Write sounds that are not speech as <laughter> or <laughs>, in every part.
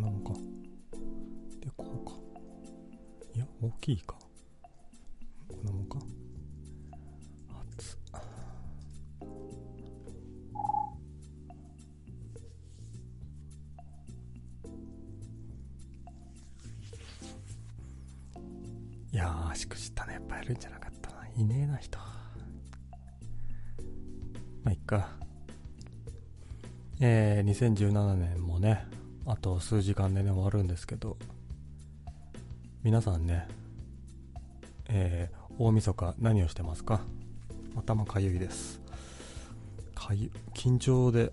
なもんか。で、こうか。いや、大きいか。こんなもんか。熱っ。いやー、しくじったね。やっぱやるんじゃなかったな。いねえな、人。まあ、いっか。えー、2017年も、と数時間でね、終わるんですけど、皆さんね、えー、大晦日何をしてますか？頭かゆいです。かゆ、緊張で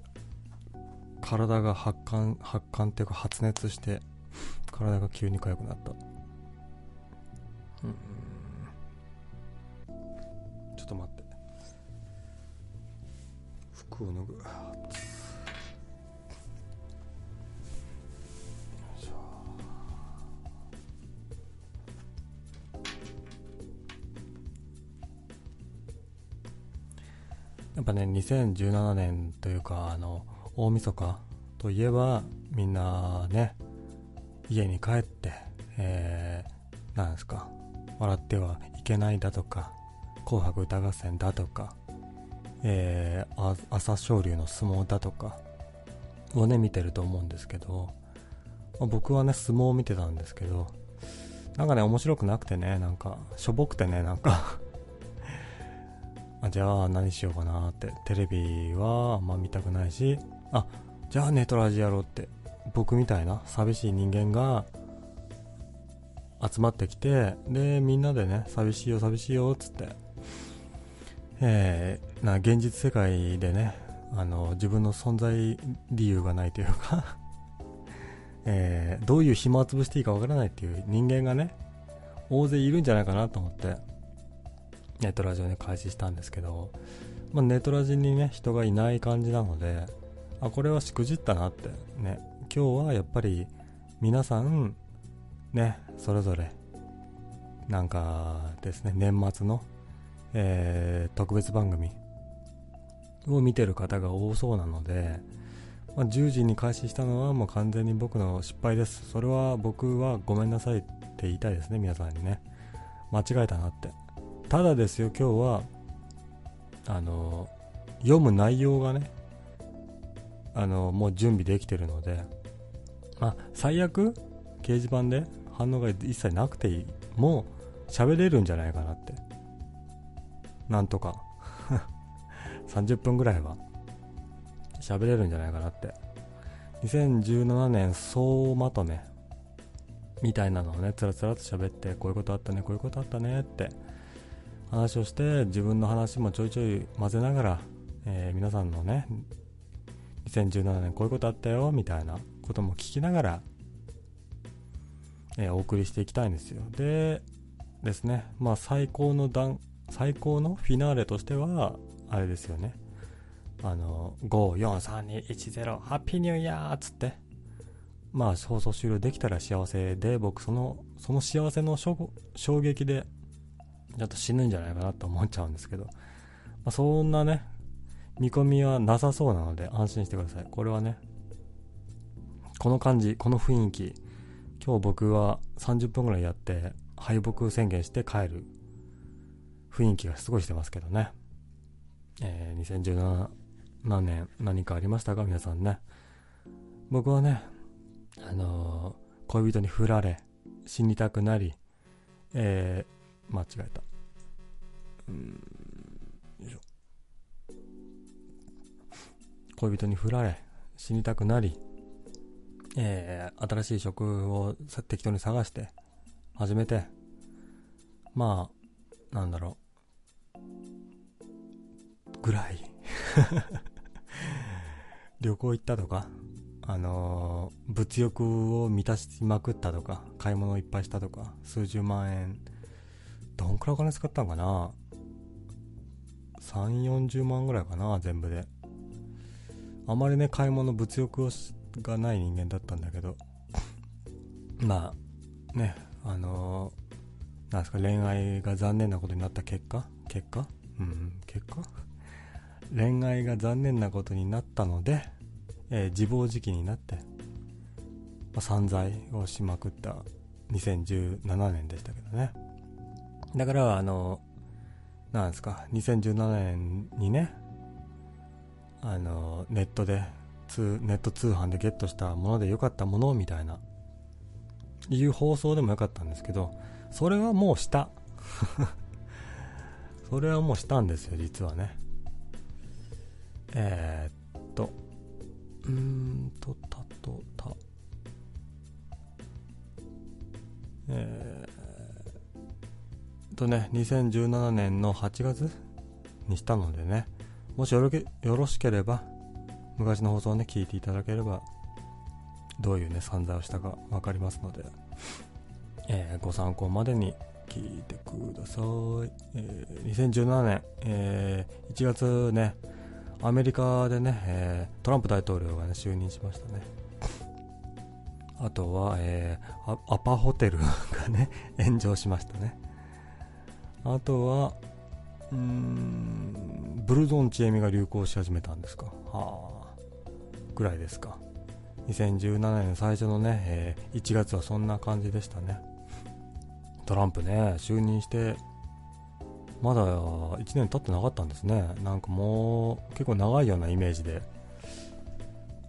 体が発汗、発汗っていうか発熱して、体が急に痒くなった。うんちょっと待って服を脱ぐぱね2017年というかあの大晦日といえばみんなね家に帰ってえー、なんですか笑ってはいけないだとか紅白歌合戦だとか、えー、朝青龍の相撲だとかをね見てると思うんですけど、まあ僕はね相撲を見てたんですけどなんかね面白くなくてねなんかしょぼくてねなんかあじゃあ何しようかなって。テレビはあんま見たくないし。あじゃあネトラジやろうって。僕みたいな寂しい人間が集まってきてでみんなでね寂しいよ寂しいよっつって。えー、な現実世界でねあの自分の存在理由がないというか。<laughs> えーどういう暇を潰していいかわからないっていう人間がね大勢いるんじゃないかなと思って。ネットラジオね開始したんですけど、まあ、ネットラジにね人がいない感じなのであこれはしくじったなってね。今日はやっぱり皆さんねそれぞれなんかですね年末の、えー特別番組を見てる方が多そうなので、まあ、10時に開始したのはもう完全に僕の失敗です。それは僕はごめんなさいって言いたいですね皆さんにね。間違えたなって。ただですよ今日はあの読む内容がねあのもう準備できてるのでまあ最悪掲示板で反応が一切なくていい。もう喋れるんじゃないかなって。なんとか。<laughs> 30分ぐらいは喋れるんじゃないかなって。2017年総まとめみたいなのをねつらつらと喋ってこういうことあったねこういうことあったねって話をして自分の話もちょいちょい混ぜながら、えー皆さんのね2017年こういうことあったよみたいなことも聞きながら、えーお送りしていきたいんですよ。でですねまあ最高の段最高のフィナーレとしてはあれですよね。あの543210ハッピーニューイヤーっつって。まあ放送終了できたら幸せで僕そのその幸せの衝撃でちょっと死ぬんじゃないかなと思っちゃうんですけど、まあ、そんなね見込みはなさそうなので安心してください。これはねこの感じこの雰囲気。今日僕は30分ぐらいやって敗北宣言して帰る雰囲気がすごいしてますけどね、えー2017年何かありましたか？皆さんね。僕はねあのー恋人に振られ死にたくなりえー間違えた。うん。よいしょ。恋人に振られ死にたくなりえー新しい職を適当に探して始めてまあなんだろう。ぐらい。<laughs> 旅行行ったとかあのー物欲を満たしまくったとか買い物をいっぱいしたとか数十万円。どんくらいお金使ったのかな？3 4 0万ぐらいかな全部で。あまりね買い物物欲がない人間だったんだけど。<laughs> まあねあのーなんですか恋愛が残念なことになった結果？結果？うん結果？恋愛が残念なことになったので、えー自暴自棄になってあ、散財をしまくった2017年でしたけどね。だから、あの、なんですか、2017年にね、あの、ネットで、ネット通販でゲットしたもので良かったものみたいな、いう放送でもよかったんですけど、それはもうした。<laughs> それはもうしたんですよ、実はね。えー、っと、うーんと、たと、た。えー、とね、2017年の8月にしたのでね、もしよろしければ、昔の放送をね、聞いていただければ、どういうね、散財をしたか分かりますので、えー、ご参考までに聞いてください。えー、2017年、えー、1月ね、アメリカでね、えー、トランプ大統領がね、就任しましたね。あとは、えー、アパホテルがね、<laughs> 炎上しましたね。あとは、うん、ブルゾンチエミが流行し始めたんですか？はあ、ぐらいですか。2017年の最初のね、えー、1月はそんな感じでしたね。トランプね、就任して、まだ1年経ってなかったんですね。なんかもう結構長いようなイメージで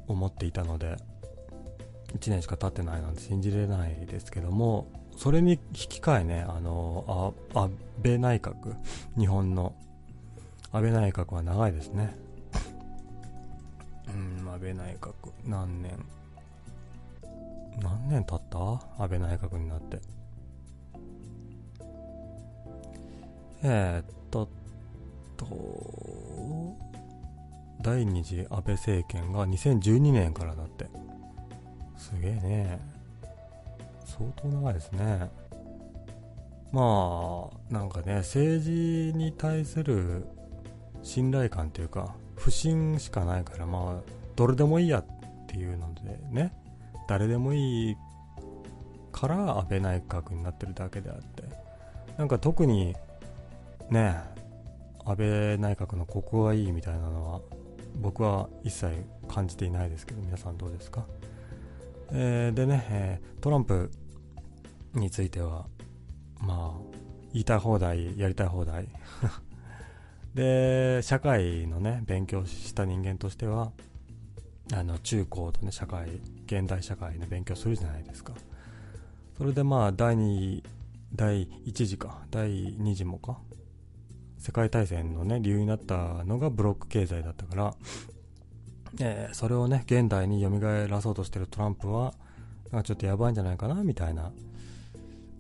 思っていたので、1年しか経ってないなんて信じれないですけども、それに引き換えね、あの、あ安倍内閣、日本の安倍内閣は長いですね。うん、安倍内閣、何年、何年経った？安倍内閣になって。えー、っと、と、第二次安倍政権が2012年からだって。すげえね。相当長いですね。まあ、なんかね、政治に対する信頼感というか、不信しかないから、まあ、どれでもいいやっていうのでね、誰でもいいから安倍内閣になってるだけであって、なんか特にね安倍内閣のここがいいみたいなのは僕は一切感じていないですけど皆さんどうですか、えー、でね、え、トランプについてはまあ言いたい放題やりたい放題。<laughs> で社会のね勉強した人間としてはあの中高とね社会現代社会の勉強するじゃないですか。それでまあ第2第1次か第2次もか世界大戦のね、理由になったのがブロック経済だったから、えー、それをね、現代に蘇らそうとしてるトランプは、なんかちょっとやばいんじゃないかな、みたいな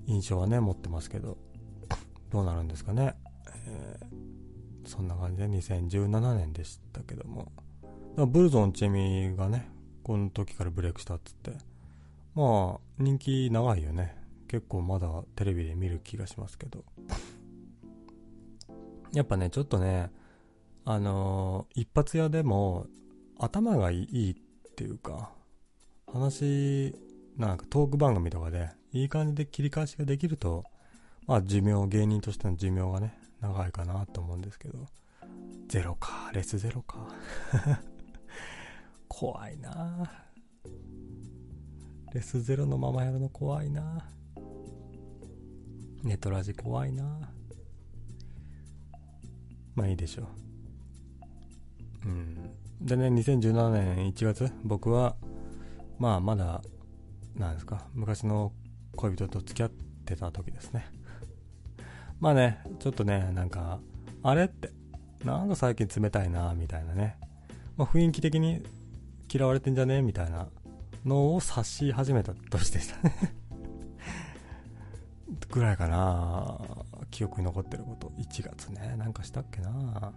印象はね、持ってますけど、<coughs> どうなるんですかね。えー、そんな感じで2017年でしたけども、ブルゾンチェミがね、この時からブレイクしたっつって、まあ、人気長いよね。結構まだテレビで見る気がしますけど。<coughs> やっぱね、ちょっとね、あのー、一発屋でも頭がいいっていうか、話、なんかトーク番組とかでいい感じで切り返しができると、まあ寿命、芸人としての寿命がね、長いかなと思うんですけど、ゼロか、レスゼロか。<laughs> 怖いなレスゼロのままやるの怖いなネトラジ怖いなまあいいでしょう。うん。でね、2017年1月、僕は、まあまだ、なんですか、昔の恋人と付き合ってた時ですね。<laughs> まあね、ちょっとね、なんか、あれって、なんか最近冷たいな、みたいなね。まあ雰囲気的に嫌われてんじゃね？みたいなのを察し始めた年でしたね。<laughs> ぐらいかな。記憶に残ってること。1月ね。なんかしたっけな。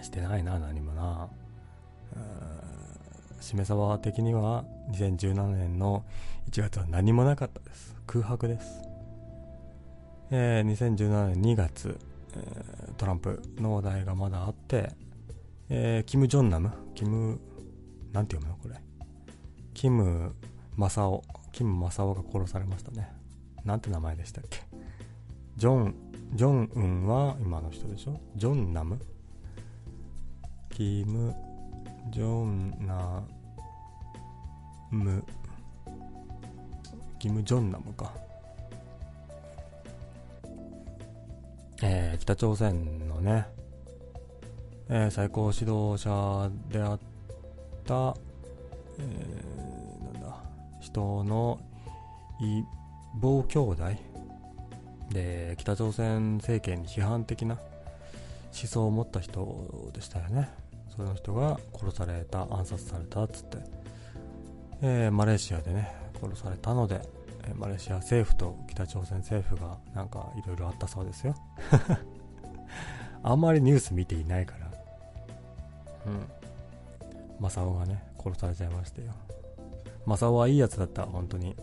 してないな何もな。しめ鯖的には2017年の1月は何もなかったです。空白です。えー、2017年2月、えー、トランプの話題がまだあって、えー、キム・ジョンナムキム、なんて読むのこれ。キム・マサオ、キム・マサオが殺されましたね。なんて名前でしたっけ。ジョン、ジョンウンは今の人でしょ？ジョンナム？キム、ジョンナム。キム・ジョンナムか。えー、北朝鮮のね、えー、最高指導者であった、えー、なんだ。人の異母兄弟。で北朝鮮政権に批判的な思想を持った人でしたよね。その人が殺された暗殺されたっつって、えー、マレーシアでね殺されたのでマレーシア政府と北朝鮮政府がなんかいろいろあったそうですよ。<laughs> あんまりニュース見ていないから。うん。正雄がね殺されちゃいましたよ。正雄はいいやつだった本当に。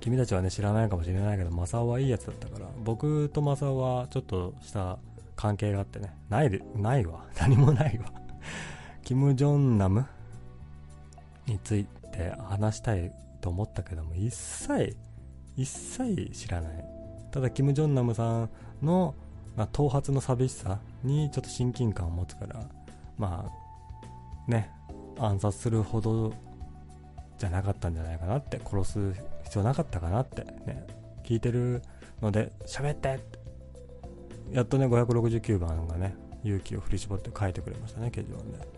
君たちはね知らないかもしれないけど正雄はいいやつだったから。僕と正雄はちょっとした関係があってね。ないでないわ。<laughs> 何もないわ。キム・ジョンナムについて話したいと思ったけども一切一切知らない。ただキム・ジョンナムさんの、まあ、頭髪の寂しさにちょっと親近感を持つからまあね暗殺するほどじゃなかったんじゃないかなって殺す必要なかったかなってね聞いてるので喋ってやっとね569番がね勇気を振り絞って書いてくれましたね掲示板で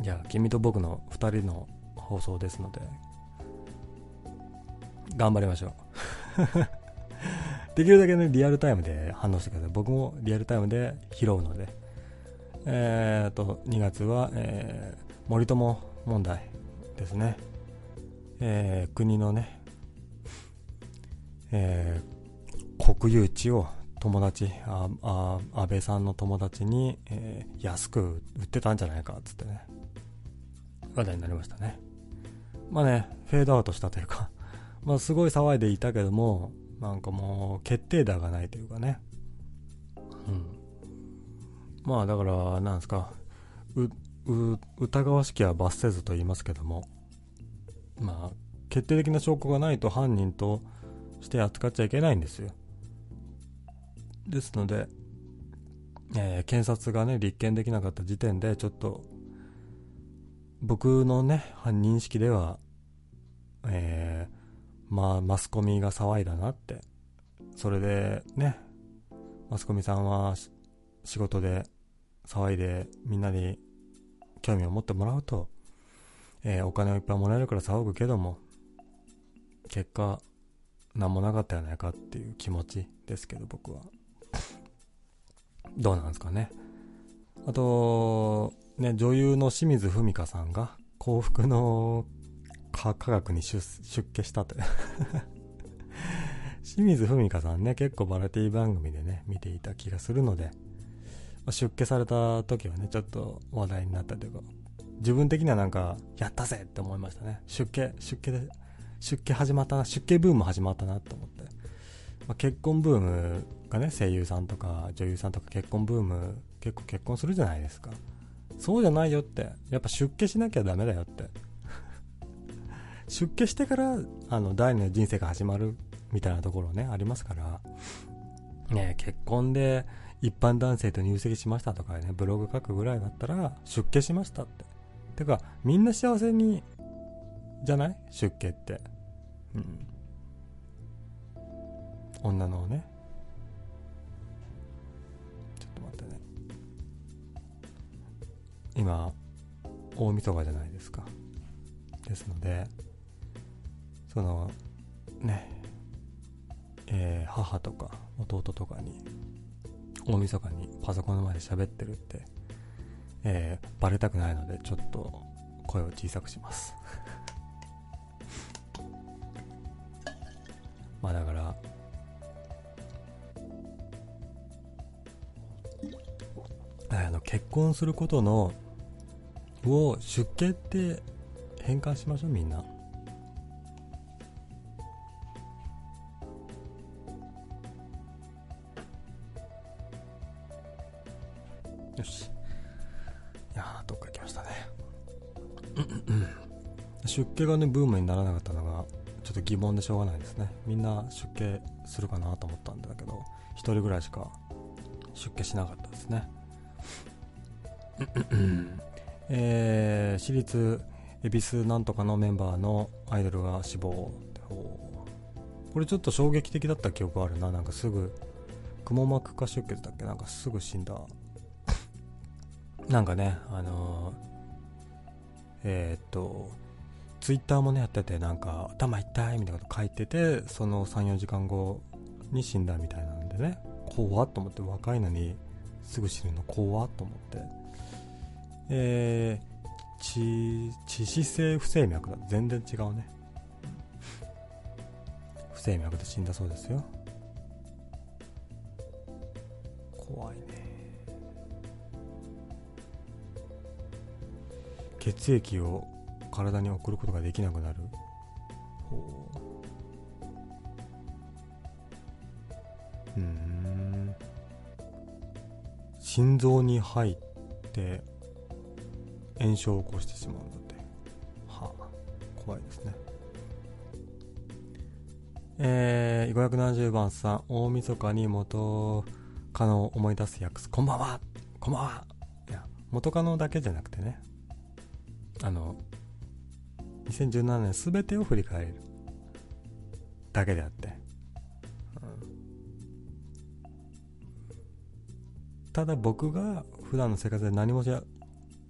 じゃあ君と僕の2人の放送ですので頑張りましょう <laughs> できるだけね、リアルタイムで反応してください。僕もリアルタイムで拾うので。えーと、2月は、えー、森友問題ですね。えー、国のね、えー、国有地を友達、ああ安倍さんの友達に、えー、安く売ってたんじゃないかっつってね、話題になりましたね。まあね、フェードアウトしたというか <laughs> まあすごい騒いでいたけども、なんかもう決定打がないというかね。うん。まあだから、なんですか、疑わしきは罰せずと言いますけども、まあ、決定的な証拠がないと犯人として扱っちゃいけないんですよ。ですので、えー、検察がね、立件できなかった時点で、ちょっと、僕のね、認識では、えー、まあ、マスコミが騒いだなって。それで、ね、マスコミさんは仕事で騒いでみんなに興味を持ってもらうと、えー、お金をいっぱいもらえるから騒ぐけども、結果、何もなかったやないかっていう気持ちですけど、僕は。どうなんですかね。あと、ね、女優の清水文香さんが幸福の科学に出家したと <laughs> 清水文香さんね、結構バラエティ番組でね、見ていた気がするので、ま、出家された時はね、ちょっと話題になったというか、自分的にはなんか、やったぜって思いましたね。出家、出家で、出家始まったな、出家ブーム始まったなと思って。まあ、結婚ブームがね、声優さんとか女優さんとか結婚ブーム、結構結婚するじゃないですか。そうじゃないよって。やっぱ出家しなきゃダメだよって。<laughs> 出家してからあの第二の人生が始まるみたいなところねありますからね結婚で一般男性と入籍しましたとかねブログ書くぐらいだったら出家しましたっててかみんな幸せにじゃない？出家ってうん女のね。ちょっと待ってね。今大晦日じゃないですか。ですのでそのね。えー、母とか弟とかに大晦日にパソコンの前で喋ってるって、えー、バレたくないのでちょっと声を小さくします。<laughs> まあだからあの結婚することのを出家って変換しましょうみんなよし。いやー、どっか行きましたね。出家がね、ブームにならなかったのが、ちょっと疑問でしょうがないですね。みんな出家するかなと思ったんだけど、1人ぐらいしか出家しなかったですね。えー、私立恵比寿なんとかのメンバーのアイドルが死亡これちょっと衝撃的だった記憶あるな。なんかすぐくも膜下出血だっけ？なんかすぐ死んだ。<laughs> なんかねあのー、えー、っとツイッターもねやっててなんか頭痛いみたいなこと書いててその34時間後に死んだみたいなんでね。怖っと思って若いのにすぐ死ぬの怖っと思って。えー、致死性不整脈だ。全然違うね。不整脈で死んだそうですよ。怖いね。血液を体に送ることができなくなる。ほう。うん。心臓に入って炎症を起こしてしまうのではあ。怖いですね。えー、570番さん大晦日に元カノを思い出す訳すこんばんは。こんばんは。いや元カノだけじゃなくてね。あの2017年全てを振り返るだけであって、うん、ただ僕が普段の生活で何もや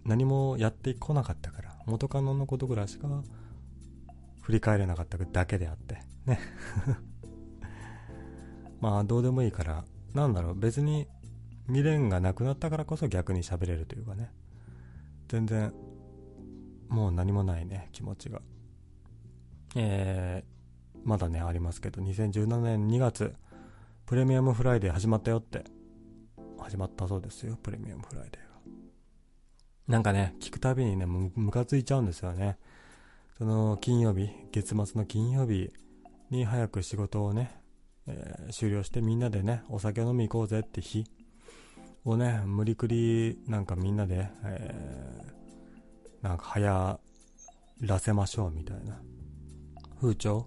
何もやってこなかったから元カノのことぐらいしか振り返れなかっただけであってね <laughs> まあどうでもいいからなんだろう別に未練がなくなったからこそ逆に喋れるというかね全然もう何もないね、気持ちが。えー、まだね、ありますけど、2017年2月、プレミアムフライデー始まったよって、始まったそうですよ、プレミアムフライデーが。なんかね、聞くたびにね、ムカついちゃうんですよね。その、金曜日、月末の金曜日に早く仕事をね、えー、終了してみんなでね、お酒飲み行こうぜって日をね、無理くりなんかみんなで、えーなんか流行らせましょうみたいな。風潮。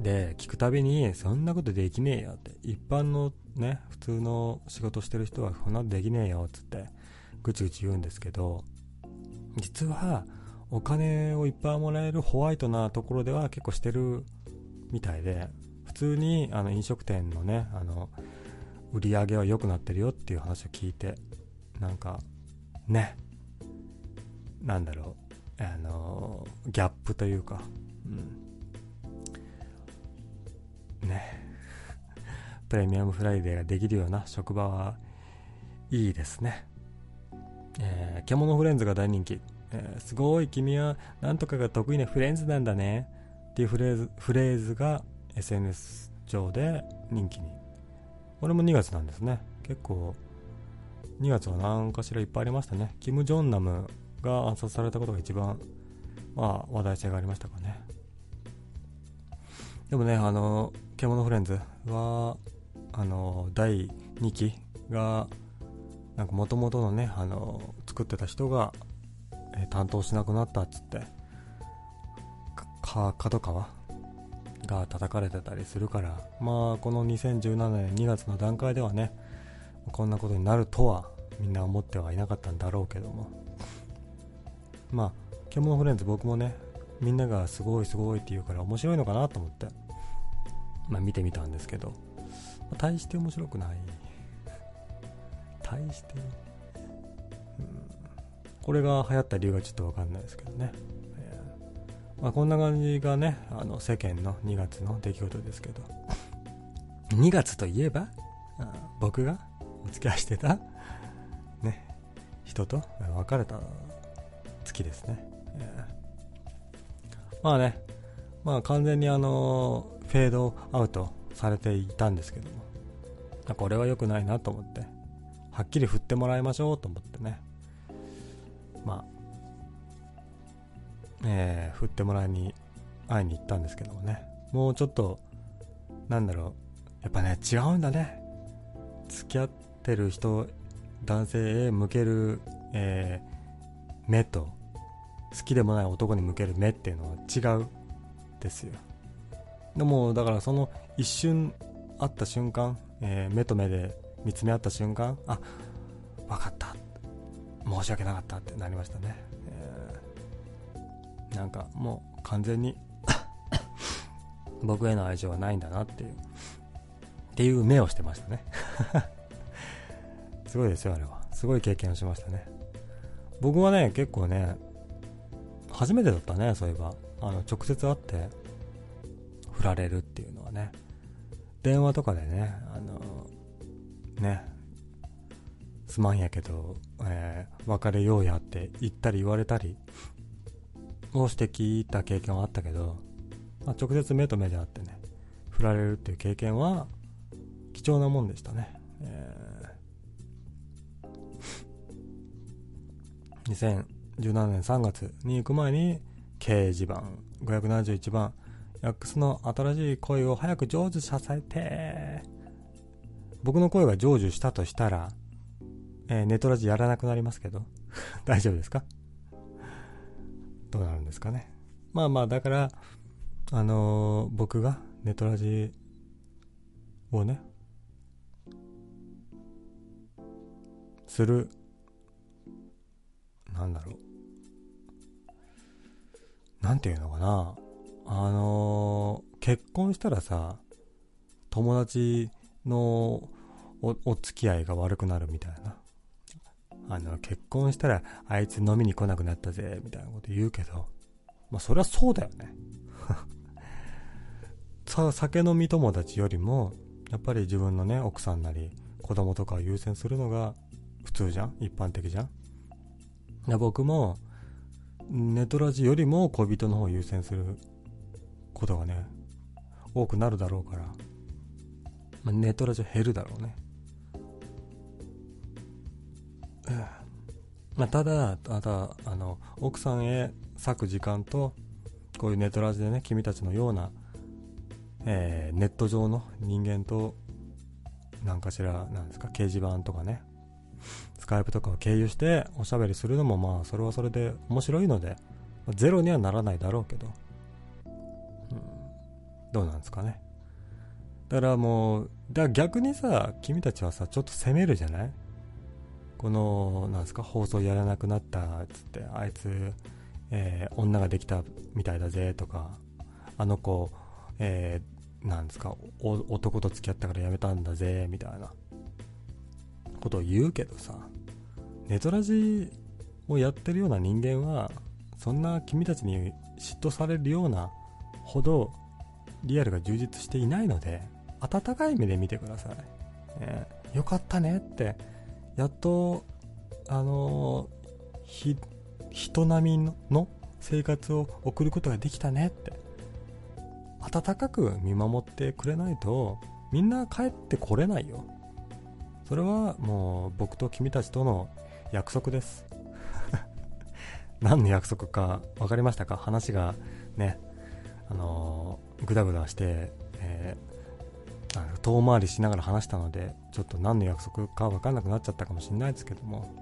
で聞くたびにそんなことできねえよって。一般のね普通の仕事してる人はそんなことできねえよっつって。ぐちぐち言うんですけど実はお金をいっぱいもらえるホワイトなところでは結構してるみたいで普通にあの飲食店のねあの売り上げは良くなってるよっていう話を聞いてなんかねなんだろう、あのギャップというか、うん。ね。プレミアムフライデーができるような職場はいいですね。えー、獣フレンズが大人気。えー、すごい君はなんとかが得意なフレンズなんだね。っていうフレーズ、フレーズが SNS 上で人気に。これも2月なんですね。結構、2月は何かしらいっぱいありましたね。キム・ジョンナムが暗殺されたことが一番、まあ、話題性がありましたかね。でもね、あの、獣フレンズは、あの、第2期が、なんか元々のね、あの、作ってた人が、えー、担当しなくなったっつって、か、角川？が叩かれてたりするから、まあ、この2017年2月の段階ではね、こんなことになるとはみんな思ってはいなかったんだろうけども、まあ、獣フレンズ僕もね、みんながすごいすごいって言うから面白いのかなと思って、まあ見てみたんですけど、まあ、大して面白くない。大して、うん、これが流行った理由がちょっとわかんないですけどね。えー、まあ、こんな感じがね、あの世間の2月の出来事ですけど、<laughs> 2月といえば、僕がお付き合いしてた、ね、人と別れたきですね。えー、まあね、まあ完全にあのフェードアウトされていたんですけども、これは良くないなと思って、はっきり振ってもらいましょうと思ってね、まあ、えー、振ってもらいに会いに行ったんですけどもね、もうちょっと、なんだろう、やっぱね、違うんだね。付き合ってる人、男性へ向ける、えー、目と、好きでもない男に向ける目っていうのは違うですよ。でもだからその一瞬会った瞬間、えー、目と目で見つめ合った瞬間あ分かった。申し訳なかったってなりましたね、えなんかもう完全に <laughs> 僕への愛情はないんだなっていうっていう目をしてましたね。<laughs> すごいですよあれは。すごい経験をしましたね。僕はね結構ね初めてだったねそういえば。あの直接会って振られるっていうのはね。電話とかでねあのね。すまんやけど、えー、別れようやって言ったり言われたりをして聞いた経験はあったけど、まあ、直接目と目で会ってね振られるっていう経験は貴重なもんでしたね、えー、2017年3月に行く前に掲示板571番ヤックスの新しい声を早く成就させて僕の声が成就したとしたら、えー、ネトラジやらなくなりますけど <laughs> 大丈夫ですか？どうなるんですかね？まあまあだからあのー、僕がネトラジをねするなんだろう。なんていうのかな。あのー、結婚したらさ友達のおお付き合いが悪くなるみたいな。あの結婚したらあいつ飲みに来なくなったぜみたいなこと言うけどまあそりゃそうだよね。<laughs> さ酒飲み友達よりもやっぱり自分のね奥さんなり子供とかを優先するのが普通じゃん？一般的じゃん？で僕もネトラジよりも恋人の方を優先することがね多くなるだろうから、まあ、ネトラジオ減るだろうね、まあ、ただただあの奥さんへ割く時間とこういうネトラジでね君たちのような、えー、ネット上の人間と何かしらなんですか掲示板とかねスカイプとかを経由しておしゃべりするのもまあそれはそれで面白いのでゼロにはならないだろうけど、うん、どうなんですかね。だからもうだから逆にさ君たちはさちょっと責めるじゃない？このなんですか？放送やらなくなったつってあいつ、えー、女ができたみたいだぜとかあの子、えー、なんですか？男と付き合ったからやめたんだぜみたいな。ことを言うけどさネトラジをやってるような人間はそんな君たちに嫉妬されるようなほどリアルが充実していないので温かい目で見てください、えー、よかったねってやっとあのー、人並みの生活を送ることができたねって。温かく見守ってくれないとみんな帰ってこれないよ。それはもう僕と君たちとの約束です。<laughs> 何の約束か分かりましたか？話がねあのー、ぐだぐだして、えー、遠回りしながら話したのでちょっと何の約束か分かんなくなっちゃったかもしれないですけども、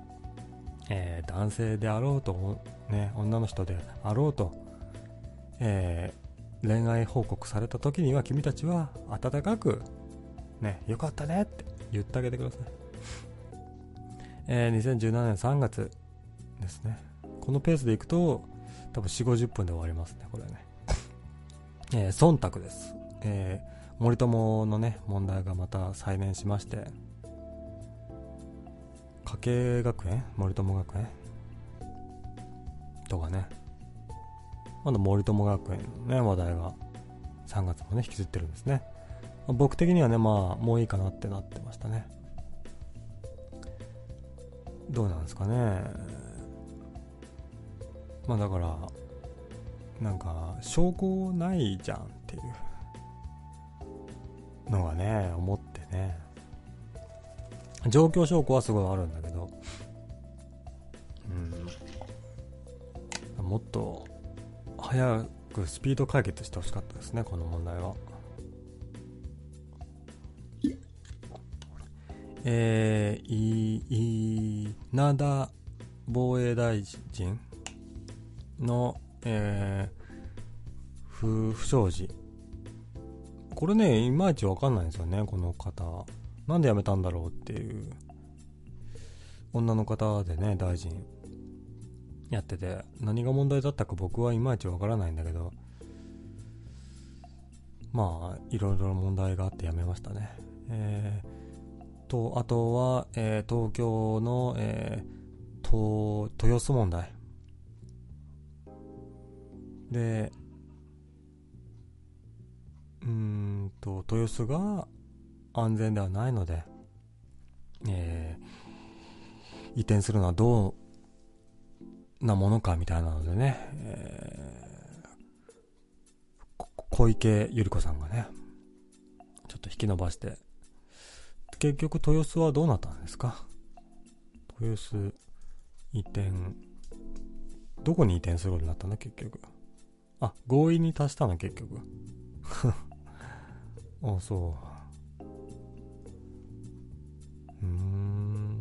えー、男性であろうと、ね、女の人であろうと、えー、恋愛報告された時には君たちは温かくね、よかったねって言ってあげてください。えー、2017年3月ですね。このペースでいくと、多分4、50分で終わりますね、これね。えー、忖度です。えー、森友のね、問題がまた再燃しまして、家計学園？森友学園？とかね、まだ森友学園のね、話題が3月もね、引きずってるんですね。僕的にはね、まあ、もういいかなってなってましたね。どうなんですかね。まあだから、なんか、証拠ないじゃんっていうのがね、思ってね。状況証拠はすごいあるんだけど、うん。もっと、早くスピード解決してほしかったですね、この問題は。えー、稲田防衛大臣の、えー、不不祥事。これね、いまいちわかんないんですよね、この方。なんで辞めたんだろうっていう。女の方でね、大臣。やってて、何が問題だったか僕はいまいちわからないんだけど、まあ、いろいろ問題があってやめましたね。えー、と、あとは、えー、東京の、えー、豊洲問題。で、うんと、豊洲が安全ではないので、えー、移転するのはどうなものかみたいなのでね、えー、小池百合子さんがね、ちょっと引き伸ばして、結局豊洲はどうなったんですか？豊洲移転、どこに移転することになったの結局。あ、合意に達したの結局。あ、そう。うん。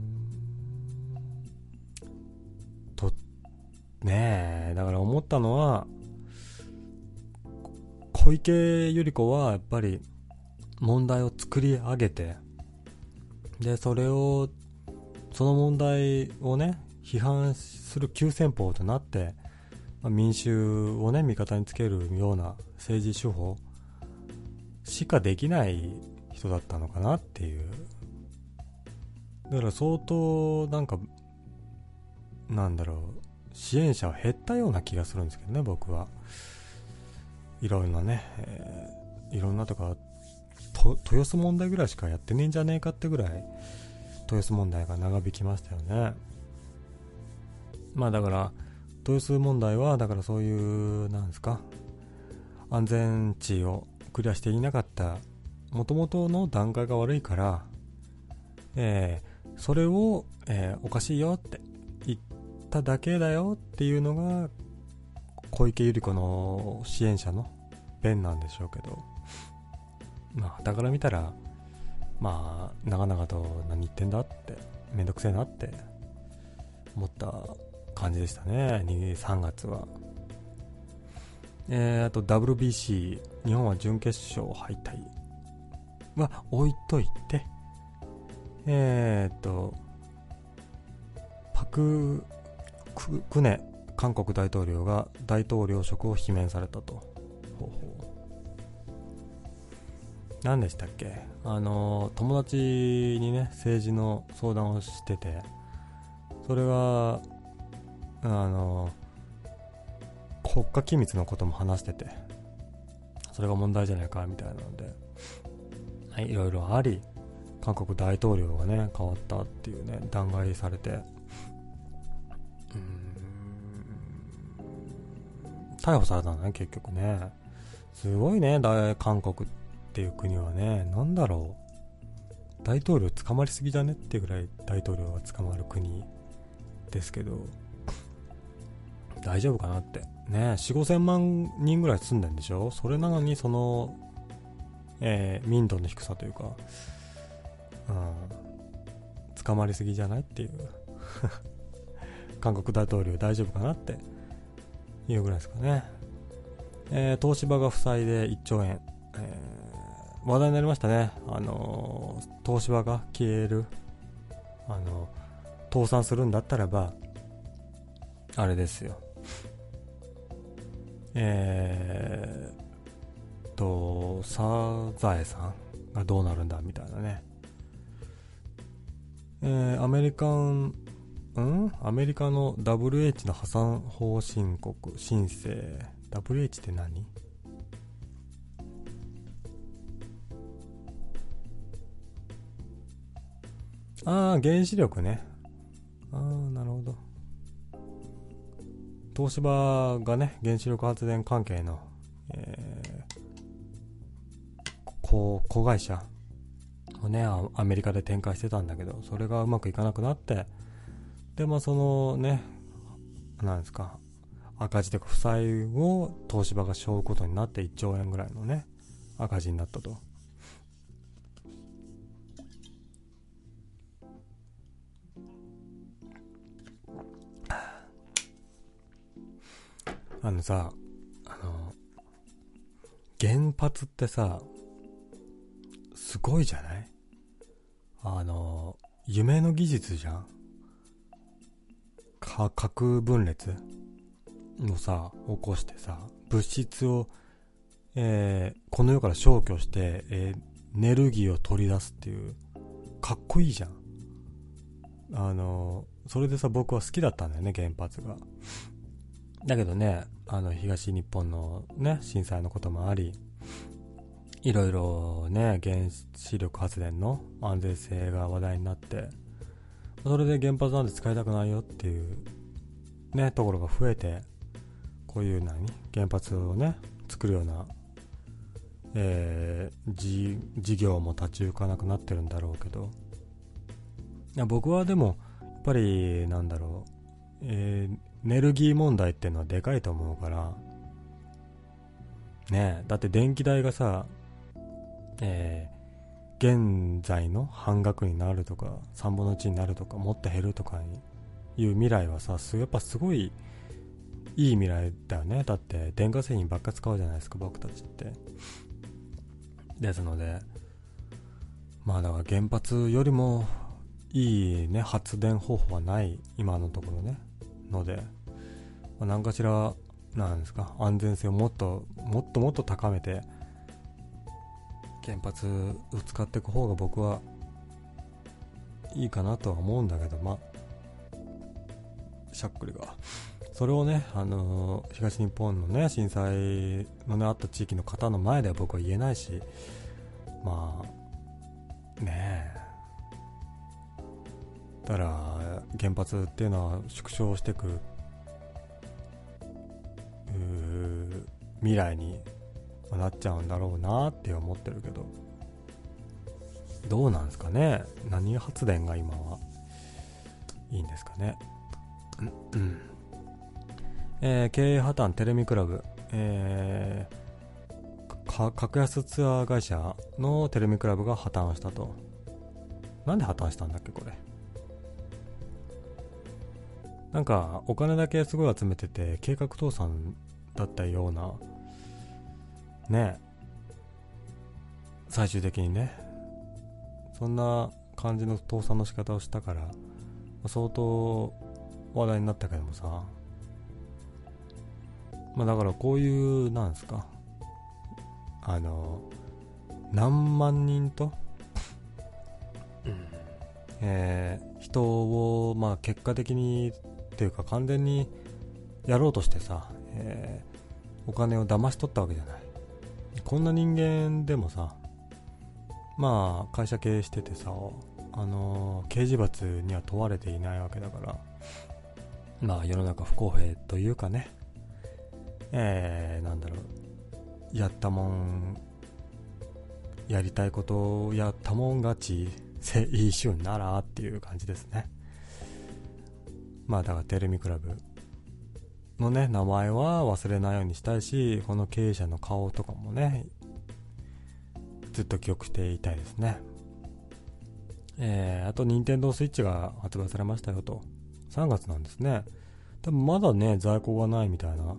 と、ねえ、だから思ったのは、小池百合子はやっぱり問題を作り上げて、で、それを、その問題をね、批判する急先鋒となって、まあ、民衆をね、味方につけるような政治手法しかできない人だったのかなっていう。だから相当なんか、なんだろう、支援者は減ったような気がするんですけどね、僕は。いろんなね、えー、いろんなとか、豊洲問題ぐらいしかやってねえんじゃねえかってぐらい、豊洲問題が長引きましたよね。まあだから、豊洲問題は、だからそういう、なんですか、安全地をクリアしていなかった元々の段階が悪いから、えー、それを、えー、おかしいよって言っただけだよっていうのが小池百合子の支援者の弁なんでしょうけどまあだから見たらまあ長々と何言ってんだってめんどくせえなって思った感じでしたね3月は。えー、あと WBC、日本は準決勝敗退は置いといて、えー、っと、パク・クネ韓国大統領が大統領職を罷免されたと。ほうほう何でしたっけ？あの、友達にね、政治の相談をしてて、それは、あの、国家機密のことも話してて、それが問題じゃないかみたいなので、はい、いろいろあり、韓国大統領がね、変わったっていうね、弾劾されて、逮捕されたんだね、結局ね。すごいね、韓国っていう国はね、なんだろう。大統領捕まりすぎじゃねっていうぐらい大統領が捕まる国ですけど、大丈夫かなって。ね4、5千万人ぐらい住んでんでしょ？それなのにその、えー、民度の低さというか、うん、捕まりすぎじゃないっていう <laughs> 韓国大統領大丈夫かなっていうぐらいですかね。えー、東芝が負債で1兆円、えー、話題になりましたね。あのー、東芝が消える、あの倒産するんだったらば、あれですよ。えー、と、サザエさんがどうなるんだみたいなね。えー、アメリカン、ん？アメリカの WH の破産法申告、申請。WH って何？ああ、原子力ね。ああ、なるほど。東芝がね、原子力発電関係の、えー、子会社をね、アメリカで展開してたんだけど、それがうまくいかなくなって、で、まあそのね、なんですか、赤字とか負債を東芝が背負うことになって1兆円ぐらいのね、赤字になったと。あのさ、あの、原発ってさ、すごいじゃない？あの、夢の技術じゃん？核分裂？をさ、起こしてさ、物質を、えー、この世から消去して、えー、エネルギーを取り出すっていう、かっこいいじゃん。あの、それでさ、僕は好きだったんだよね、原発が。だけどね、あの、東日本のね、震災のこともあり、いろいろね、原子力発電の安全性が話題になって、それで原発なんて使いたくないよっていうね、ところが増えて、こういう何原発をね、作るような、えー、事業も立ち行かなくなってるんだろうけど、いや僕はでも、やっぱり、なんだろう、えー、ネルギー問題っていうのはでかいと思うから、ねえだって電気代がさ、えー、現在の半額になるとか、3分の1になるとか、もっと減るとかいう未来はさ、やっぱすごいいい未来だよね。だって電化製品ばっか使うじゃないですか、僕たちって。ですので、まあだから原発よりもいいね、発電方法はない今のところね。ので、まあ、何かしら、なんですか、安全性をもっと、もっともっと高めて、原発を使っていく方が僕はいいかなとは思うんだけど、まあ、しゃっくりが。それをね、あのー、東日本のね、震災のね、あった地域の方の前では僕は言えないし、まあ、ねえ。だから、原発っていうのは縮小していく、未来になっちゃうんだろうなって思ってるけど、どうなんですかね？何発電が今はいいんですかね？うん、えー、経営破綻テレミクラブ、えー、格安ツアー会社のテレミクラブが破綻したと。なんで破綻したんだっけ、これ？なんか、お金だけすごい集めてて、計画倒産だったような、ね、最終的にね、そんな感じの倒産の仕方をしたから、相当話題になったけどもさ、まあだからこういう、なんですか、あの、何万人と、うん、えー、人を、まあ結果的に、というか完全にやろうとしてさ、えー、お金を騙し取ったわけじゃない。こんな人間でもさ、まあ会社経営しててさ、あの刑事罰には問われていないわけだから、まあ世の中不公平というかね、えー、なんだろう、やったもん、やりたいことをやったもん勝ち、いい週ならっていう感じですね。まあだからテレミクラブのね、名前は忘れないようにしたいし、この経営者の顔とかもね、ずっと記憶していたいですね。えー、あと、任天堂スイッチが発売されましたよと。3月なんですね。多分まだね、在庫がないみたいな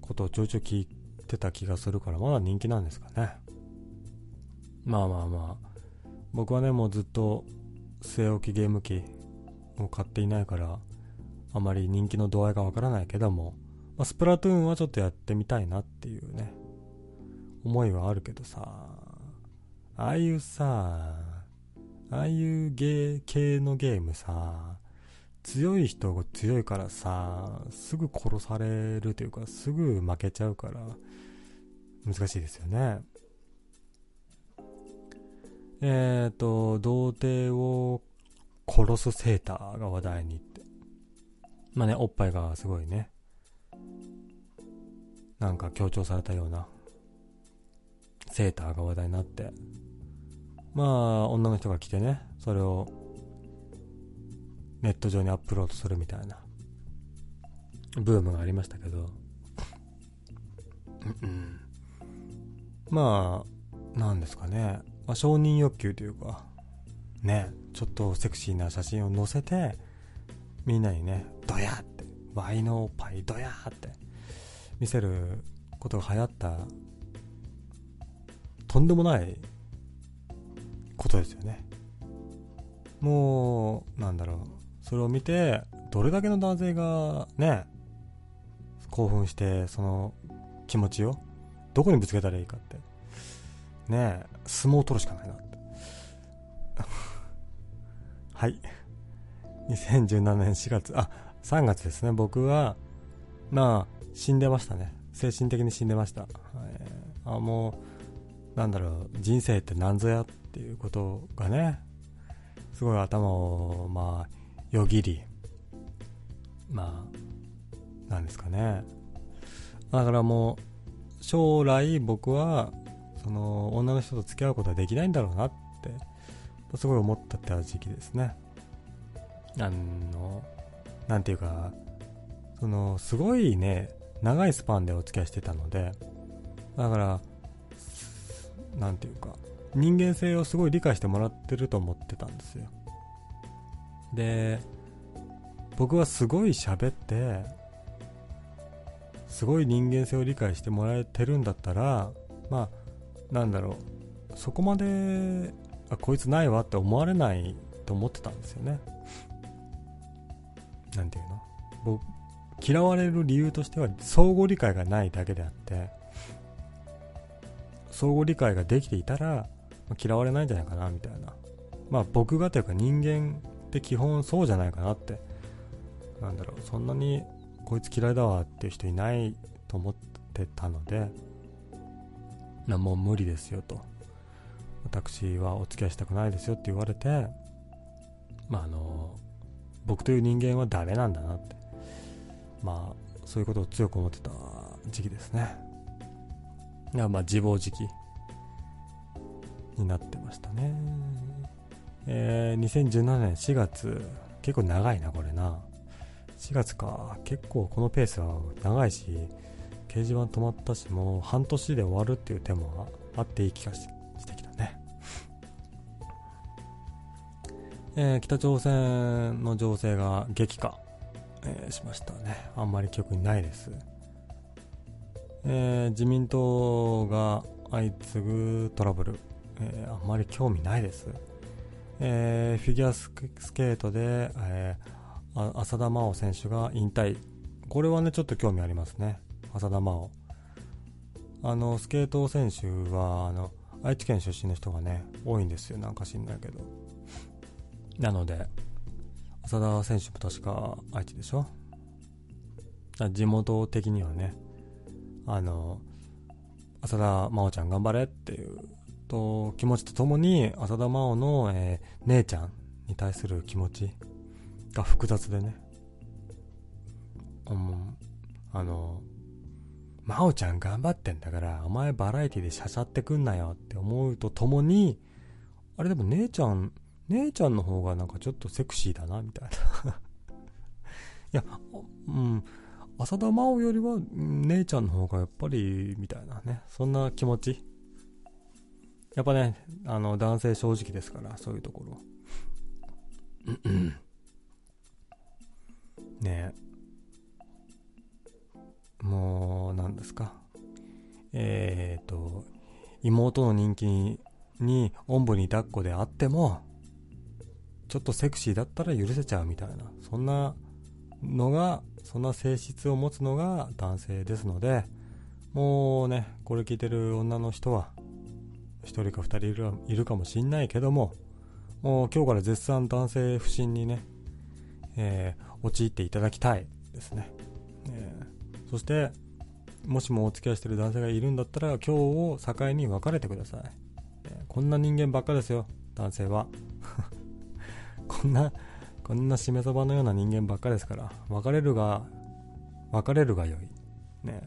ことをちょいちょい聞いてた気がするから、まだ人気なんですかね。まあまあまあ、僕はね、もうずっと据え置きゲーム機を買っていないから、あまり人気の度合いがわからないけども、まあ、スプラトゥーンはちょっとやってみたいなっていうね、思いはあるけどさ、ああいうさ、ああいうゲー系のゲームさ、強い人が強いからさ、すぐ殺されるというか、すぐ負けちゃうから、難しいですよね。えっ、ー、と、童貞を殺すセーターが話題に。まあね、おっぱいがすごいね、なんか強調されたような、セーターが話題になって、まあ、女の人が来てね、それをネット上にアップロードするみたいな。ブームがありましたけど、うん、まあ、なんですかね、まあ、承認欲求というか、ね、ちょっとセクシーな写真を載せて、みんなにね、ドヤって、ワイのおっぱいドヤって。見せることが流行った、とんでもないことですよね。もう、なんだろう、それを見てどれだけの男性がね興奮してその気持ちをどこにぶつけたらいいかって。ね相撲を取るしかないなって。<laughs> はい。2017年4月あ3月ですね。僕はまあ死んでましたね。精神的に死んでました、はい、あもうなんだろう。人生って何ぞやっていうことがねすごい頭をまあよぎりまあなんですかね。だからもう将来僕はその女の人と付き合うことはできないんだろうなってすごい思ったって時期ですね。あの？なんていうかそのすごいね長いスパンでお付き合いしてたのでだからなんていうか人間性をすごい理解してもらってると思ってたんですよ。で僕はすごい喋ってすごい人間性を理解してもらえてるんだったらまあなんだろうそこまであこいつないわって思われないと思ってたんですよね。なんていうの？僕嫌われる理由としては相互理解がないだけであって相互理解ができていたら嫌われないんじゃないかなみたいな。まあ僕がというか人間って基本そうじゃないかなって。なんだろう。そんなにこいつ嫌いだわっていう人いないと思ってたのでなもう無理ですよと。私はお付き合いしたくないですよって言われてまああの僕という人間はダメなんだなって。まあそういうことを強く思ってた時期ですね。いやまあ自暴自棄になってましたね。えー、2017年4月。結構長いなこれな。4月か。結構このペースは長いし掲示板止まったしもう半年で終わるっていう手もあっていい気がして。えー、北朝鮮の情勢が激化、えー、しましたね。あんまり記憶にないです、えー、自民党が相次ぐトラブル、えあんまり興味ないです、えフィギュアスケートで、え浅田真央選手が引退。これはねちょっと興味ありますね。浅田真央。あのスケート選手はあの愛知県出身の人がね多いんですよ。なんか知んないけど。なので、浅田選手も確か愛知でしょ？地元的にはね、あの、浅田真央ちゃん頑張れっていうと気持ちとともに、浅田真央の、えー、姉ちゃんに対する気持ちが複雑でね。うん、あの、真央ちゃん頑張ってんだから、お前バラエティでしゃしゃってくんなよって思うとともに、あれでも姉ちゃん姉ちゃんの方がなんかちょっとセクシーだな、みたいな <laughs> いや、うん、浅田真央よりは姉ちゃんの方がやっぱり、みたいなね、そんな気持ち。やっぱね、あの、男性正直ですから、そういうところ。うんねえもう、何ですか。えっ、と、妹の人気に、おんぶに抱っこであっても、ちょっとセクシーだったら許せちゃうみたいな、そんなのが、そんな性質を持つのが男性ですので、もうね、これ聞いてる女の人は、1人か2人いるいるかもしんないけども、もう今日から絶賛男性不信にね、えー、陥っていただきたいですね。えー、そして、もしもお付き合いしてる男性がいるんだったら、今日を境に別れてください。えー、こんな人間ばっかですよ、男性は。こんな、こんなしめ鯖のような人間ばっかですから、別れるが、別れるが良い。ね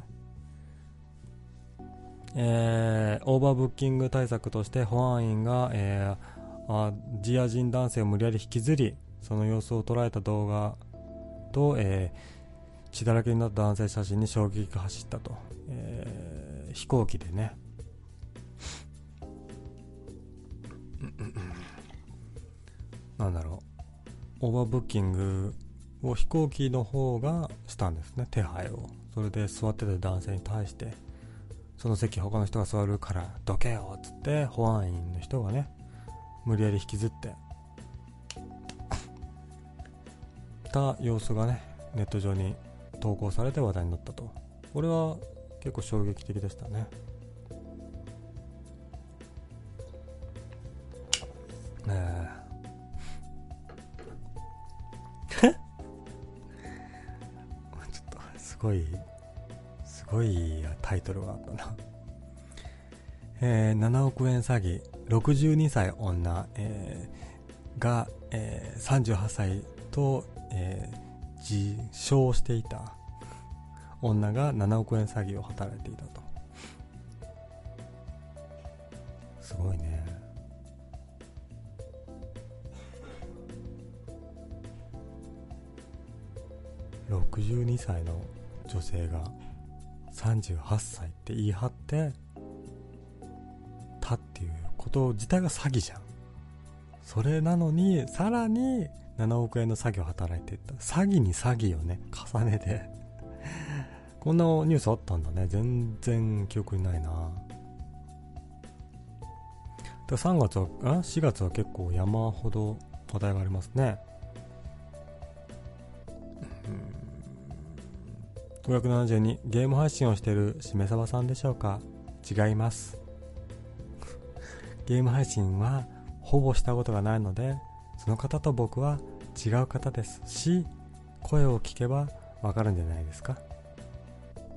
えー、オーバーブッキング対策として保安員が、えー、あジア人男性を無理やり引きずり、その様子を捉えた動画と、えー、血だらけになった男性写真に衝撃が走ったと。えー、飛行機でね。なんだろう、オーバーブッキングを飛行機の方がしたんですね、手配を。それで座ってた男性に対して、その席他の人が座るからどけよっつって保安員の人がね、無理やり引きずって、た様子がねネット上に投稿されて話題になったと。これは結構衝撃的でしたねえ。ごいすごいタイトルがあったな。<laughs> えー、7億円詐欺62歳女、えー、が、えー、38歳と、えー、自称していた女が7億円詐欺を働いていたと。すごいね。62歳の女性が38歳って言い張ってたっていうこと自体が詐欺じゃん。それなのにさらに7億円の詐欺を働いていった。詐欺に詐欺をね重ねて。こんなニュースあったんだね。全然記憶にないな。3月はあ4月は結構山ほど話題がありますね。572ゲーム配信をしているしめさばさんでしょうか？違います。ゲーム配信はほぼしたことがないのでその方と僕は違う方ですし声を聞けばわかるんじゃないですか？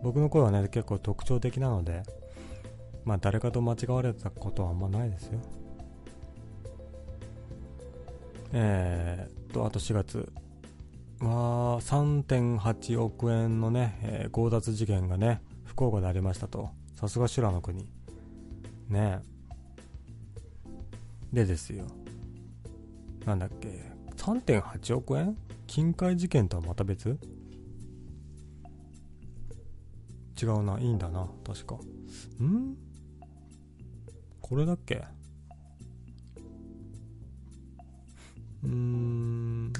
僕の声はね結構特徴的なのでまあ誰かと間違われたことはあんまないですよ。えー、っとあと4月。まあ、3.8億円のね、えー、強奪事件がね、福岡でありましたと。さすが修羅の国。ねでですよ。なんだっけ。3.8億円？金塊事件とはまた別？違うな。いいんだな。確か。ん？これだっけ？うーん。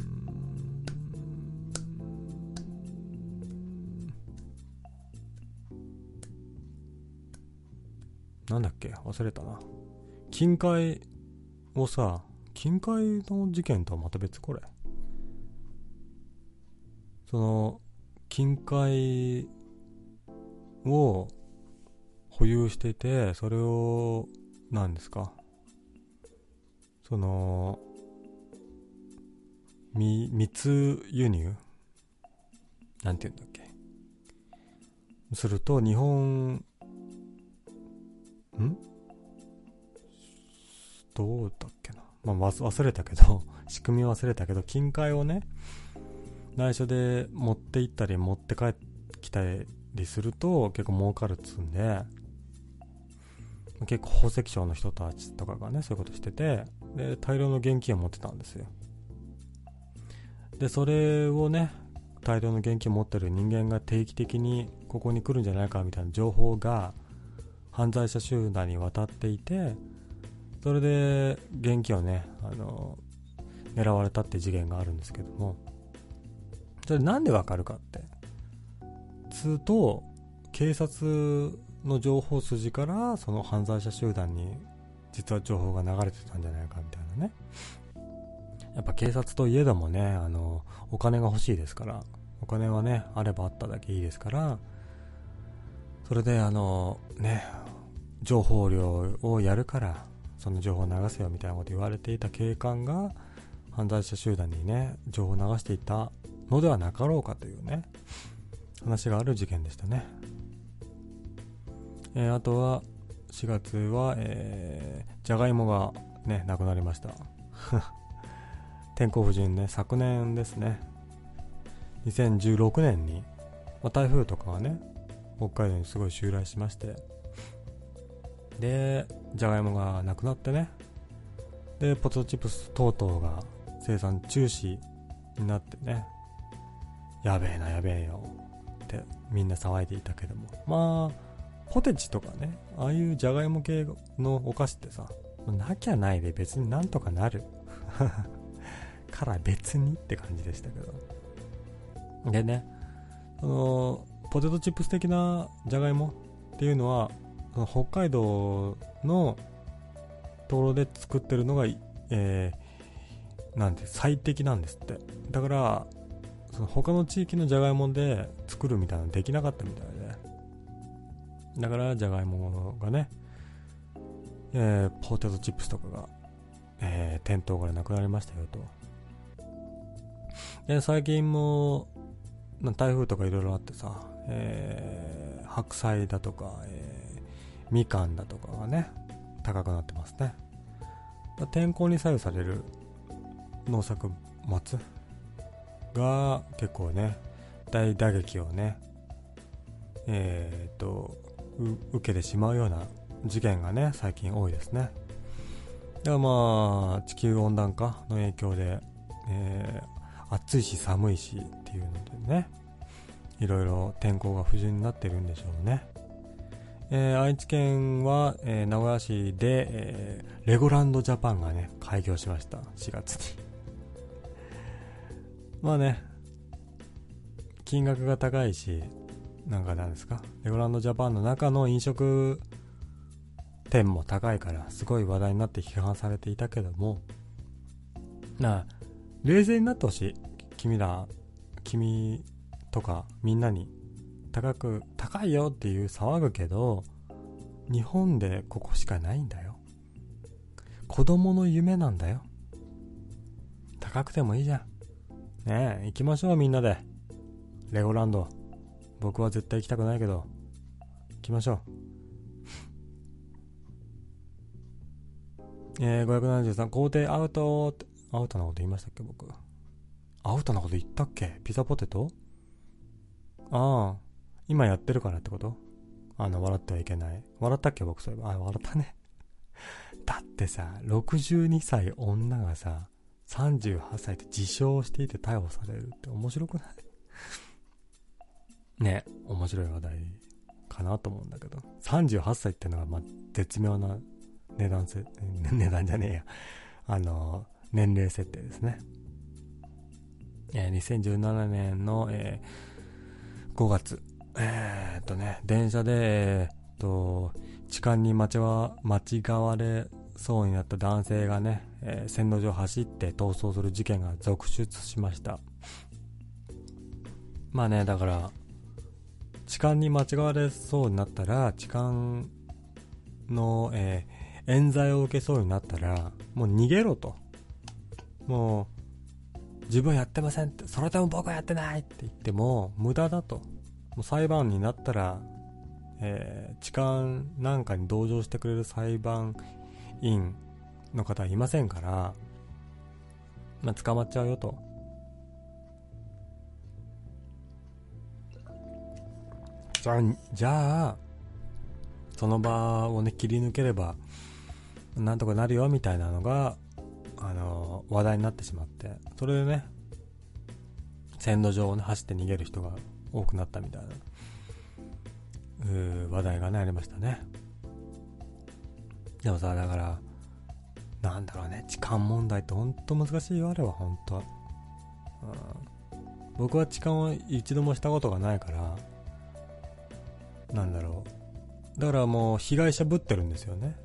なんだっけ？忘れたな。金塊をさ、金塊の事件とはまた別これ。その、金塊を保有してて、それを、何ですか？その、み密輸入？なんて言うんだっけ？すると、日本ん？どうだっけな？まあ、忘れたけど <laughs> 仕組み忘れたけど、金塊をね、内緒で持って行ったり持って帰ってきたりすると結構儲かるっつうんで、結構宝石商の人たちとかがね、そういうことしてて、で、大量の現金を持ってたんですよ。で、それをね、大量の現金を持ってる人間が定期的にここに来るんじゃないかみたいな情報が犯罪者集団に渡っていてそれで現金をねあの狙われたって事件があるんですけども。それなんでわかるかって。つうと警察の情報筋からその犯罪者集団に実は情報が流れてたんじゃないかみたいなね。やっぱ警察といえどもねあのお金が欲しいですから。お金はねあればあっただけいいですから。それであのね情報量をやるからその情報を流せよみたいなこと言われていた警官が犯罪者集団にね情報を流していたのではなかろうかというね話がある事件でしたね、えー、あとは4月は、えー、じゃがいもがねなくなりました。<laughs> 天候不順ね昨年ですね。2016年に、まあ、台風とかがね北海道にすごい襲来しまして。でじゃがいもがなくなってね。でポテトチップス等々が生産中止になってね。やべえなやべえよ。ってみんな騒いでいたけども。まあポテチとかねああいうじゃがいも系のお菓子ってさなきゃないで別になんとかなる。<laughs> から別にって感じでしたけど。でねそのポテトチップス的なじゃがいもっていうのは北海道のところで作ってるのが、えー、なんて最適なんですって。だからその他の地域のじゃがいもで作るみたいなのできなかったみたいで。だからじゃがいもがね、えー、ポテトチップスとかが、えー、店頭からなくなりましたよと。で最近もま台風とかいろいろあってさ、えー、白菜だとか、えー、みかんだとかがね高くなってますね。天候に左右される農作物が結構ね大打撃をねえー、っと受けてしまうような事件がね最近多いですね。ではまあ地球温暖化の影響で、えー、暑いし寒いしっていうのでねいろいろ天候が不順になってるんでしょうねえー、愛知県は、えー、名古屋市で、えー、レゴランドジャパンがね、開業しました。4月に。<laughs> まあね、金額が高いし、なんかなんですか、レゴランドジャパンの中の飲食店も高いから、すごい話題になって批判されていたけども、なあ、冷静になってほしい。君ら、君とかみんなに高く、高いよっていう騒ぐけど、日本でここしかないんだよ。子供の夢なんだよ。高くてもいいじゃん。ねえ、行きましょうみんなで。レゴランド。僕は絶対行きたくないけど、行きましょう。<laughs> えー、573、工程アウトって、アウトなこと言いましたっけ、僕。アウトなこと言ったっけ？ピザポテト？ああ、今やってるからってこと？あの、笑ってはいけない。笑ったっけ僕そういえば。あ、笑ったね。<laughs> だってさ、62歳女がさ、38歳で自称していて逮捕されるって面白くない？<laughs> ね、面白い話題かなと思うんだけど。38歳ってのは、ま、絶妙な値段せ、値段じゃねえや。あの、年齢設定ですね。えー、2017年の、えー、5月、えー、っとね、電車で、えー、っと、痴漢に間違われそうになった男性がね、えー、線路上走って逃走する事件が続出しました。まあね、だから、痴漢に間違われそうになったら、痴漢の、えー、冤罪を受けそうになったら、もう逃げろと。もう、自分やってませんって、それでも僕はやってないって言っても、無駄だと。もう裁判になったら、えー、痴漢なんかに同情してくれる裁判員の方はいませんから、まあ、捕まっちゃうよと。じゃあ、じゃあ、その場をね、切り抜ければ、なんとかなるよみたいなのが、あの、話題になってしまって、それでね、線路上をね、走って逃げる人が多くなったみたいな話題がねありましたね。でもさだからなんだろうね痴漢問題ってほんと難しいよあれは本当、うん、僕は痴漢を一度もしたことがないからなんだろう。だからもう被害者ぶってるんですよね。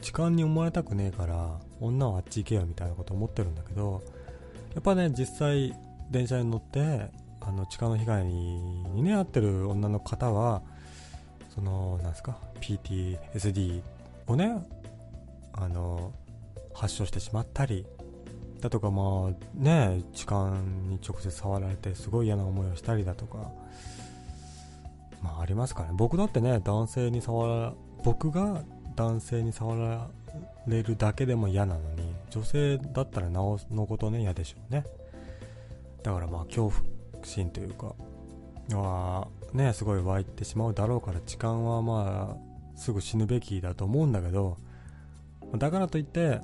痴漢に思われたくねえから女はあっち行けよみたいなこと思ってるんだけどやっぱね実際電車に乗ってあの痴漢の被害にね遭ってる女の方はそのなんすか PTSD をねあの発症してしまったりだとかまあね痴漢に直接触られてすごい嫌な思いをしたりだとかまあありますからね。僕だってね男性に触ら僕が男性に触られるだけでも嫌なのに女性だったらなおのことね嫌でしょうね。だからまあ恐怖心というかはねすごい湧いてしまうだろうから痴漢はまあすぐ死ぬべきだと思うんだけどだからといって、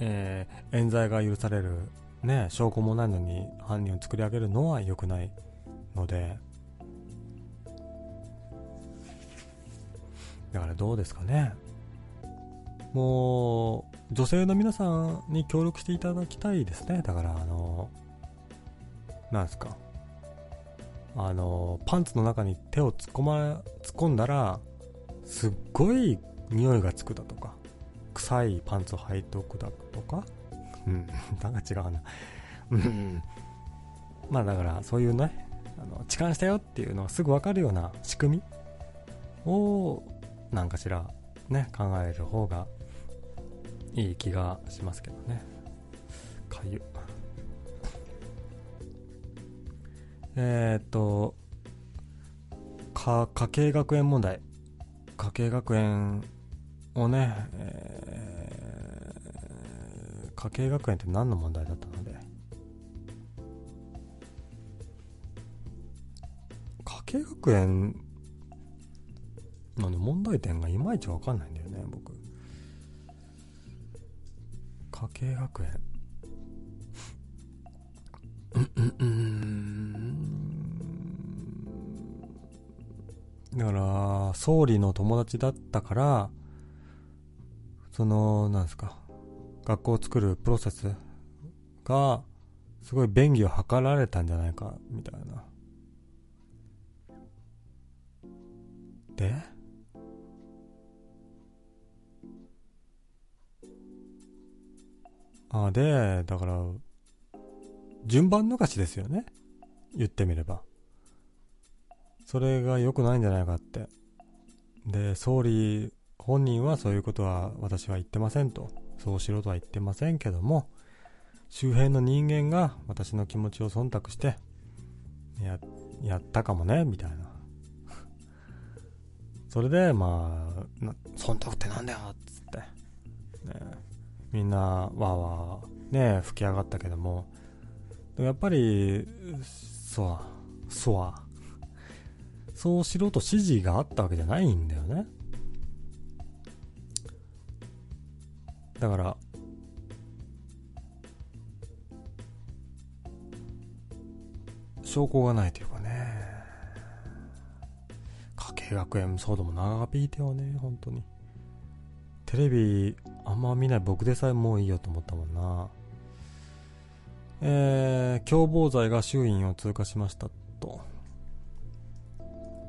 えー、冤罪が許されるね証拠もないのに犯人を作り上げるのは良くないのでだからどうですかね。もう女性の皆さんに協力していただきたいですね。だからあのなんですか。あのパンツの中に手を突っ込ま突っ込んだらすっごい匂いがつくだとか臭いパンツを履いておくだとか。うん。<laughs> なんか違うな。うん。まあだからそういうねあの痴漢したよっていうのがすぐ分かるような仕組みを何かしらね考える方がいい気がしますけどね。かゆ。え、っとか家計学園問題。家計学園をね、えー、家計学園って何の問題だったので。家計学園の、問題点がいまいちわかんないんだよね僕。家計学園だから、総理の友達だったから、その、なんですか、学校を作るプロセスが、すごい便宜を図られたんじゃないか、みたいな。であ、で、だから、順番抜かしですよね。言ってみれば。それが良くないんじゃないかって。で、総理本人はそういうことは私は言ってませんと。そうしろとは言ってませんけども、周辺の人間が私の気持ちを忖度して、や、やったかもね、みたいな。それで、まあ、忖度ってなんだよ、つって。ね、みんな、わーわー、ね、吹き上がったけども、でもやっぱり、そう、そう、そうしろと指示があったわけじゃないんだよね。だから、証拠がないというかね。家計学園そうでも長引いてよね、本当に。テレビあんま見ない僕でさえもういいよと思ったもんな。えー、共謀罪が衆院を通過しましたと。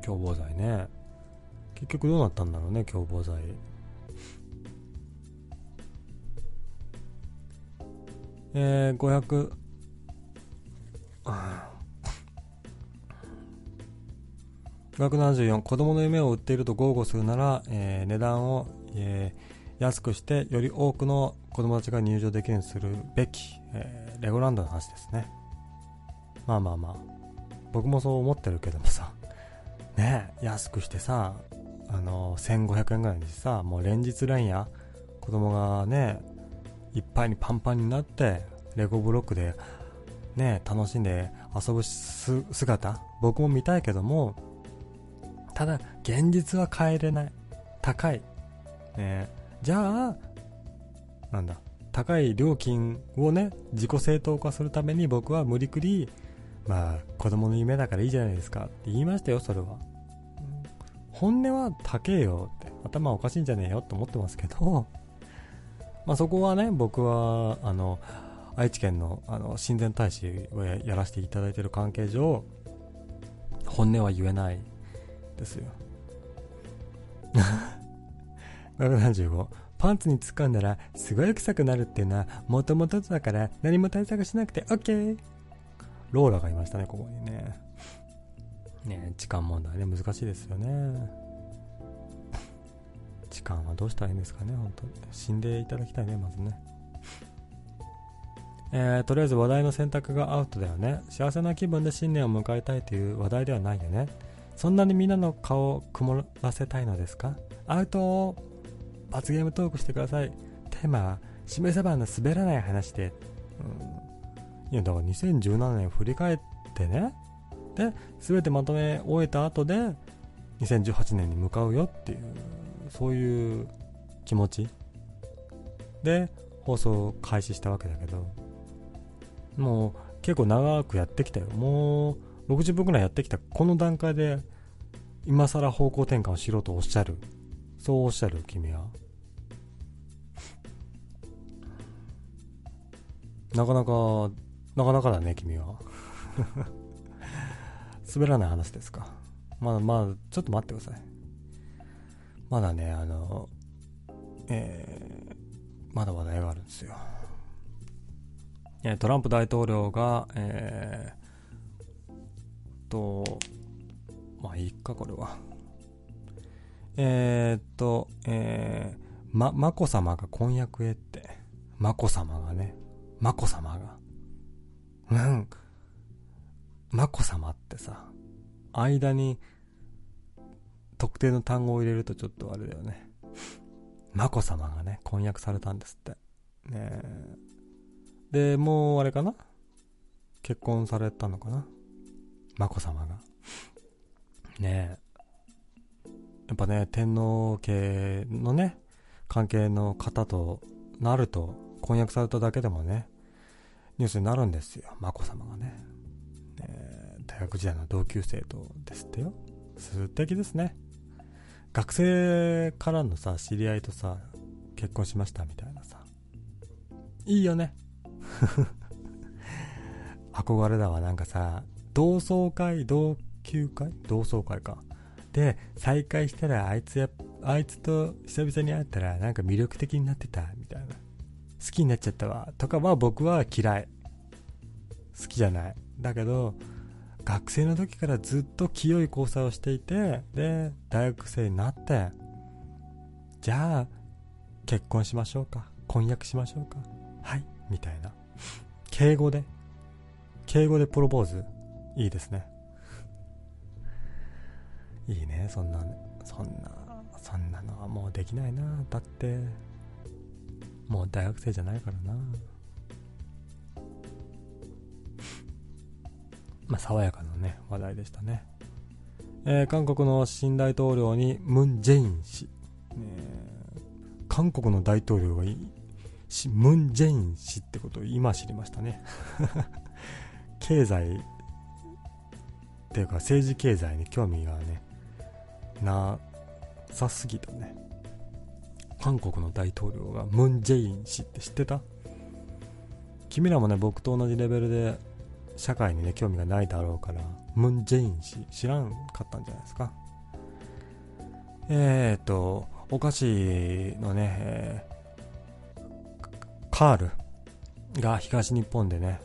共謀罪ね結局どうなったんだろうね共謀罪えー、500574子供の夢を売っていると豪語するなら、えー、値段を、えー、安くしてより多くの子供たちが入場できるようにするべき、えー、レゴランドの話ですね。まあまあまあ。僕もそう思ってるけどもさ。<laughs> ね安くしてさあの1500円ぐらいにさもう連日連夜子供がねいっぱいにパンパンになってレゴブロックでね楽しんで遊ぶ姿僕も見たいけどもただ現実は変えれない。高い、ねえ、じゃあなんだ高い料金をね自己正当化するために僕は無理くりまあ子供の夢だからいいじゃないですかって言いましたよそれは、本音は高えよって頭おかしいんじゃねえよって思ってますけど。<laughs> まあそこはね僕はあの愛知県のあの親善大使をやらせていただいてる関係上本音は言えないですよ。75パンツに突っ込んだらすごい臭くなるっていうのはもともとだから何も対策しなくて OK ローラがいましたね、ここにね。ね時間問題ね、難しいですよね。時間はどうしたらいいんですかね、本当に。死んでいただきたいね、まずね。えー、とりあえず話題の選択がアウトだよね。幸せな気分で新年を迎えたいという話題ではないよね。そんなにみんなの顔を曇らせたいのですか？アウト罰ゲームトークしてください。テーマは、しめさばの滑らない話で。うんいや、だから2017年振り返ってね、で、全てまとめ終えた後で、2018年に向かうよっていう、そういう気持ちで放送開始したわけだけど、もう結構長くやってきたよ。もう60分くらいやってきた。この段階で今更方向転換をしろとおっしゃる。そうおっしゃる君は。なかなかなかなかだね、君は。<laughs> 滑らない話ですか。まだまだ、ちょっと待ってください。まだね、あの、えー、まだ話題があるんですよ。トランプ大統領が、えーと、まあいいか、これは。えー、っと、えー、ま、まこさまが婚約へって。まこさまがね。まこさまが。うん。まこさまってさ、間に特定の単語を入れるとちょっとあれだよね。まこさまがね、婚約されたんですって。ねで、もうあれかな？結婚されたのかな？まこさまが。ねえ。やっぱね、天皇家のね、関係の方となると、婚約されただけでもね、ニュースになるんですよ。眞子さまがね。え大学時代の同級生とですってよ。素敵ですね。学生からのさ、知り合いとさ、結婚しましたみたいなさ。いいよね。<laughs> 憧れだわ。なんかさ、同窓会、同級会？同窓会か。で、再会したらあいつや、あいつと久々に会ったらなんか魅力的になってた、みたいな。好きになっちゃったわ。とかは僕は嫌い。好きじゃない。だけど、学生の時からずっと清い交際をしていて、で、大学生になって、じゃあ、結婚しましょうか。婚約しましょうか。はい。みたいな。敬語で、敬語でプロポーズ。いいですね。いいね、そんな、そんな、そんなのはもうできないな。だって、もう大学生じゃないからな。まあ、爽やかなね、話題でしたね。えー、韓国の新大統領にムン・ジェイン氏。え韓国の大統領がムン・ジェイン氏ってことを今知りましたね。<laughs> 経済っていうか政治経済に興味がね、なさすぎたね。韓国の大統領がムン・ジェイン氏って知ってた？君らもね、僕と同じレベルで社会にね、興味がないだろうから、ムン・ジェイン氏知らんかったんじゃないですか。えーと、お菓子のね、えー、カールが東日本でね、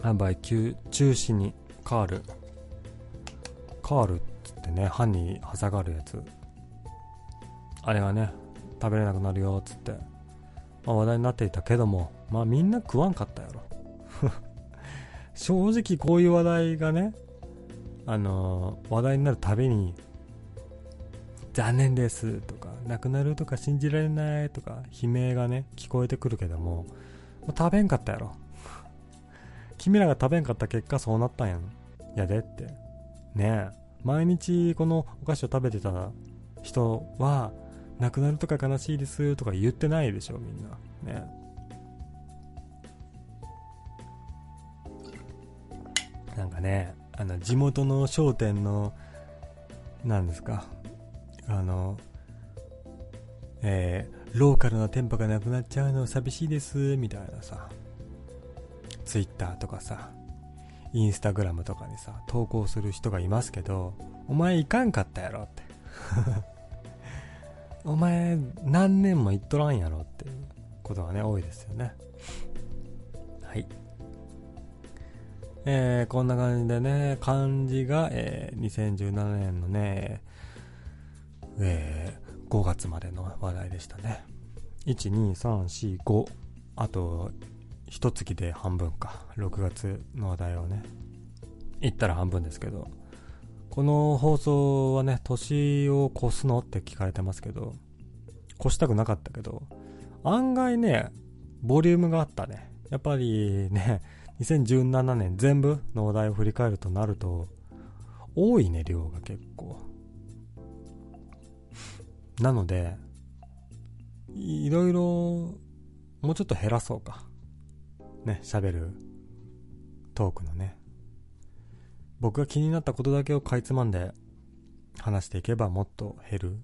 販売中止にカール、カールっつってね、歯に挟がるやつ。あれがね、食べれなくなるよっつって、まあ、話題になっていたけども、まあみんな食わんかったやろ。正直こういう話題がね、あのー、話題になるたびに、残念ですとか、亡くなるとか信じられないとか、悲鳴がね、聞こえてくるけども、もう食べんかったやろ。<laughs> 君らが食べんかった結果そうなったんやん。やでって。ねえ。毎日このお菓子を食べてた人は、亡くなるとか悲しいですとか言ってないでしょ、みんな。ねえなんかね、あの、地元の商店の、なんですか、あの、えー、ローカルな店舗がなくなっちゃうの寂しいです、みたいなさ、ツイッターとかさ、インスタグラムとかにさ、投稿する人がいますけど、お前いかんかったやろって。<laughs> お前何年も言っとらんやろっていうことがね、多いですよね。はい。えー、こんな感じでね、漢字が、えー、2017年のね、えー、5月までの話題でしたね。1、2、3、4、5。あと、一月で半分か。6月の話題をね。言ったら半分ですけど。この放送はね、年を越すのって聞かれてますけど、越したくなかったけど、案外ね、ボリュームがあったね。やっぱりね、2017年全部のお題を振り返るとなると、多いね、量が結構。なので、いろいろ、もうちょっと減らそうか。ね、喋るトークのね。僕が気になったことだけをかいつまんで話していけばもっと減る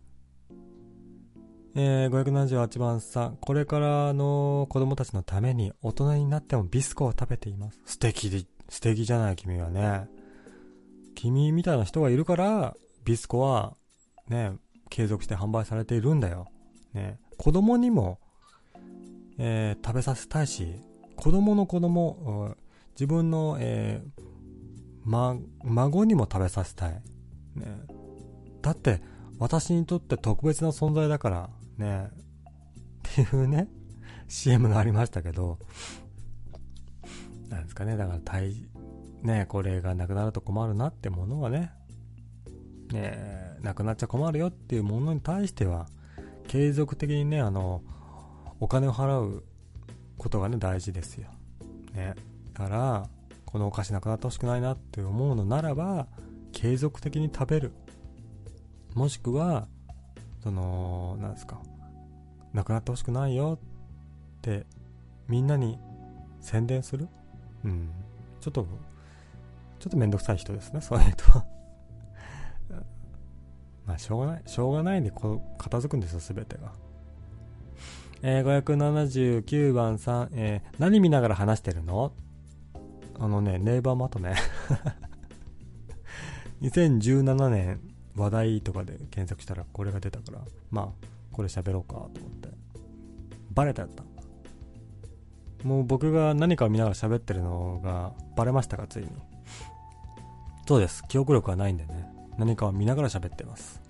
えー、578番さん、これからの子供たちのために大人になってもビスコを食べています。素敵で、素敵じゃない君はね。君みたいな人がいるから、ビスコは、ね、継続して販売されているんだよ。ね、子供にも、えー、食べさせたいし、子供の子供、自分の、えー、ま、孫にも食べさせたい。ね。だって、私にとって特別な存在だから、ね。っていうね、CM がありましたけど、なんですかね、だから体、ね、これがなくなると困るなってものはね、ね、なくなっちゃ困るよっていうものに対しては、継続的にね、あの、お金を払うことがね、大事ですよ。ね。だから、このお菓子なくなってほしくないなって思うのならば、継続的に食べる。もしくは、その、なんですか、なくなってほしくないよって、みんなに宣伝する？うん。ちょっと、ちょっとめんどくさい人ですね、そういう人は。<laughs> まあ、しょうがない。しょうがないんで、こう、片付くんですよ、すべてが。えー、579番さん、えー、何見ながら話してるの？あのね、ネイバーマットね。<laughs> 2017年話題とかで検索したらこれが出たから、まあ、これ喋ろうかと思って。バレたやった。もう僕が何かを見ながら喋ってるのがバレましたか、ついに。そうです。記憶力はないんでね。何かを見ながら喋ってます。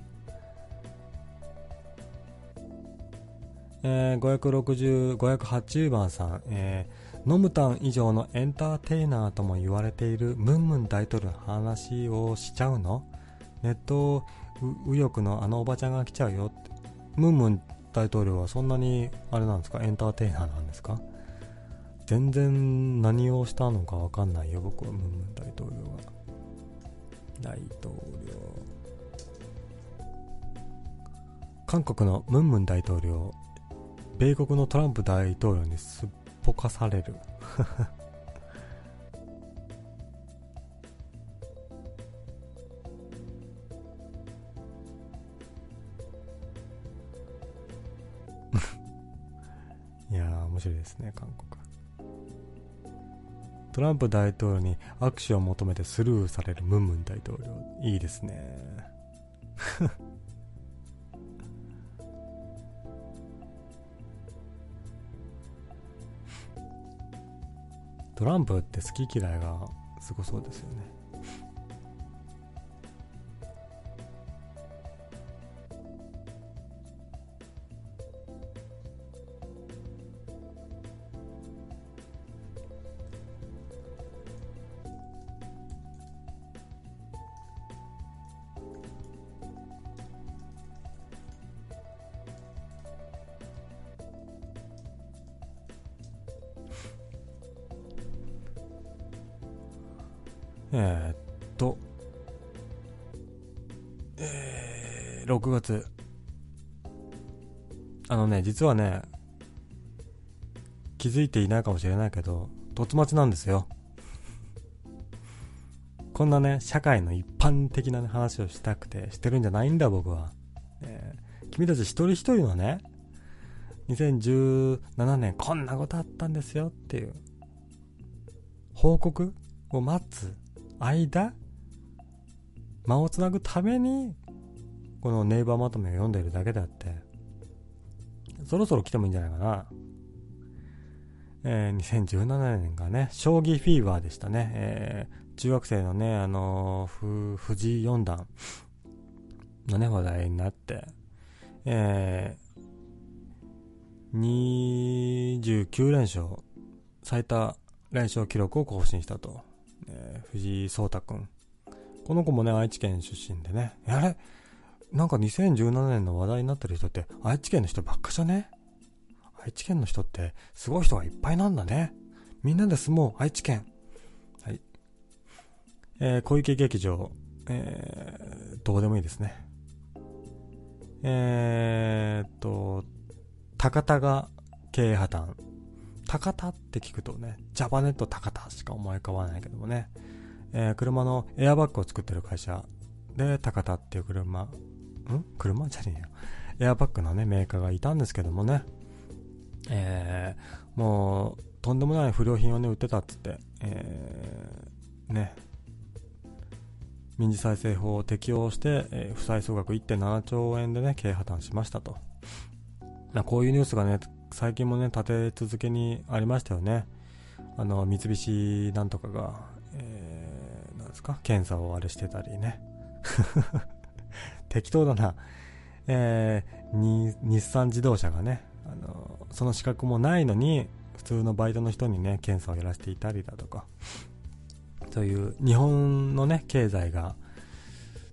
えー、560、580番さん、えー、ノムタン以上のエンターテイナーとも言われているムンムン大統領の話をしちゃうの？ネット右翼のあのおばちゃんが来ちゃうよって。ムンムン大統領はそんなに、あれなんですか、エンターテイナーなんですか？全然何をしたのかわかんないよ、僕はムンムン大統領は。大統領。韓国のムンムン大統領、米国のトランプ大統領にすっぽかされる。白いですね、韓国。トランプ大統領に握手を求めてスルーされるムンムン大統領。いいですね。<laughs> トランプって好き嫌いがすごそうですよね。実はね、気づいていないかもしれないけど、突末なんですよ。こんなね、社会の一般的な、ね、話をしたくて、してるんじゃないんだ、僕は。えー、君たち一人一人のね、2017年こんなことあったんですよっていう、報告を待つ間間をつなぐためにこのネイバーまとめを読んでいるだけであってそろそろ来てもいいんじゃないかなえー、2017年がね、将棋フィーバーでしたね。えー、中学生のね、あのー、藤井四段のね、話題になって、えー、29連勝、最多連勝記録を更新したと。えー、藤井聡太くん。この子もね、愛知県出身でね。あれ？なんか2017年の話題になってる人って愛知県の人ばっかじゃね？愛知県の人ってすごい人がいっぱいなんだね。みんなで住もう、愛知県。はい。えー、小池劇場。えー、どうでもいいですね。えー、っと、高田が経営破綻。高田って聞くとね、ジャパネット高田しか思い浮かばないけどもね、えー、車のエアバッグを作ってる会社で、高田っていう車、ん？車？じゃねえよ。エアバッグのね、メーカーがいたんですけどもね、えー、もう、とんでもない不良品をね、売ってたっつって、えー、ね、民事再生法を適用して、えー、負債総額1.7兆円でね、経営破綻しましたと。こういうニュースがね、最近もね、立て続けにありましたよね。あの、三菱なんとかが、えー、なんですか？検査をあれしてたりね。適当だな。<laughs> えー、日産自動車がね、あの、その資格もないのに、普通のバイトの人にね、検査をやらせていたりだとか、そういう日本のね、経済が、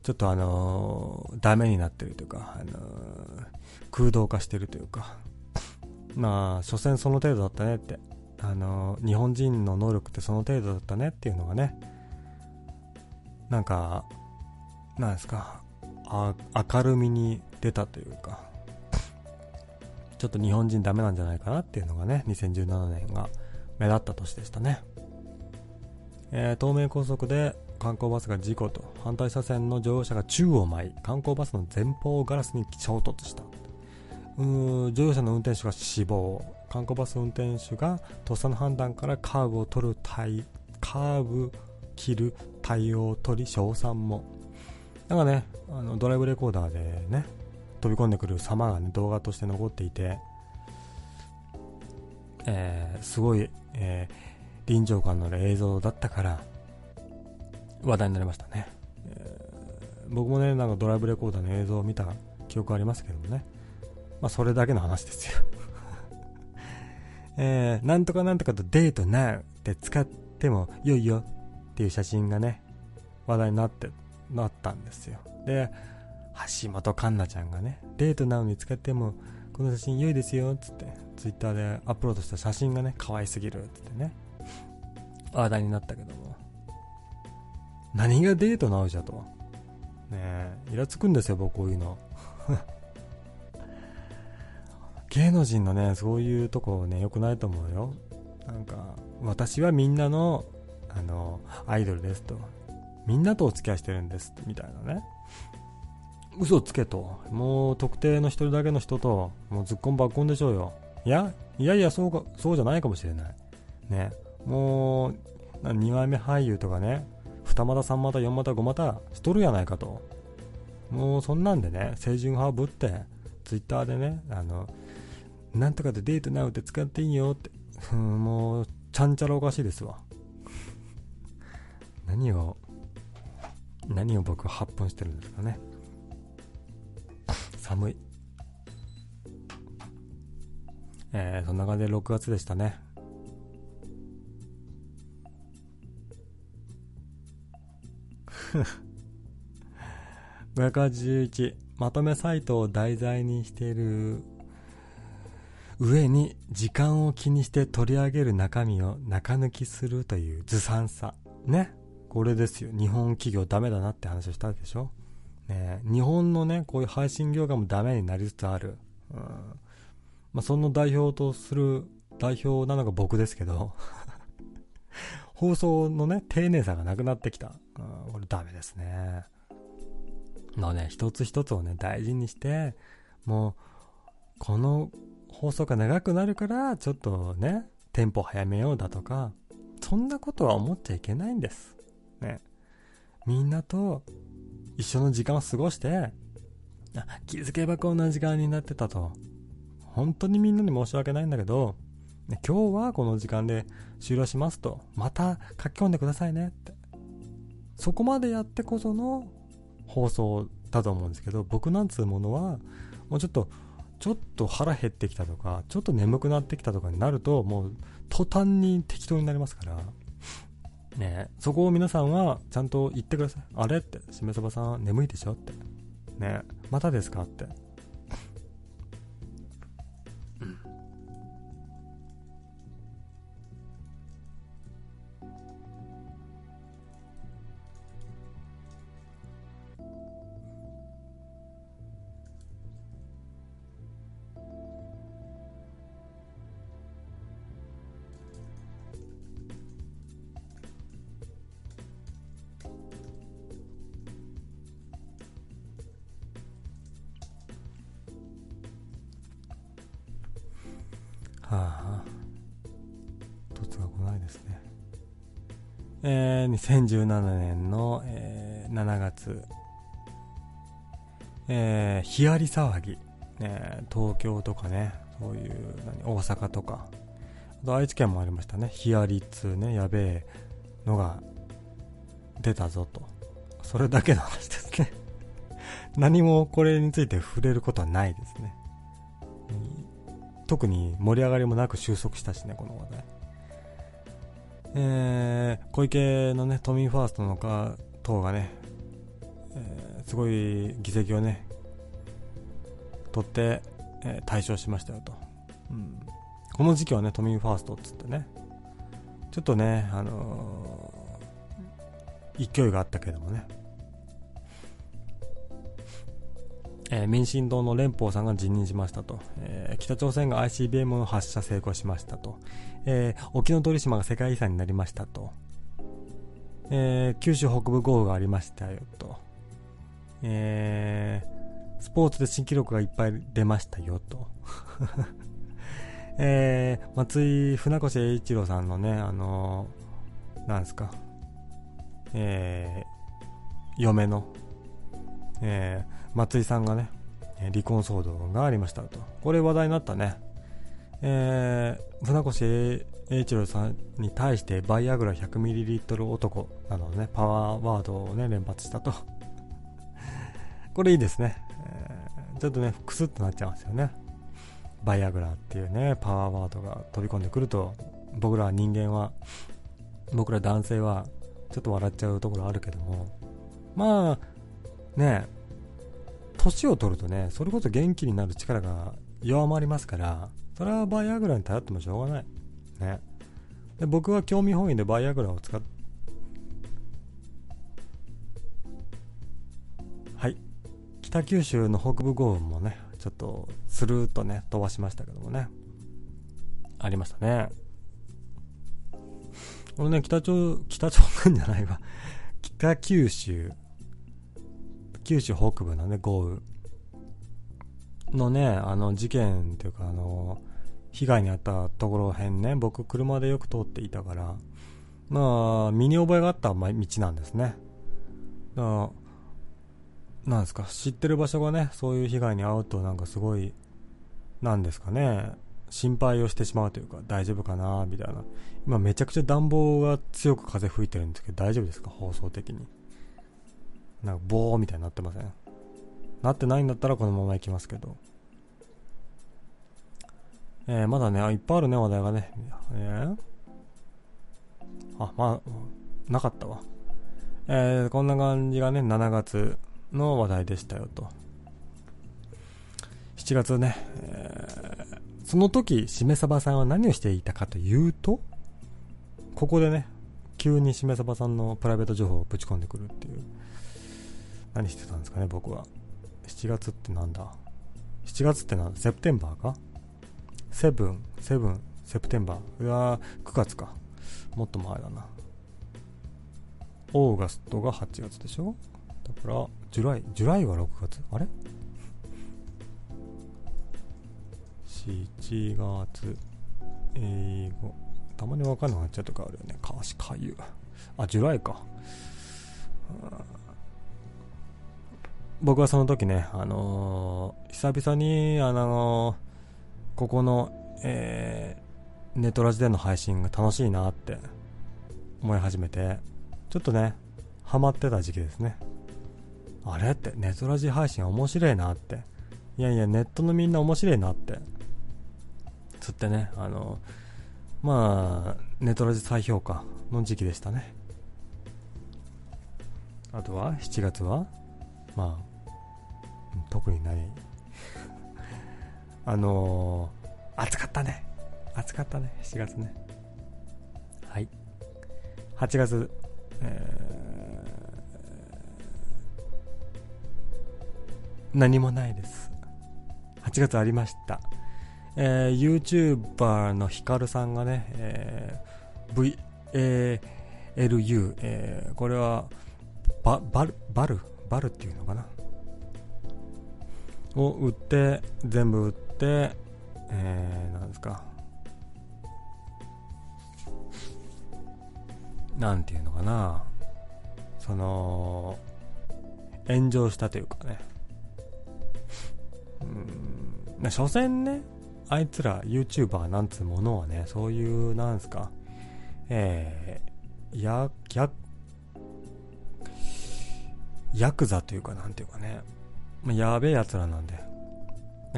ちょっとあのー、ダメになってるというか、あのー、空洞化してるというか、まあ、所詮その程度だったねって、あのー、日本人の能力ってその程度だったねっていうのがね、なんか、なんですか、あ明るみに出たというか、ちょっと日本人ダメなんじゃないかなっていうのがね、2017年が目立った年でしたね。えー、東名高速で観光バスが事故と反対車線の乗用車が宙を舞い観光バスの前方ガラスに衝突した。乗用車の運転手が死亡。観光バス運転手がとっさの判断からカーブを取る対カーブ切る対応を取り賞賛も。なんかねあのドライブレコーダーでね飛び込んでくる様が、ね、動画として残っていて、えー、すごい、えー臨場感のある映像だったから話題になりましたね、えー、僕もねなんかドライブレコーダーの映像を見た記憶ありますけどもね。まあそれだけの話ですよ。<laughs> えー、なんとかなんとかとデートなって使ってもよいよっていう写真がね話題になってなったんですよ。で橋本環奈ちゃんがねデートなのに使ってもこの写真良いですよっつってツイッターでアップロードした写真がね可愛すぎるっつってね話題になったけども。何がデートなうじゃと。ねえイラつくんですよ僕こういうの。<laughs> 芸能人のねそういうとこね良くないと思うよ。なんか私はみんなのあのアイドルですと。みんなとお付き合いしてるんですみたいなね。嘘つけと。もう特定の一人だけの人ともうずっこんばっこんでしょうよ。いやいやいやそうかそうじゃないかもしれない。ね。もう、2枚目俳優とかね、二股、三股、四股、五股しとるやないかと。もうそんなんでね、清純派ぶって、ツイッターでね、あの、なんとかでデートナウって使っていいよって、<laughs> もう、ちゃんちゃらおかしいですわ。何を、何を僕は発奮してるんですかね。<laughs> 寒い。えー、そんな感じで6月でしたね。<laughs> 581まとめサイトを題材にしている上に時間を気にして取り上げる中身を中抜きするというずさんさねこれですよ。日本企業ダメだなって話をしたでしょ？ね日本のねこういう配信業界もダメになりつつある、うん。まあ、その代表とする代表なのが僕ですけど。<laughs> 放送のね、丁寧さがなくなってきた。うん、これダメですね。のね、一つ一つをね、大事にして、もう、この放送が長くなるから、ちょっとね、テンポ早めようだとか、そんなことは思っちゃいけないんです。ね。みんなと一緒の時間を過ごして、気づけばこんな時間になってたと。本当にみんなに申し訳ないんだけど、今日はこの時間で終了しますと、また書き込んでくださいねって。そこまでやってこその放送だと思うんですけど、僕なんつうものは、もうちょっと、ちょっと腹減ってきたとか、ちょっと眠くなってきたとかになると、もう途端に適当になりますから、ねそこを皆さんはちゃんと言ってください。あれって、しめそばさん眠いでしょって。ねまたですかって。はあ、凸が来ないですね。えー、2017年の、えー、7月、えー、ヒアリ騒ぎ、ね、東京とかね、そういう、何、大阪とか、あと愛知県もありましたね、ヒアリっつうね、やべえのが出たぞと。それだけの話ですね <laughs> 何もこれについて触れることはないですね。特に盛り上がりもなく収束したしね、この話題。えー、小池のね、都民ファーストのか党がね、えー、すごい議席をね、取って、えー、対象しましたよと。うん、この時期はね、都民ファーストっつってね、ちょっとね、あのー、勢いがあったけどもね、えー、民進党の連邦さんが辞任しましたと、えー、北朝鮮が ICBM の発射成功しましたと、えー、沖ノ鳥島が世界遺産になりましたと、え九州北部豪雨がありましたよと、えスポーツで新記録がいっぱい出ましたよと、<laughs> え松井船越英一郎さんのね、あのなんですか、え嫁の、えー、松井さんがね、離婚騒動がありましたと。これ話題になったね。えー、船越英一郎さんに対してバイアグラ 100ml 男などのね、パワーワードをね、連発したと。<laughs> これいいですね。えー、ちょっとね、クスッとなっちゃうんですよね。バイアグラっていうね、パワーワードが飛び込んでくると、僕ら人間は、僕ら男性は、ちょっと笑っちゃうところあるけども、まあ、ねえ、年を取るとね、それこそ元気になる力が弱まりますから、それはバイアグラに頼ってもしょうがない。ね。で僕は興味本位でバイアグラを使っはい。北九州の北部豪雨もね、ちょっとスルーとね、飛ばしましたけどもね。ありましたね。これね、北朝、北朝鮮じゃないわ。北九州九州北部のね、豪雨のね、あの事件っていうか、あの、被害に遭ったところへんね、僕車でよく通っていたから、まあ、身に覚えがあった道なんですね。だから、なんですか、知ってる場所がね、そういう被害に遭うとなんかすごい、なんですかね、心配をしてしまうというか、大丈夫かな、みたいな。今めちゃくちゃ暖房が強く風吹いてるんですけど、大丈夫ですか？放送的に。なんか棒みたいになってません？なってないんだったらこのまま行きますけど。えー、まだね、いっぱいあるね、話題がね。えー、あ、まあ、なかったわ。えー、こんな感じがね、7月の話題でしたよと。7月ね、えー、その時、しめさばさんは何をしていたかというと、ここでね、急にしめさばさんのプライベート情報をぶち込んでくるっていう。何してたんですかね、僕は。7月ってなんだ ?7 月ってなんだ？セプテンバーか？セブン、セブン、セプテンバー。うわ9月か。もっと前だな。August が8月でしょ？だから、 July、July が6月？あれ ?7 月、英語。たまにわかんなくなっちゃうとかあるよね。かしかゆ。あ、 July か。僕はその時ね、あのー、久々に、あのー、ここの、えー、ネトラジでの配信が楽しいなって思い始めて、ちょっとね、ハマってた時期ですね。あれって、ネトラジ配信面白いなって。いやいや、ネットのみんな面白いなって。つってね、あのまあ、ネトラジ再評価の時期でしたね。あとは、7月はまあ、特にない。あのー、暑かったね。暑かったね。7月ね。はい。8月、えー、何もないです。8月ありました。えー、YouTuber のヒカルさんがね、えー、VALU、えー、これはババルバルバルっていうのかなを売って全部売ってえー、なんですか。なんていうのかな。その炎上したというかね。うん。所詮ねあいつら YouTuber なんつうものはねそういうなんですか。えー、や、逆、ヤクザというかなんていうかね、まあ、やべえ奴らなんで。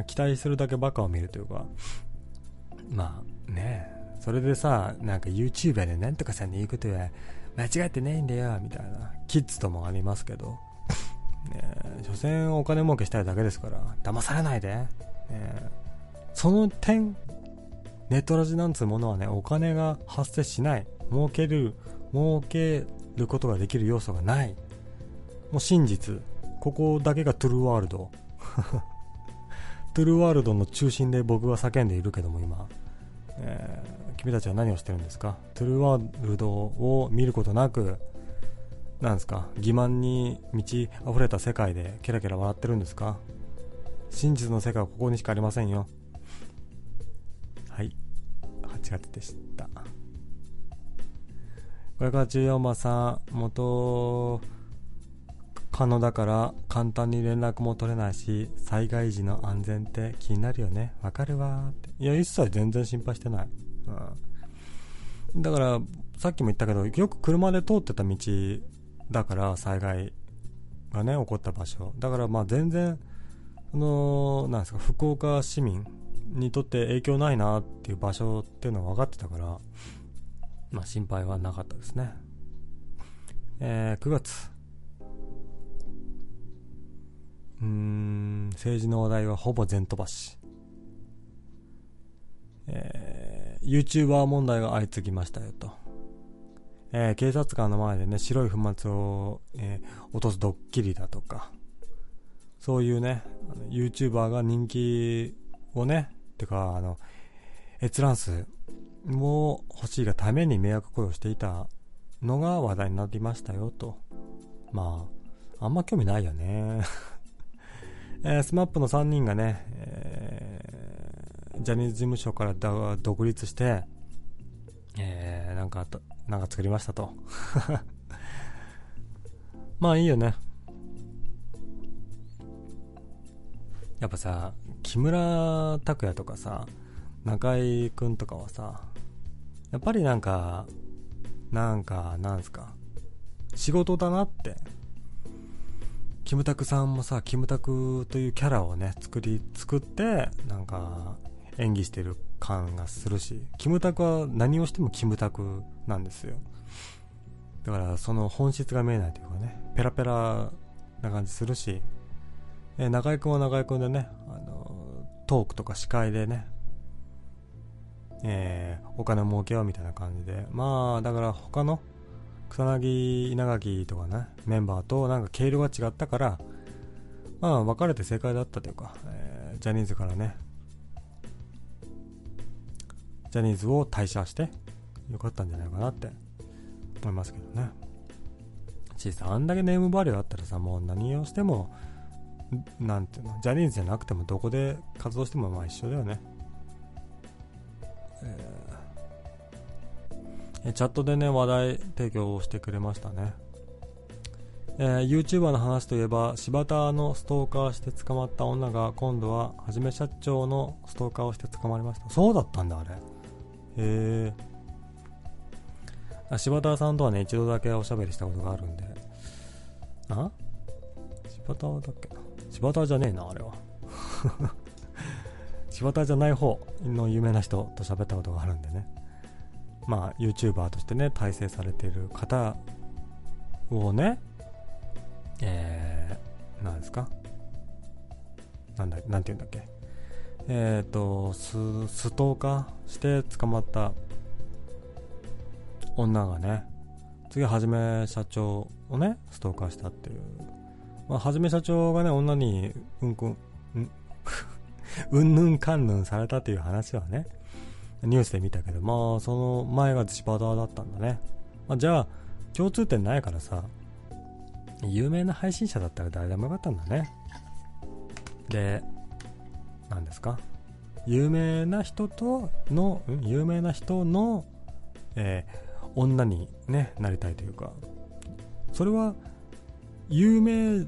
期待するだけバカを見るというか。まあねそれでさなんか YouTuber でなんとかさんの言うことは間違ってないんだよみたいな。キッズともありますけど。ねえ所詮お金儲けしたいだけですから。騙されないで、ね、その点ネットラジなんつうものはねお金が発生しない。儲ける儲けることができる要素がない。もう真実。ここだけがトゥルーワールド。<laughs> トゥルーワールドの中心で僕は叫んでいるけども今、えー、君たちは何をしてるんですか？トゥルーワールドを見ることなくなんですか？欺瞞に満ち溢れた世界でケラケラ笑ってるんですか？真実の世界はここにしかありませんよ。はい。8月でした。これから14番さん元可能だから簡単に連絡も取れないし災害時の安全って気になるよね。わかるわっていや一切全然心配してない、うん、だからさっきも言ったけどよく車で通ってた道だから災害がね起こった場所。だからまあ全然あのなんですか福岡市民にとって影響ないなっていう場所っていうのは分かってたからまあ心配はなかったですね。えー、9月うーん、政治の話題はほぼ全飛ばし。えー、YouTuber 問題が相次ぎましたよと。えー、警察官の前でね、白い粉末を、えー、落とすドッキリだとか、そういうね、YouTuber が人気をね、てか、あの、閲覧数も欲しいがために迷惑行為をしていたのが話題になりましたよと。まあ、あんま興味ないよね。えー、 SMAP の3人がね、えー、ジャニーズ事務所から独立して、えー、なんか、なんか作りましたと。<laughs> まあいいよね。やっぱさ、木村拓哉とかさ、中居君とかはさ、やっぱりなんか、なんか、なんすか、仕事だなってキムタクさんもさ、キムタクというキャラをね、作り、作って、なんか、演技してる感がするし、キムタクは何をしてもキムタクなんですよ。だから、その本質が見えないというかね、ペラペラな感じするし、え中居君は中居君でね、あの、トークとか司会でね、えー、お金儲けようみたいな感じで、まあ、だから他の草薙稲垣とかねメンバーとなんか毛色が違ったからまあ別れて正解だったというか、えー、ジャニーズからねジャニーズを退社してよかったんじゃないかなって思いますけどね。小さあんだけネームバリューあったらさもう何をしてもなんていうのジャニーズじゃなくてもどこで活動してもまあ一緒だよね、チャットでね、話題提供をしてくれましたね。えー、YouTuber の話といえば、柴田のストーカーして捕まった女が、今度は、はじめ社長のストーカーをして捕まりました。そうだったんだ、あれ。へえ。柴田さんとはね、一度だけおしゃべりしたことがあるんで。あ？柴田だっけ柴田じゃねえな、あれは。<laughs> 柴田じゃない方の有名な人と喋ったことがあるんでね。まあ、YouTuber としてね、体制されている方をね、えー、なんですか？なんだ、なんて言うんだっけ？えっ、ー、と、ス、ストーカーして捕まった女がね、次はじめ社長をね、ストーカーしたっていう。まあ、はじめ社長がね、女に、うんくん、うん、<laughs> うんぬんかんぬんされたっていう話はね、ニュースで見たけど、まあ、その前がシバダーだったんだね。まあ、じゃあ、共通点ないからさ、有名な配信者だったら誰でもよかったんだね。で、何ですか？有名な人との、有名な人の、えー、女にね、なりたいというか、それは、有名、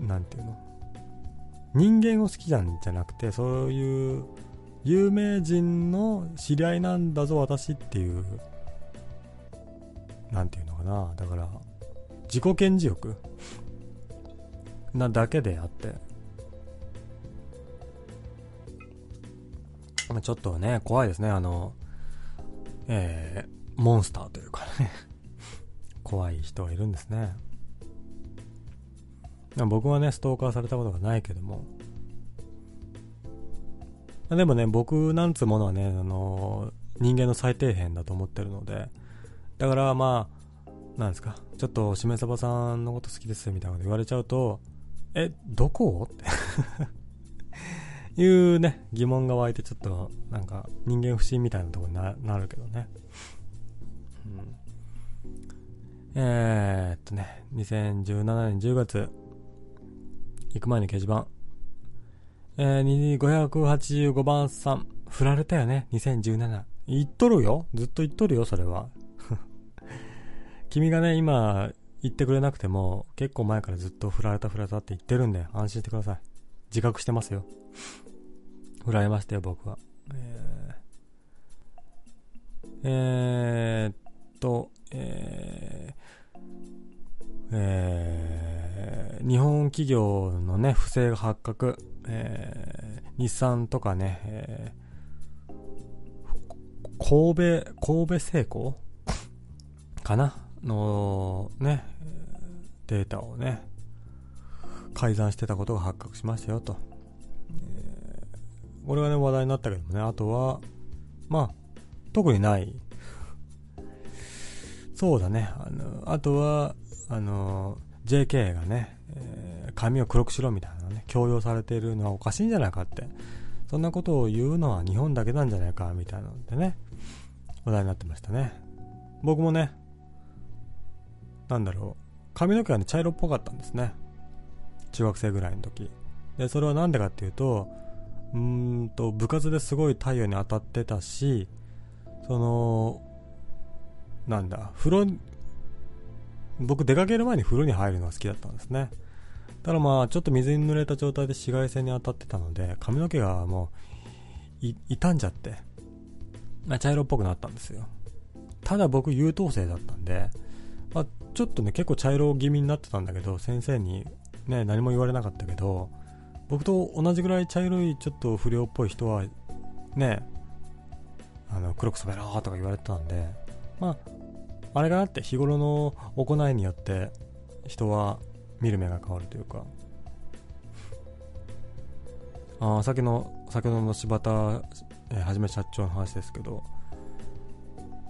なんていうの？人間を好きなんじゃなくて、そういう有名人の知り合いなんだぞ私っていう何て言うのかな。だから自己顕示欲。<laughs> なだけであって、ちょっとね、怖いですね、あの、えー、モンスターというかね。<laughs> 怖い人がいるんですね。僕はね、ストーカーされたことがないけども。でもね、僕なんつうものはね、あの人間の最底辺だと思ってるので、だからまあ、なんですか、ちょっとしめさばさんのこと好きですみたいなこと言われちゃうと、え、どこって <laughs> いうね、疑問が湧いてちょっと、なんか、人間不信みたいなところにななるけどね。うん。えー、っとね、2017年10月、行く前に掲示板。えー、585番さん、振られたよね、2017。言っとるよずっと言っとるよ、それは。<laughs> 君がね、今、言ってくれなくても、結構前からずっと振られた振られたって言ってるんで、安心してください。自覚してますよ。<laughs> 振られましたよ、僕は。えー、えー、っと、えー、えー、日本企業のね、不正が発覚、えー、日産とかね、えー、神戸、神戸製鋼？かな？のね、データをね、改ざんしてたことが発覚しましたよと。えー、これがね、話題になったけどもね、あとは、まあ、特にない。そうだね、あの、あとは、あの、JK がね、え、髪を黒くしろみたいなね、強要されているのはおかしいんじゃないかって。そんなことを言うのは日本だけなんじゃないか、みたいなのでね、話題になってましたね。僕もね、なんだろう、髪の毛がね、茶色っぽかったんですね。中学生ぐらいの時。で、それはなんでかっていうと、うんと、部活ですごい太陽に当たってたし、その、なんだ、風呂、僕出かける前に風呂に入るのが好きだったんですね。ただまあ、ちょっと水に濡れた状態で紫外線に当たってたので、髪の毛がもう、傷んじゃって、まあ、茶色っぽくなったんですよ。ただ僕優等生だったんで、まあ、ちょっとね、結構茶色気味になってたんだけど、先生にね、何も言われなかったけど、僕と同じぐらい茶色いちょっと不良っぽい人は、ね、あの、黒く染めろとか言われてたんで、まあ、あれかなって日頃の行いによって人は見る目が変わるというか、あさっきの、先ほどの柴田、えー、はじめ社長の話ですけど、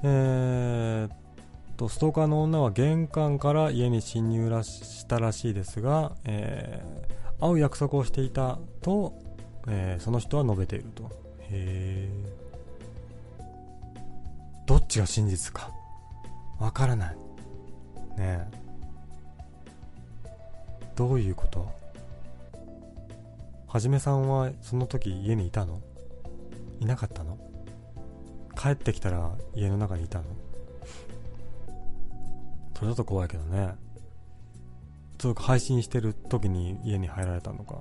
えー、とストーカーの女は玄関から家に侵入らしたらしいですが、えー、会う約束をしていたと、えー、その人は述べていると。へえどっちが真実か。わからないねえどういうこと？はじめさんはその時家にいたの？いなかったの？帰ってきたら家の中にいたの？それだと怖いけどね。そう配信してる時に家に入られたのか。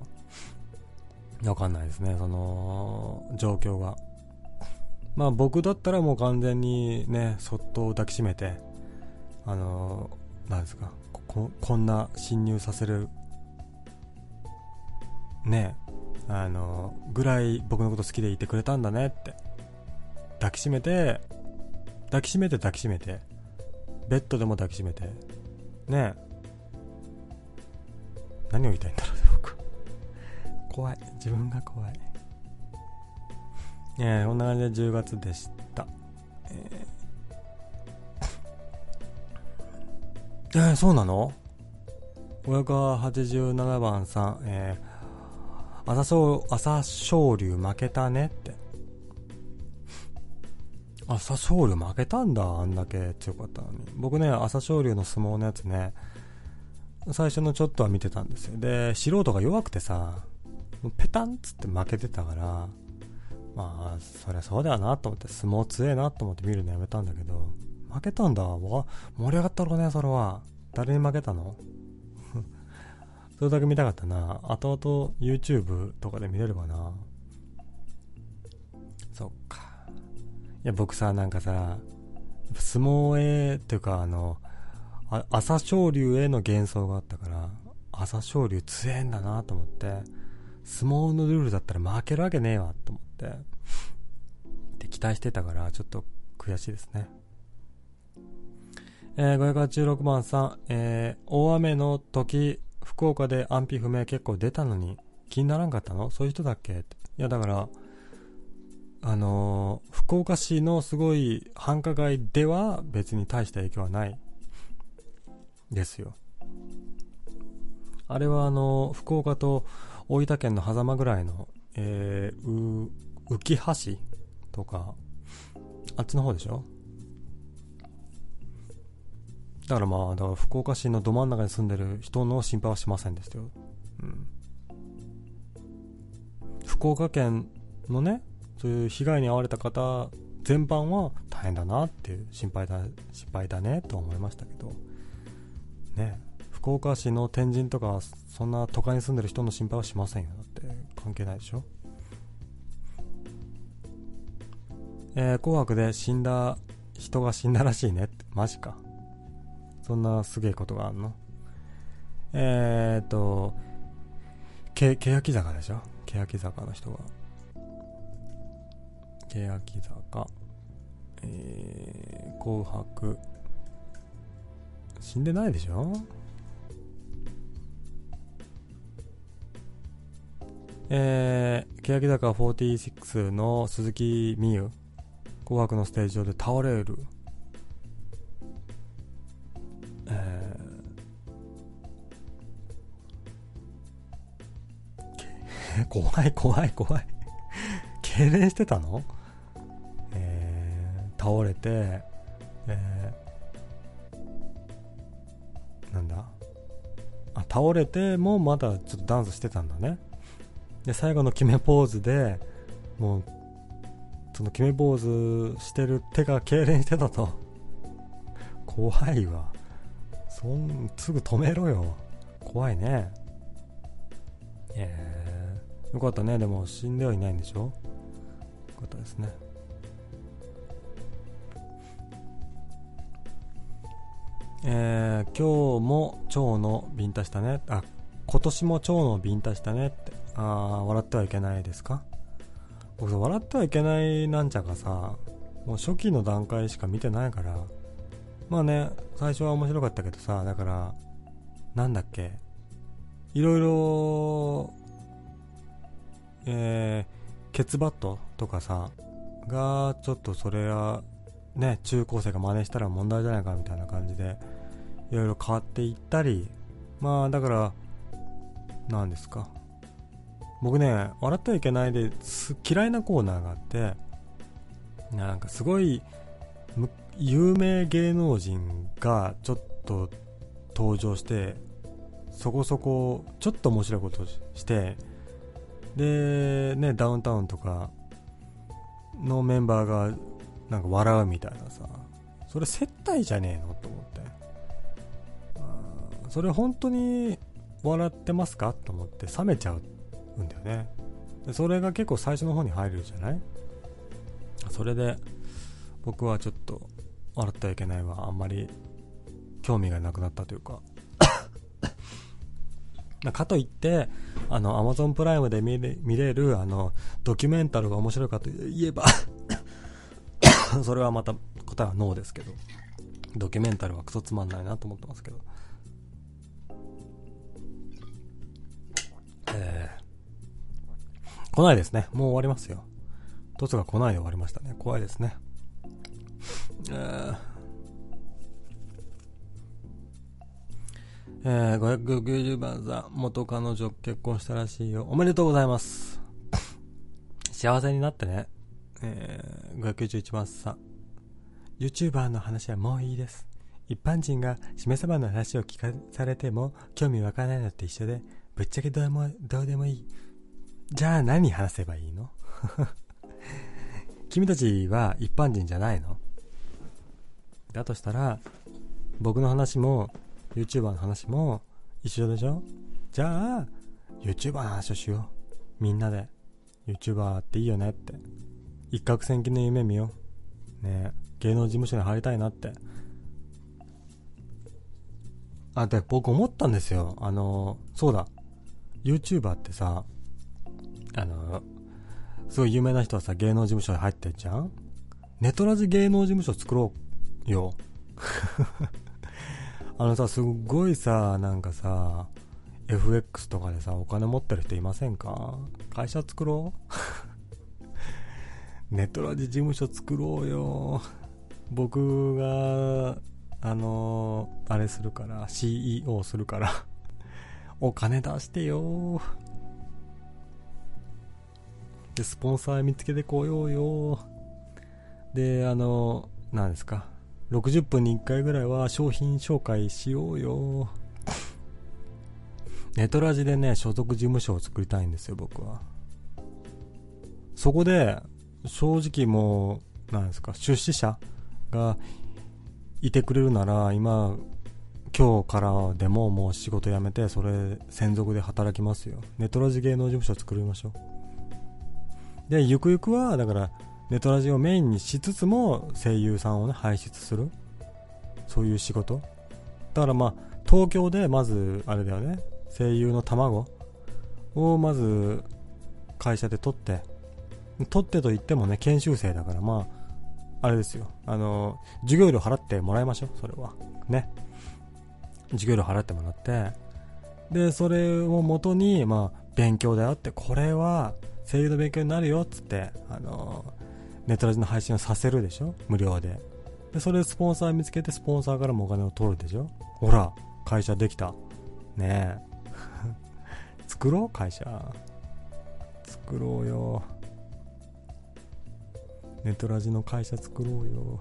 わかんないですね、その、状況が。まあ僕だったらもう完全にね、そっと抱きしめて、あのなんですか、ここんな侵入させる、ね、あのぐらい僕のこと好きでいてくれたんだねって、抱きしめて、抱きしめて抱きしめて、ベッドでも抱きしめてね何を言いたいんだろう僕。怖い。自分が怖い。えー、こんな感じで10月でした、えー、えー、そうなの？587番さん、えー、朝朝青龍負けたねって朝青龍負けたんだ、あんだけ強かったのに。僕ね、朝青龍の相撲のやつね、最初のちょっとは見てたんですよ。で、素人が弱くてさ、ペタンっつって負けてたから、まあ、そりゃそうだよなと思って、相撲強えなと思って見るのやめたんだけど、負けたんだ。わ、盛り上がったろうね、それは。誰に負けたの？<laughs> それだけ見たかったな。後々 YouTube とかで見れればな。そっか。いや、僕さ、なんかさ、相撲へ、っていうか、あの、あ朝青龍への幻想があったから、朝青龍強えんだなと思って相撲のルールだったら負けるわけねえわと思って。で期待してたからちょっと悔しいですね。えー、586番さん、えー、大雨の時福岡で安否不明結構出たのに気にならんかったの？そういう人だっけ？いやだからあのー、福岡市のすごい繁華街では別に大した影響はない。ですよ。あれはあの福岡と大分県の狭間ぐらいの、えー、う浮橋とかあっちの方でしょ？だからまあだから福岡市のど真ん中に住んでる人の心配はしませんでしたよ、うん、福岡県のねそういう被害に遭われた方全般は大変だなっていう心配だ心配だねと思いましたけど。ね。福岡市の天神とかそんな都会に住んでる人の心配はしませんよ。だって関係ないでしょ。えー、紅白で死んだ人が死んだらしいねって。マジか。そんなすげえことがあんの。えー、っとけ欅坂でしょ。欅坂の人が。欅坂。えー、紅白。死んでないでしょ。えー、欅坂46の鈴木美優紅白のステージ上で倒れる。えー、怖い怖い怖い。痙攣してたの？えー、倒れて、えー、なんだ？あ倒れてもまだちょっとダンスしてたんだね。で最後の決めポーズでもうその決めポーズしてる手が痙攣してたと。<laughs> 怖いわ。そんすぐ止めろよ。怖いね。えー、よかったね。でも死んではいないんでしょ？よかったですね。えー、今日も腸のビンタしたね。あ今年も腸のビンタしたねって。ああ笑ってはいけないですか？僕笑ってはいけないなんちゃかさもう初期の段階しか見てないから。まあね最初は面白かったけどさだからなんだっけ？いろいろえー、ケツバットとかさがちょっとそれはね中高生が真似したら問題じゃないかみたいな感じでいろいろ変わっていったり。まあだから何ですか？僕ね笑ってはいけないで嫌いなコーナーがあってなんかすごい有名芸能人がちょっと登場してそこそこちょっと面白いことをしてでねダウンタウンとかのメンバーがなんか笑うみたいなさそれ接待じゃねえの？と思って。それ本当に笑ってますか？と思って冷めちゃうんだよね。でそれが結構最初の方に入るじゃない？それで僕はちょっと笑ってはいけないわ。あんまり興味がなくなったというか。<coughs> かといってあの Amazon プライムで見れ見れるあのドキュメンタルが面白いかといえば <coughs> それはまた答えはノーですけど。ドキュメンタルはクソつまんないなと思ってますけど。えー、来ないですね。もう終わりますよ。トツが来ないで終わりましたね。怖いですね。えー、えー、590番さん、元彼女結婚したらしいよ。おめでとうございます。幸せになってね。えー、591番さん、YouTuber の話はもういいです。一般人がしめ鯖の話を聞かされても興味わからないのって一緒で、ぶっちゃけどうもどうでもいい。じゃあ何話せばいいの？<laughs> 君たちは一般人じゃないの？だとしたら、僕の話も、YouTuber の話も一緒でしょ？じゃあ、YouTuber の話をしよう。みんなで。YouTuber っていいよねって。一攫千金の夢見よう。ね芸能事務所に入りたいなって。あ、で、僕思ったんですよ。あの、そうだ。YouTuber ってさ、あの、すごい有名な人はさ、芸能事務所に入ってるじゃんネトラジ芸能事務所作ろうよ。<laughs> あのさ、すっごいさ、なんかさ、FX とかでさ、お金持ってる人いませんか？会社作ろう？ネトラジ事務所作ろうよ。僕が、あのー、あれするから、CEO するからお金出してよで、スポンサー見つけてこようよで、あの、何ですか。60分に1回ぐらいは商品紹介しようよネトラジでね、所属事務所を作りたいんですよ、僕は。そこで、正直もう、なんですか、出資者がいてくれるなら、今、今日からでももう仕事辞めて、それ専属で働きますよ。ネトラジ芸能事務所作りましょう。で、ゆくゆくは、だから、ネトラジをメインにしつつも声優さんをね、輩出する。そういう仕事。だからまあ、東京でまず、あれだよね、声優の卵をまず会社で取って、取ってと言ってもね、研修生だからまあ、あれですよ。あの、授業料払ってもらいましょう、それは。ね。授業料払ってもらって、で、それをもとに、まあ、勉強だよって、これは声優の勉強になるよっつって、あの、ネットラジの配信をさせるでしょ？無料で。で、それでスポンサー見つけて、スポンサーからもお金を取るでしょ？ほら、会社できた。ねえ。<laughs> 作ろう会社。作ろうよ。ネトラジの会社作ろうよ。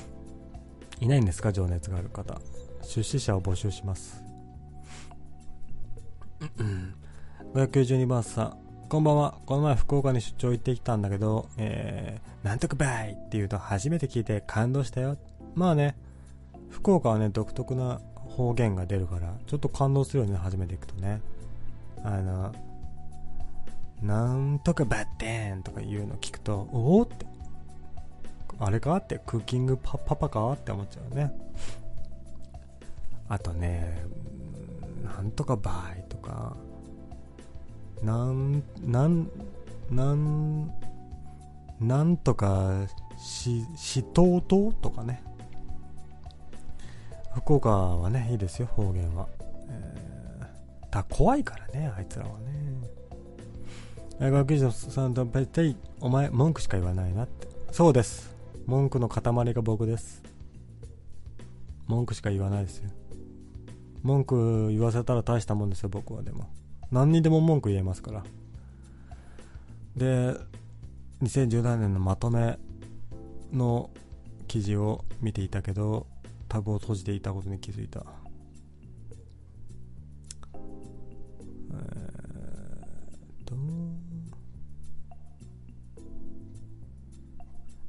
<laughs> いないんですか情熱がある方。出資者を募集します。592番さん。こんばんは。この前福岡に出張行ってきたんだけど、えー、なんとかばいって言うと初めて聞いて感動したよ。まあね、福岡はね、独特な方言が出るから、ちょっと感動するよね、初めて行くとね。あの、なんとかバッテンとか言うの聞くと、おおって、あれかって、クッキングパパパかって思っちゃうね。あとね、なんとかバイとか、なん、なん、なん、なんとかし、しとうとうとかね。福岡はね、いいですよ、方言は。えー、だ怖いからね、あいつらはね。学者さんと大体お前文句しか言わないなってそうです文句の塊が僕です文句しか言わないですよ文句言わせたら大したもんですよ僕はでも。何にでも文句言えますから。で2017年のまとめの記事を見ていたけどタブを閉じていたことに気づいた。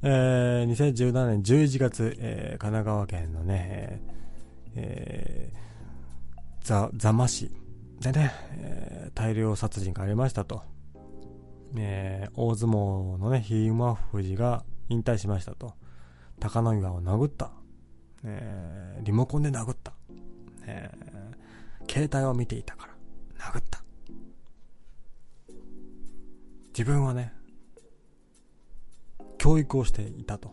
えー、2017年11月、えー、神奈川県のね、えー、ざ、座間市でね、えー、大量殺人がありましたと。えー、大相撲のね、ひ馬富士が引退しましたと。高野岩を殴った。えー、リモコンで殴った。えー、携帯を見ていたから殴った。自分はね、教育をしていたと。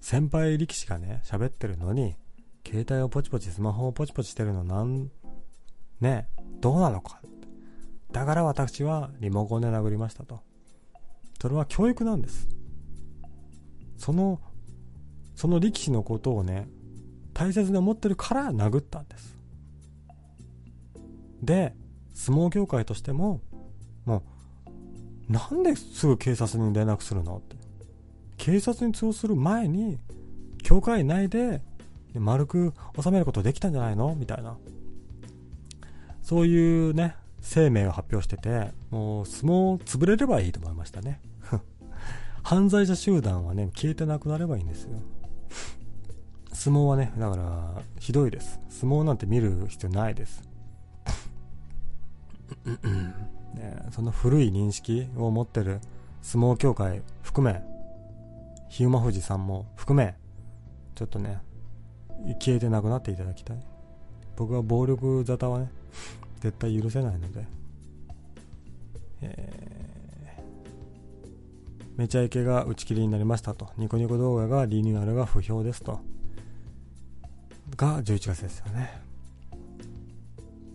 先輩力士がね、喋ってるのに、携帯をポチポチ、スマホをポチポチしてるのなん、ね、どうなのか。だから私はリモコンで殴りましたと。それは教育なんです。その、その力士のことをね、大切に思ってるから殴ったんです。で、相撲協会としても、もう、なんですぐ警察に連絡するのって。警察に通報する前に、教会内でで丸く収めることできたんじゃないの？みたいな。そういうね、声明を発表してて、もう相撲潰れればいいと思いましたね。<laughs> 犯罪者集団はね、消えてなくなればいいんですよ。相撲はね、だから、ひどいです。相撲なんて見る必要ないです。ね、その古い認識を持ってる相撲協会含め、日馬富士さんも含め、ちょっとね、消えてなくなっていただきたい。僕は暴力沙汰はね絶対許せないので、えー、めちゃイケが打ち切りになりましたと。ニコニコ動画がリニューアルが不評ですと。が11月ですよね。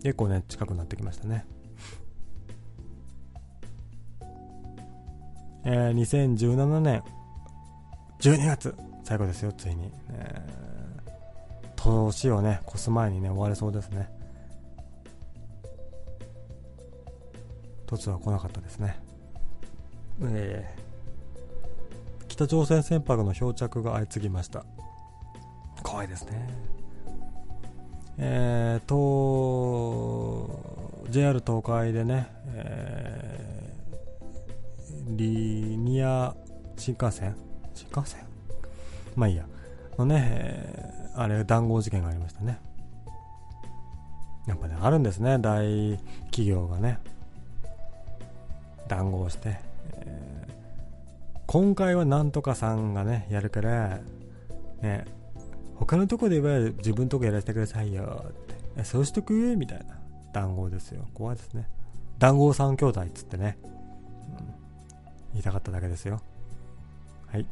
結構ね近くなってきましたね。えー、2017年12月。最後ですよついに、えー、年をね越す前にね終われそうですね。突は来なかったですね。えー、北朝鮮船舶の漂着が相次ぎました。怖いですね。えーと JR 東海でね、えー、リニア新幹線？新幹線？まあいいや。のね、あれ、談合事件がありましたね。やっぱね、あるんですね、大企業がね。談合して。えー、今回はなんとかさんがね、やるから、ね、他のとこで言えば自分とこやらせてくださいよって。そうしとく？みたいな談合ですよ。怖いですね。談合三兄弟っつってね。うん、言いたかっただけですよ。はい。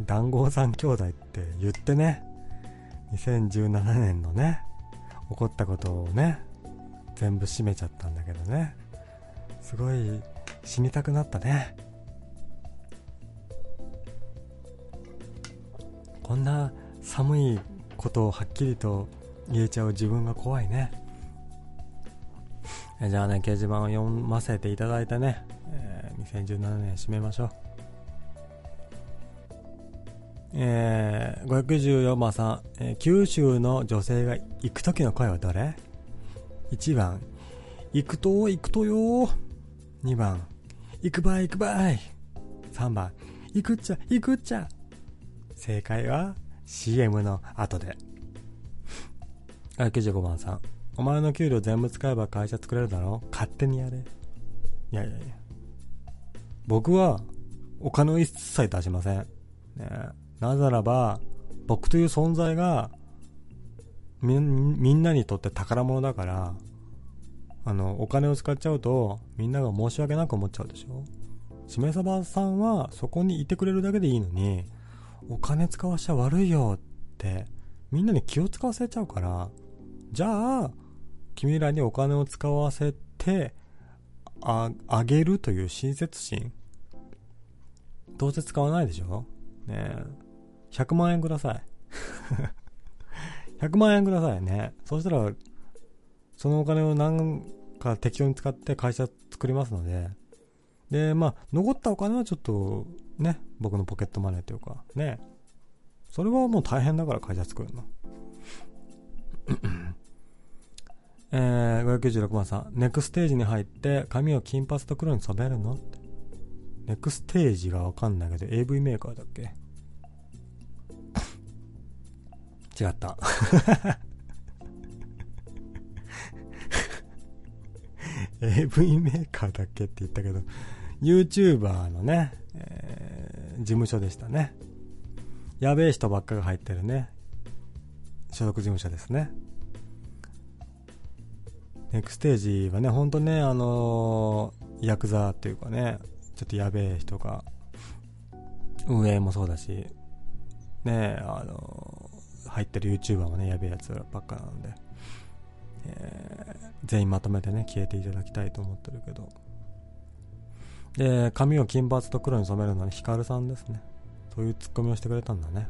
談合三兄弟って言ってね、2017年のね、起こったことをね、全部閉めちゃったんだけどね。すごい死にたくなったね。こんな寒いことをはっきりと言えちゃう自分が怖いね。じゃあね、掲示板を読ませていただいてね、えー、2017年締めましょう。えー、514番さん、えー、九州の女性が行く時の声はどれ ?1 番、行くと、行くとよ2番、行くばい、行くばい。3番、行くっちゃ、行くっちゃ。正解は CM の後で。<laughs> あ、95番さん、お前の給料全部使えば会社作れるだろ？勝手にやれ。いやいやいや。僕はお金を一切出しません。ねなぜならば、僕という存在がみ、みんなにとって宝物だから、あの、お金を使っちゃうと、みんなが申し訳なく思っちゃうでしょ？しめさばさんは、そこにいてくれるだけでいいのに、お金使わしちゃ悪いよって、みんなに気を使わせちゃうから、じゃあ、君らにお金を使わせて、あ、あげるという親切心。どうせ使わないでしょ？ねえ。100万円ください。100万円くださいね。そしたら、そのお金を何か適当に使って会社作りますので、で、まあ、残ったお金はちょっと、ね、僕のポケットマネーというか、ね、それはもう大変だから会社作るの。えー、596番さん、ネクステージに入って髪を金髪と黒に染めるの？って。ネクステージがわかんないけど AV メーカーだっけ？違った。AV メーカーだっけって言ったけど、YouTuber のね、えー、事務所でしたね。やべえ人ばっかが入ってるね、所属事務所ですね。ネクステージはね、ほんとね、あのー、ヤクザっていうかね、ちょっとやべえ人が、運営もそうだし、ね、あの入ってる YouTuber もね、やべえやつばっかなんで、えー、全員まとめてね、消えていただきたいと思ってるけど。で、髪を金髪と黒に染めるのはヒカルさんですね。そういうツッコミをしてくれたんだね。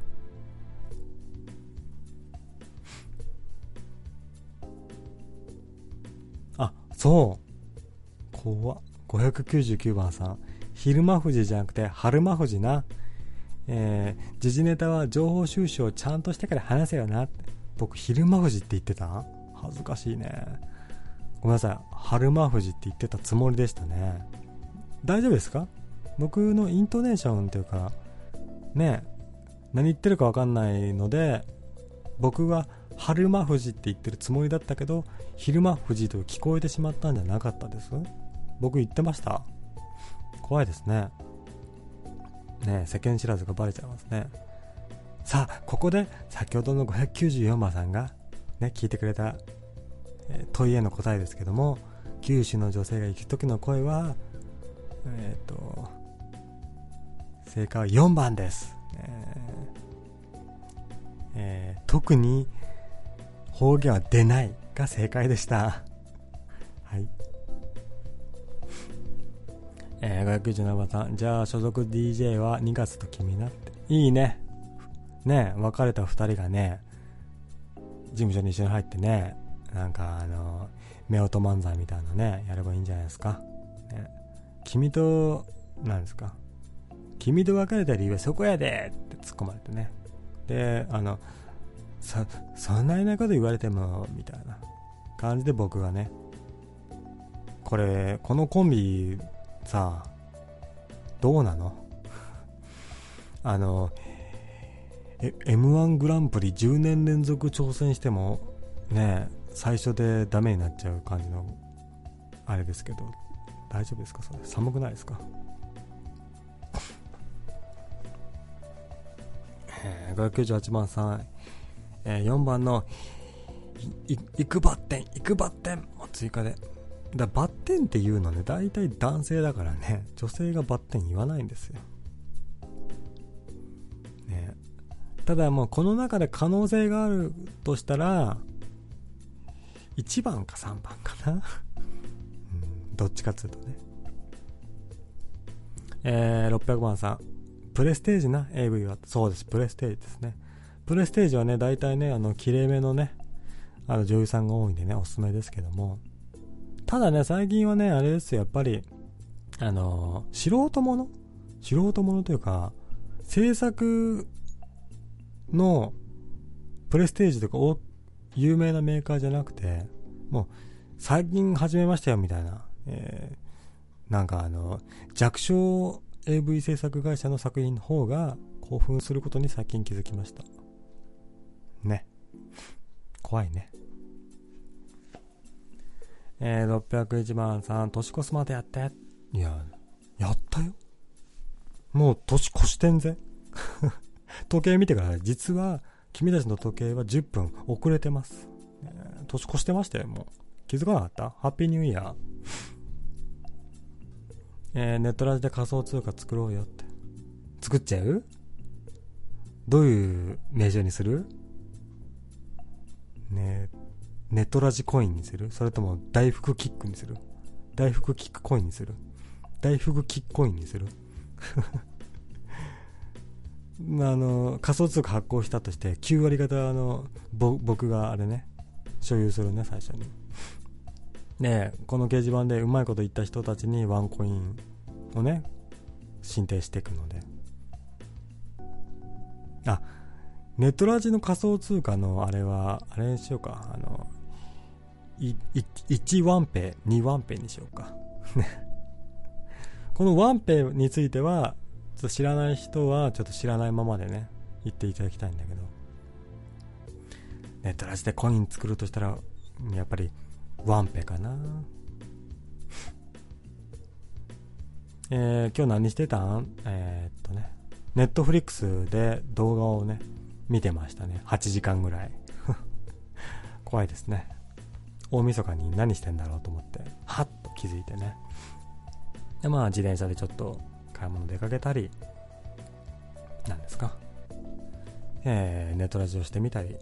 あ、そう。怖っ。599番さん。昼間富士じゃなくて春間富士な。えー、時事ネタは情報収集をちゃんとしてから話せよな。僕、昼間富士って言ってた？恥ずかしいね。ごめんなさい。春間富士って言ってたつもりでしたね。大丈夫ですか？僕のイントネーションというか、ね、何言ってるかわかんないので、僕が春間富士って言ってるつもりだったけど、昼間富士と聞こえてしまったんじゃなかったです？僕言ってました怖いですね。ね世間知らずがバレちゃいますね。さあ、ここで先ほどの594番さんがね、聞いてくれた、え、問いへの答えですけども、九州の女性が行く時の声は、えっ、ー、と、正解は4番です。えーえー、特に方言は出ないが正解でした。はい。えー、597番さん、じゃあ所属 DJ は2月と君なって。いいね。ね、別れた2人がね、事務所に一緒に入ってね、なんかあの、夫婦漫才みたいなね、やればいいんじゃないですか。ね、君と、なんですか。君と別れた理由はそこやでって突っ込まれてね。で、あの、そ、そんなにないこと言われても、みたいな感じで僕がね、これ、このコンビ、さあ、どうなの？あの、M1 グランプリ10年連続挑戦しても、ね、最初でダメになっちゃう感じの、あれですけど、大丈夫ですか？それ。寒くないですか？えー、598番さん、えー、4番の、い、いくばってん、いくばってん。も追加で。だバッテンっていうのね、大体男性だからね、女性がバッテン言わないんですよ。ねただもうこの中で可能性があるとしたら、1番か3番かな。うん、どっちかっつうとね。えー、600番さん。プレステージな、AV は。そうです、プレステージですね。プレステージはね、大体ね、あの、綺麗めのね、あの、女優さんが多いんでね、おすすめですけども。ただね、最近はね、あれですよ、やっぱり、あのー、素人もの？素人ものというか、制作のプレステージとか有名なメーカーじゃなくて、もう、最近始めましたよ、みたいな。えー、なんかあの、弱小 AV 制作会社の作品の方が興奮することに最近気づきました。ね。怖いね。えー、601番さん、年越すまでやって。いや、やったよ。もう年越してんぜ。<laughs> 時計見てください。実は、君たちの時計は10分遅れてます。えー、年越してましたよ、もう。気づかなかった？ハッピーニューイヤー。<laughs> えー、ネットラジで仮想通貨作ろうよって。作っちゃう？どういう名称にする？ネッネトラジコインにする？それとも大福キックにする？大福キックコインにする？大福キックコインにする？<laughs> まああの、仮想通貨発行したとして、9割方、あの、僕があれね、所有するね、最初に。で、この掲示板でうまいこと言った人たちにワンコインをね、進呈していくので。あ、ネットラジの仮想通貨のあれは、あれにしようか。あの、1ワンペイ、2ワンペイにしようか。<laughs> このワンペイについては、ちょっと知らない人は、ちょっと知らないままでね、言っていただきたいんだけど。ネットラジでコイン作るとしたら、やっぱり、ワンペかな。えー、今日何してたん？えー、っとね、ネットフリックスで動画をね、見てましたね。8時間ぐらい。<laughs> 怖いですね。大晦日に何してんだろうと思って、はっと気づいてね。で、まあ自転車でちょっと買い物出かけたり、なんですか。えー、ネットラジオしてみたり、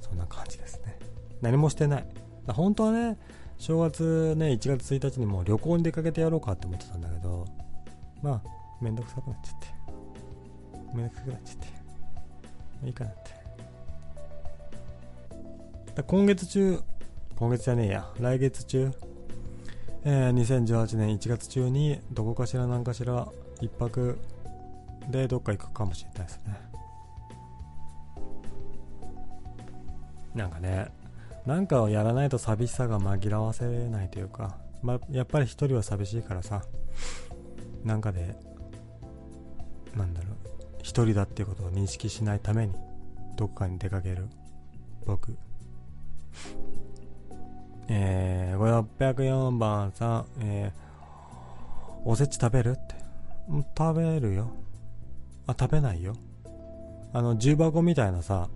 そんな感じですね。何もしてない。本当はね、正月ね、1月1日にもう旅行に出かけてやろうかって思ってたんだけど、まあ、めんどくさくなっちゃって。めんどくさくなっちゃって。いいかなって。今月中、今月じゃねえや、来月中、えー、2018年1月中にどこかしら何かしら一泊でどっか行くかもしれないですね。なんかね、なんかをやらないと寂しさが紛らわせないというか、まやっぱり一人は寂しいからさ、なんかで、なんだろう、一人だっていうことを認識しないために、どこかに出かける、僕。えー、504番さん、えー、おせち食べるって。食べるよ。あ食べないよ。あの重箱みたいなさ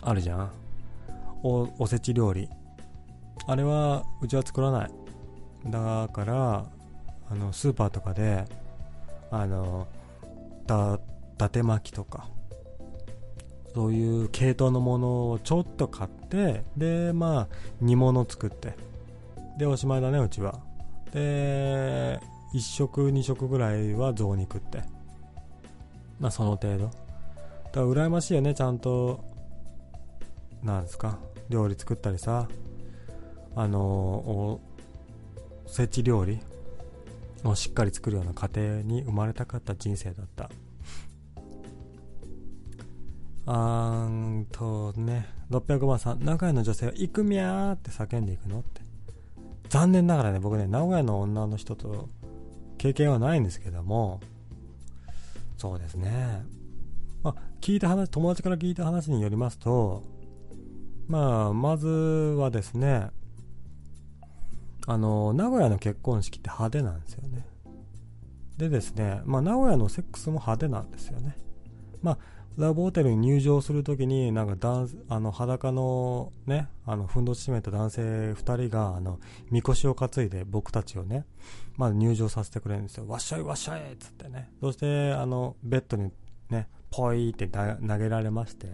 あるじゃん。おおせち料理。あれはうちは作らない。だからあのスーパーとかであのだ伊達巻きとか。そういう系統のものをちょっと買ってでまあ煮物作って。でおしまいだねうちは。で1食2食ぐらいは雑肉って。まあその程度。だから羨ましいよねちゃんと。なんですか料理作ったりさ。あのおせち料理をしっかり作るような家庭に生まれたかった人生だった。あーんとね600番さん名古屋の女性は行くみゃーって叫んでいくのって。残念ながらね僕ね名古屋の女の人と経験はないんですけども。そうですね。まあ聞いた話友達から聞いた話によりますとまあまずはですねあの名古屋の結婚式って派手なんですよね。でですね、まあ、名古屋のセックスも派手なんですよね。まあラブホテルに入場するときに、なんか、あの、裸のね、あの、ふんどし締めた男性2人が、あの、みこしを担いで僕たちをね、まず入場させてくれるんですよ。わっしゃいわっしゃいっつってね。そして、あの、ベッドにね、ポイって投げられまして、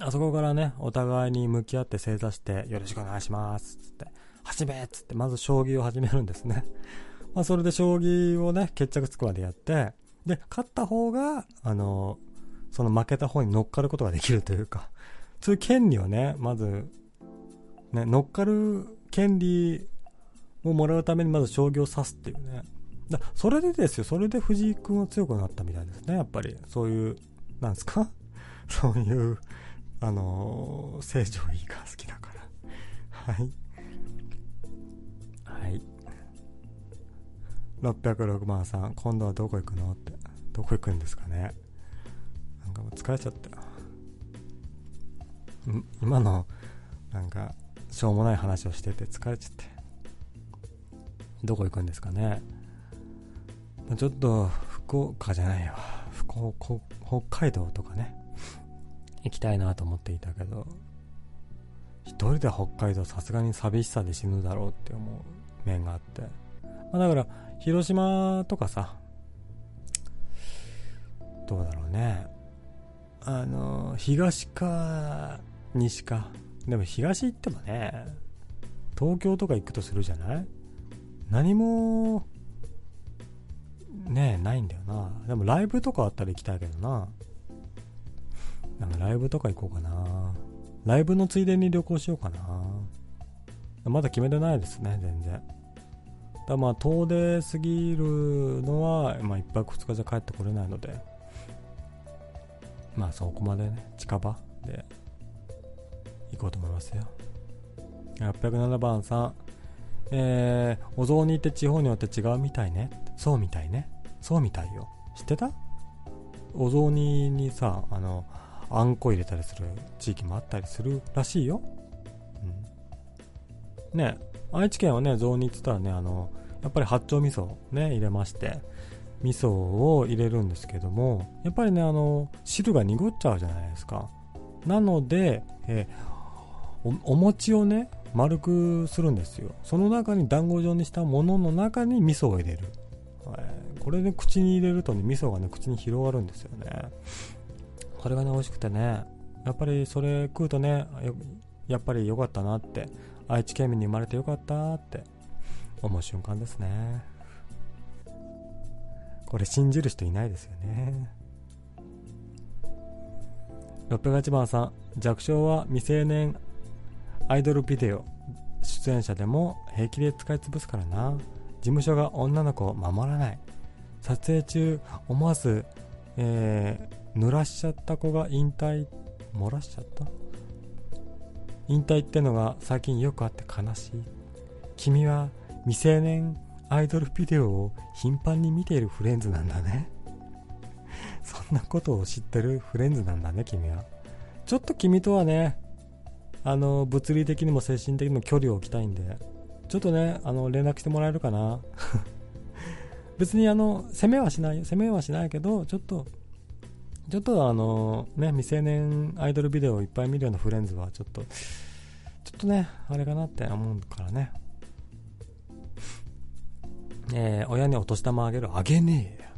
あそこからね、お互いに向き合って正座して、よろしくお願いしますっ、つって、始めっつって、まず将棋を始めるんですね。まあ、それで将棋をね、決着つくまでやって、で、勝った方が、あの、その負けた方に乗っかることができるというか、そういう権利をね、まず、ね、乗っかる権利をもらうためにまず将棋を指すっていうね。だそれでですよ、それで藤井君は強くなったみたいですね、やっぱり。そういう、なんですか？<laughs> そういう、あのー、成長いいが好きだから。はい。はい。606万さん、今度はどこ行くの？って。どこ行くんですかね？かもう疲れちゃった。今のなんかしょうもない話をしてて疲れちゃって。どこ行くんですかね。ちょっと福岡じゃないよ。福岡北海道とかね。行きたいなと思っていたけど。一人で北海道さすがに寂しさで死ぬだろうって思う。面があって、まあ、だから広島とかさ。どうだろうね。あの東か西か。でも東行ってもね東京とか行くとするじゃない？何もねえないんだよな。でもライブとかあったら行きたいけどな。なんかライブとか行こうかな。ライブのついでに旅行しようかな。まだ決めてないですね全然。だまあ遠出すぎるのは、まあ、1泊2日じゃ帰ってこれないので。まあそこまでね、近場で行こうと思いますよ。807番さん、えー、お雑煮って地方によって違うみたいね。そうみたいね。そうみたいよ。知ってた？お雑煮にさ、あの、あんこ入れたりする地域もあったりするらしいよ。うん。ね、愛知県はね、雑煮って言ったらね、あの、やっぱり八丁味噌ね、入れまして、味噌を入れるんですけどもやっぱりねあの汁が濁っちゃうじゃないですか。なので、えー、お餅をね丸くするんですよ。その中に団子状にしたものの中に味噌を入れる、えー、これで、ね、口に入れるとね味噌がね口に広がるんですよね。これがね美味しくてねやっぱりそれ食うとねやっぱり良かったなって愛知県民に生まれて良かったって思う瞬間ですね。これ信じる人いないですよね。608番さん、弱小は未成年アイドルビデオ出演者でも平気で使い潰すからな。事務所が女の子を守らない。撮影中、思わず、えー、濡らしちゃった子が引退、漏らしちゃった？引退ってのが最近よくあって悲しい。君は未成年アイドルビデオを頻繁に見ているフレンズなんだね。<laughs> そんなことを知ってるフレンズなんだね、君は。ちょっと君とはね、あの、物理的にも精神的にも距離を置きたいんで、ちょっとね、あの、連絡してもらえるかな。<laughs> 別にあの、攻めはしないよ。攻めはしないけど、ちょっと、ちょっとあの、ね、未成年アイドルビデオをいっぱい見るようなフレンズは、ちょっと、ちょっとね、あれかなって思うからね。えー、親にお年玉あげるあげねえよ。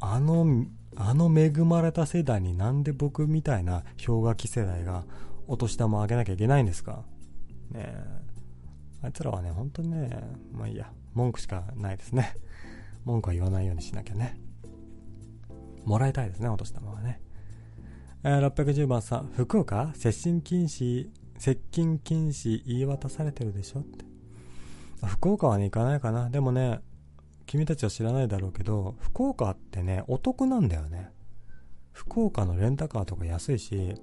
あの、あの恵まれた世代になんで僕みたいな氷河期世代がお年玉あげなきゃいけないんですか？ねえ。あいつらはね、本当にね、まあいいや、文句しかないですね。文句は言わないようにしなきゃね。もらいたいですね、お年玉はね。えー、610番さん、福岡？接近禁止、接近禁止言い渡されてるでしょって。福岡はね、行かないかな。でもね、君たちは知らないだろうけど、福岡ってね、お得なんだよね。福岡のレンタカーとか安いし、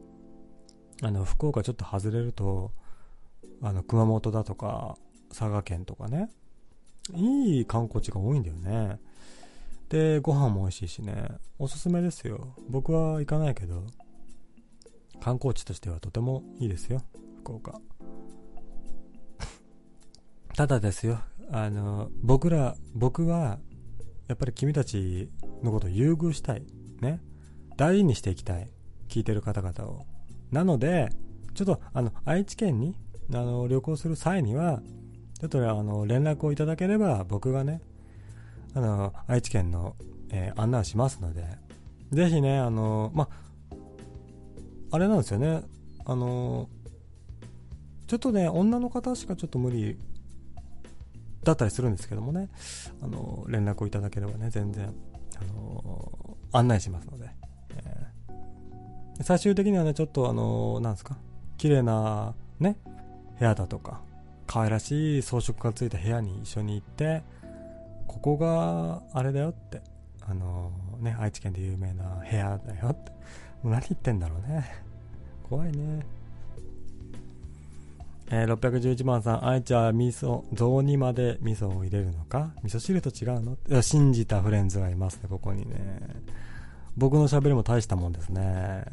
あの、福岡ちょっと外れると、あの、熊本だとか、佐賀県とかね、いい観光地が多いんだよね。で、ご飯も美味しいしね、おすすめですよ。僕は行かないけど、観光地としてはとてもいいですよ、福岡。ただですよ、あの、僕ら、僕は、やっぱり君たちのことを優遇したい。ね。大事にしていきたい。聞いてる方々を。なので、ちょっと、あの、愛知県に、あの、旅行する際には、ちょっと、あの、連絡をいただければ、僕がね、あの、愛知県の、えー、案内しますので、ぜひね、あの、ま、あれなんですよね、あの、ちょっとね、女の方しかちょっと無理だったりするんですけどもね、あの、連絡をいただければね、全然、あの、案内しますので、えー、最終的にはね、ちょっとあの、なんですか、綺麗な、ね、部屋だとか、可愛らしい装飾がついた部屋に一緒に行って、ここがあれだよって、あのね、愛知県で有名な部屋だよって、もう何言ってんだろうね。怖いね。えー、611番さん、愛ちゃん味噌、雑煮まで味噌を入れるのか？味噌汁と違うの？いや信じたフレンズがいますね、ここにね。僕の喋りも大したもんですね。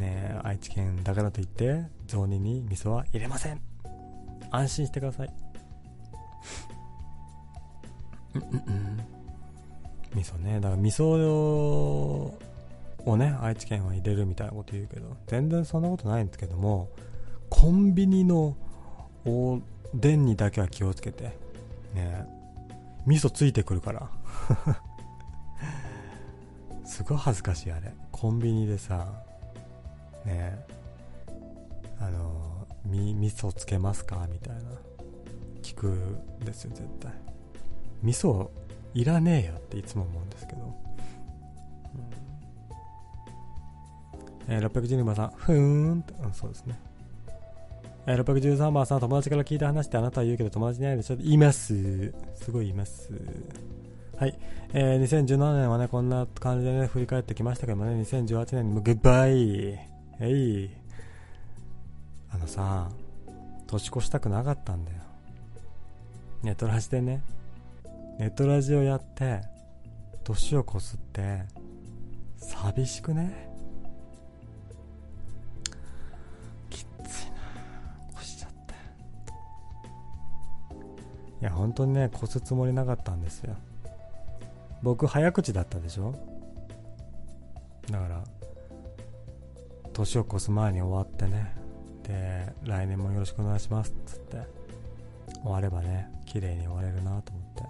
ね愛知県だからといって、雑煮に味噌は入れません。安心してください。味噌ね。だから味噌をね、愛知県は入れるみたいなこと言うけど、全然そんなことないんですけども、コンビニのおでんにだけは気をつけて。ね味噌ついてくるから。<laughs> すごい恥ずかしいあれ。コンビニでさ、ねあの、み、味噌つけますか？みたいな。聞くんですよ、絶対。味噌いらねえよっていつも思うんですけど。うん、えー、612番さん、ふーんって、うん、そうですね。えー、613番さん、友達から聞いた話ってあなたは言うけど友達に会える？でしょ言います。すごいいます。はい。えー、2017年はね、こんな感じでね、振り返ってきましたけどもね、2018年にもグッバイえいあのさ、年越したくなかったんだよ。ネットラジでね、ネットラジオやって、年を越すって、寂しくね？いや、本当にね、越すつもりなかったんですよ。僕、早口だったでしょ？だから、年を越す前に終わってね、で、来年もよろしくお願いしますっつって、終わればね、綺麗に終われるなと思って、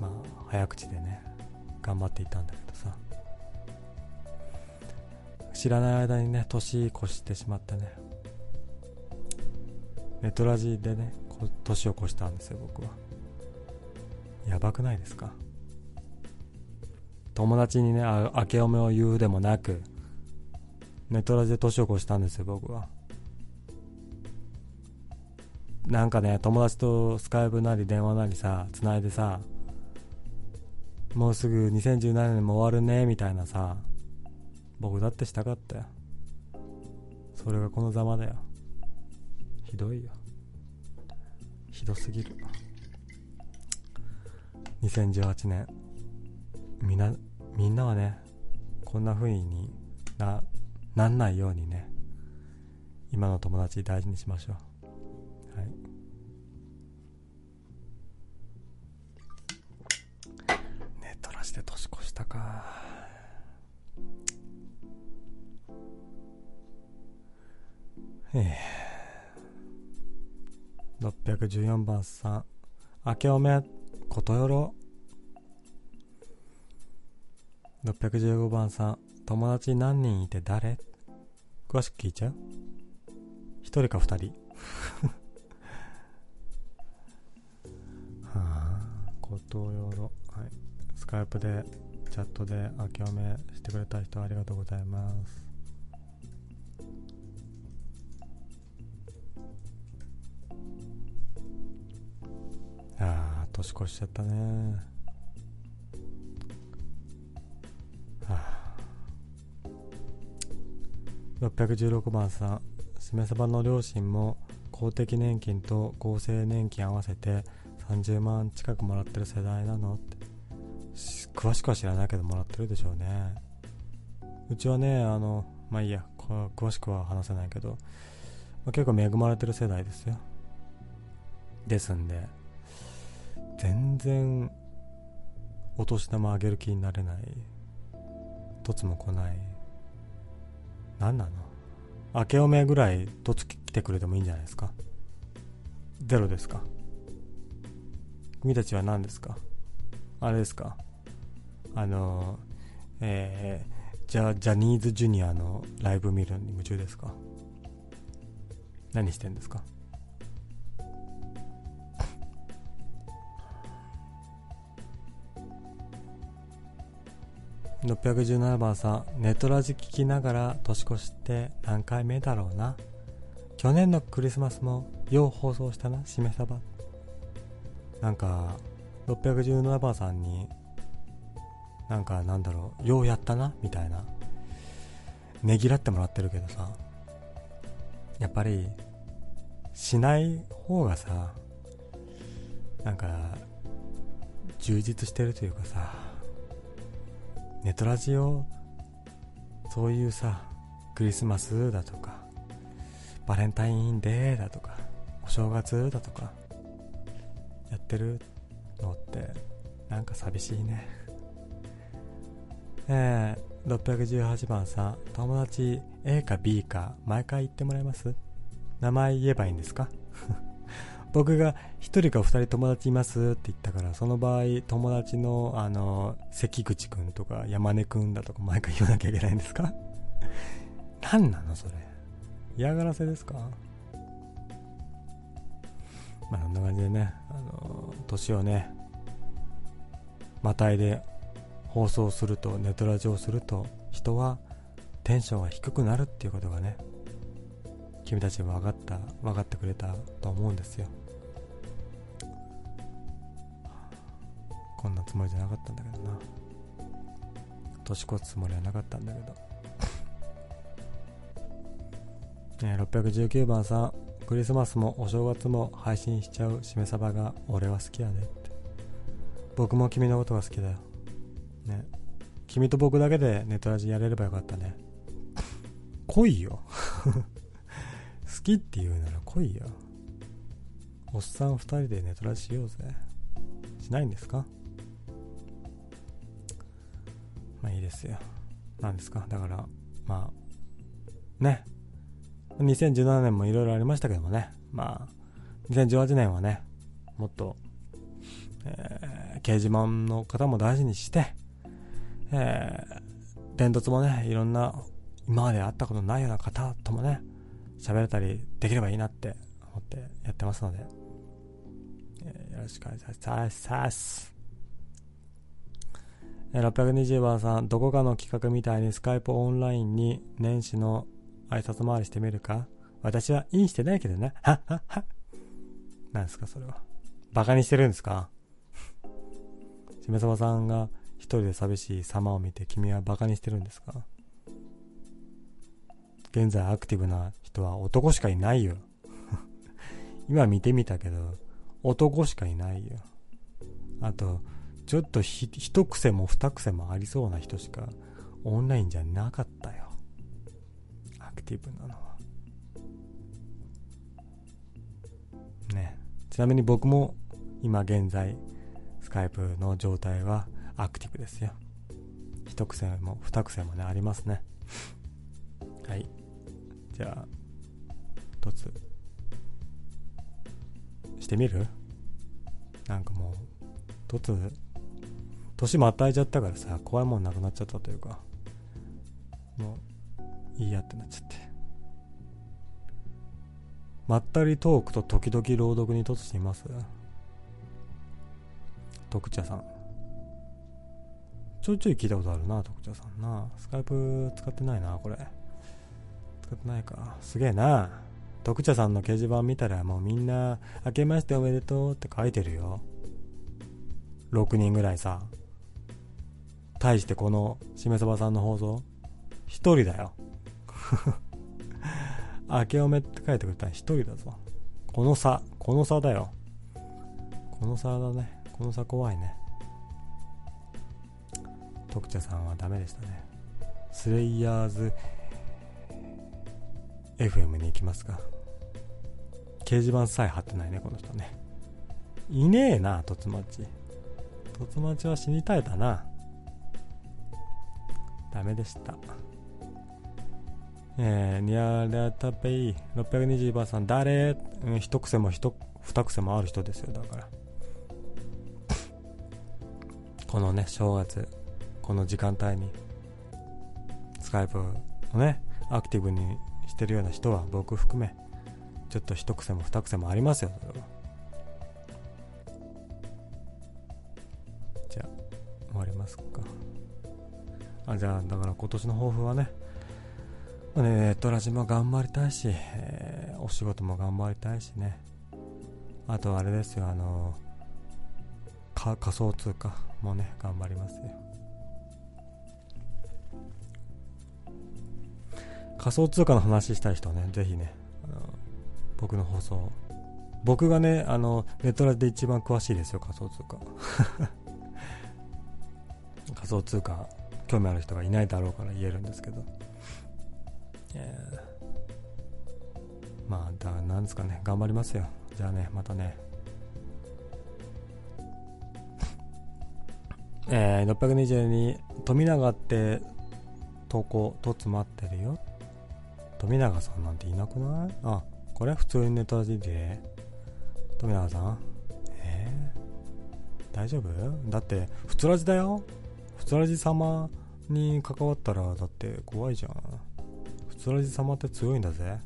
まあ、早口でね、頑張っていたんだけどさ、知らない間にね、年越してしまってね、ネトラジでね、年を越したんですよ僕は。やばくないですか？友達にね明けおめを言うでもなくネトラジで年を越したんですよ僕は。なんかね友達とスカイプなり電話なりさつないでさもうすぐ2017年も終わるねみたいなさ僕だってしたかったよ。それがこのざまだよ。ひどいよ。ひどすぎる。2018年。みんなみんなはねこんな風にななんないようにね今の友達大事にしましょう。はい。ネットらして年越したか。ええ。614番さん明けおめことよろ。615番さん友達何人いて誰？詳しく聞いちゃう？一人か二人。<laughs> はあことよろ。はい。スカイプでチャットで明けおめしてくれた人ありがとうございます。年越しちゃったね。はあ。616番さんしめ鯖の両親も公的年金と厚生年金合わせて30万近くもらってる世代なの？って詳しくは知らないけどもらってるでしょうね。うちはねあのまあいいや詳しくは話せないけど、まあ、結構恵まれてる世代ですよ。ですんで。全然お年玉あげる気になれない。とつも来ない。何なの？明けおめぐらいとつ来てくれてもいいんじゃないですか？ゼロですか？君たちは何ですか？あれですか？あのえー、じゃジャニーズジュニアのライブ見るのに夢中ですか？何してんですか？617番さんネトラジ聞きながら年越しって何回目だろうな。去年のクリスマスもよう放送したなしめ鯖なんか617番さんになんかなんだろうようやったなみたいな。ねぎらってもらってるけどさ。やっぱりしない方がさなんか充実してるというかさ。ネトラジオそういうさクリスマスだとかバレンタインデーだとかお正月だとかやってるのってなんか寂しいね。え、618番さん友達 A か B か毎回言ってもらえます？名前言えばいいんですか？僕が1人か2人友達いますって言ったからその場合友達のあの関口くんとか山根くんだとか毎回言わなきゃいけないんですか？<laughs> 何なのそれ？嫌がらせですか？まあそんな感じでねあの年をねまたいで放送するとネトラジオすると人はテンションが低くなるっていうことがね君たちも分かった分かってくれたと思うんですよ。こんなつもりじゃなかったんだけどな。年越すつもりはなかったんだけど。<laughs> ね619番さんクリスマスもお正月も配信しちゃうしめ鯖が俺は好きやでって。僕も君のことが好きだよ。ね。君と僕だけでネトラジやれればよかったね。<laughs> 来いよ。<laughs> 好きって言うなら来いよ。おっさん2人でネトラしようぜ。しないんですか？まあいいですよ。何ですか？だからまあね。2017年もいろいろありましたけどもね。まあ2018年はねもっと、えー、掲示板の方も大事にして、えー、伝達もねいろんな今まで会ったことないような方ともね喋れたりできればいいなって思ってやってますので、えー、よろしくお願いします。えー、620番さん、どこかの企画みたいにスカイプオンラインに年始の挨拶回りしてみるか？私はインしてないけどね。はっはっは。何ですかそれは。バカにしてるんですか？<laughs> しめさまさんが一人で寂しい様を見て君はバカにしてるんですか？現在アクティブな人は男しかいないよ <laughs> 今見てみたけど、男しかいないよ。あと、ちょっとひ一癖も二癖もありそうな人しかオンラインじゃなかったよ。アクティブなのは。ね。ちなみに僕も今現在、スカイプの状態はアクティブですよ。一癖も二癖もね、ありますね。はい。じゃあ、一つ、してみる？なんかもう、一つ、年も与えちゃったからさ、怖いもんなくなっちゃったというか、もう、いいやってなっちゃって。まったりトークと時々朗読に突しています？徳茶さん。ちょいちょい聞いたことあるな、徳茶さんな。スカイプ使ってないな、これ。使ってないか。すげえな。徳茶さんの掲示板見たらもうみんな、明けましておめでとうって書いてるよ。6人ぐらいさ。対してこの、しめそばさんの放送、1人だよ。<laughs> 明けおめって書いてくれたら1人だぞ。この差、この差だよ。この差だね。この差怖いね。徳茶さんはダメでしたね。スレイヤーズ FM に行きますか。掲示板さえ貼ってないね、この人ね。いねえな、とつまち。とつまちは死に絶えたな。ダメでした。えー、ニャラタペイ、620番さん、誰、うん、一癖も一、二癖もある人ですよ、だから。<laughs> このね、正月、この時間帯に、スカイプをね、アクティブにしてるような人は僕含め、ちょっと一癖も二癖もありますよ、それは。じゃあ、終わりますか。あ、じゃあ、だから今年の抱負はね、ネットラジも頑張りたいし、えー、お仕事も頑張りたいしね。あとあれですよ、あの仮想通貨もね、頑張りますよ。仮想通貨の話したい人はね、ぜひね、あの僕の放送、僕がね、あの、ネットラジで一番詳しいですよ、仮想通貨。<laughs> 仮想通貨、興味ある人がいないだろうから言えるんですけど。えー、まあ、だ、なんですかね、頑張りますよ。じゃあね、またね。えー、622、富永って投稿と詰まってるよ。富永さんなんていなくない？あ、これ普通にネタでて。富永さんえー、大丈夫？だって、普通ラジだよ。普通ラジ様に関わったら、だって怖いじゃん。普通ラジ様って強いんだぜ。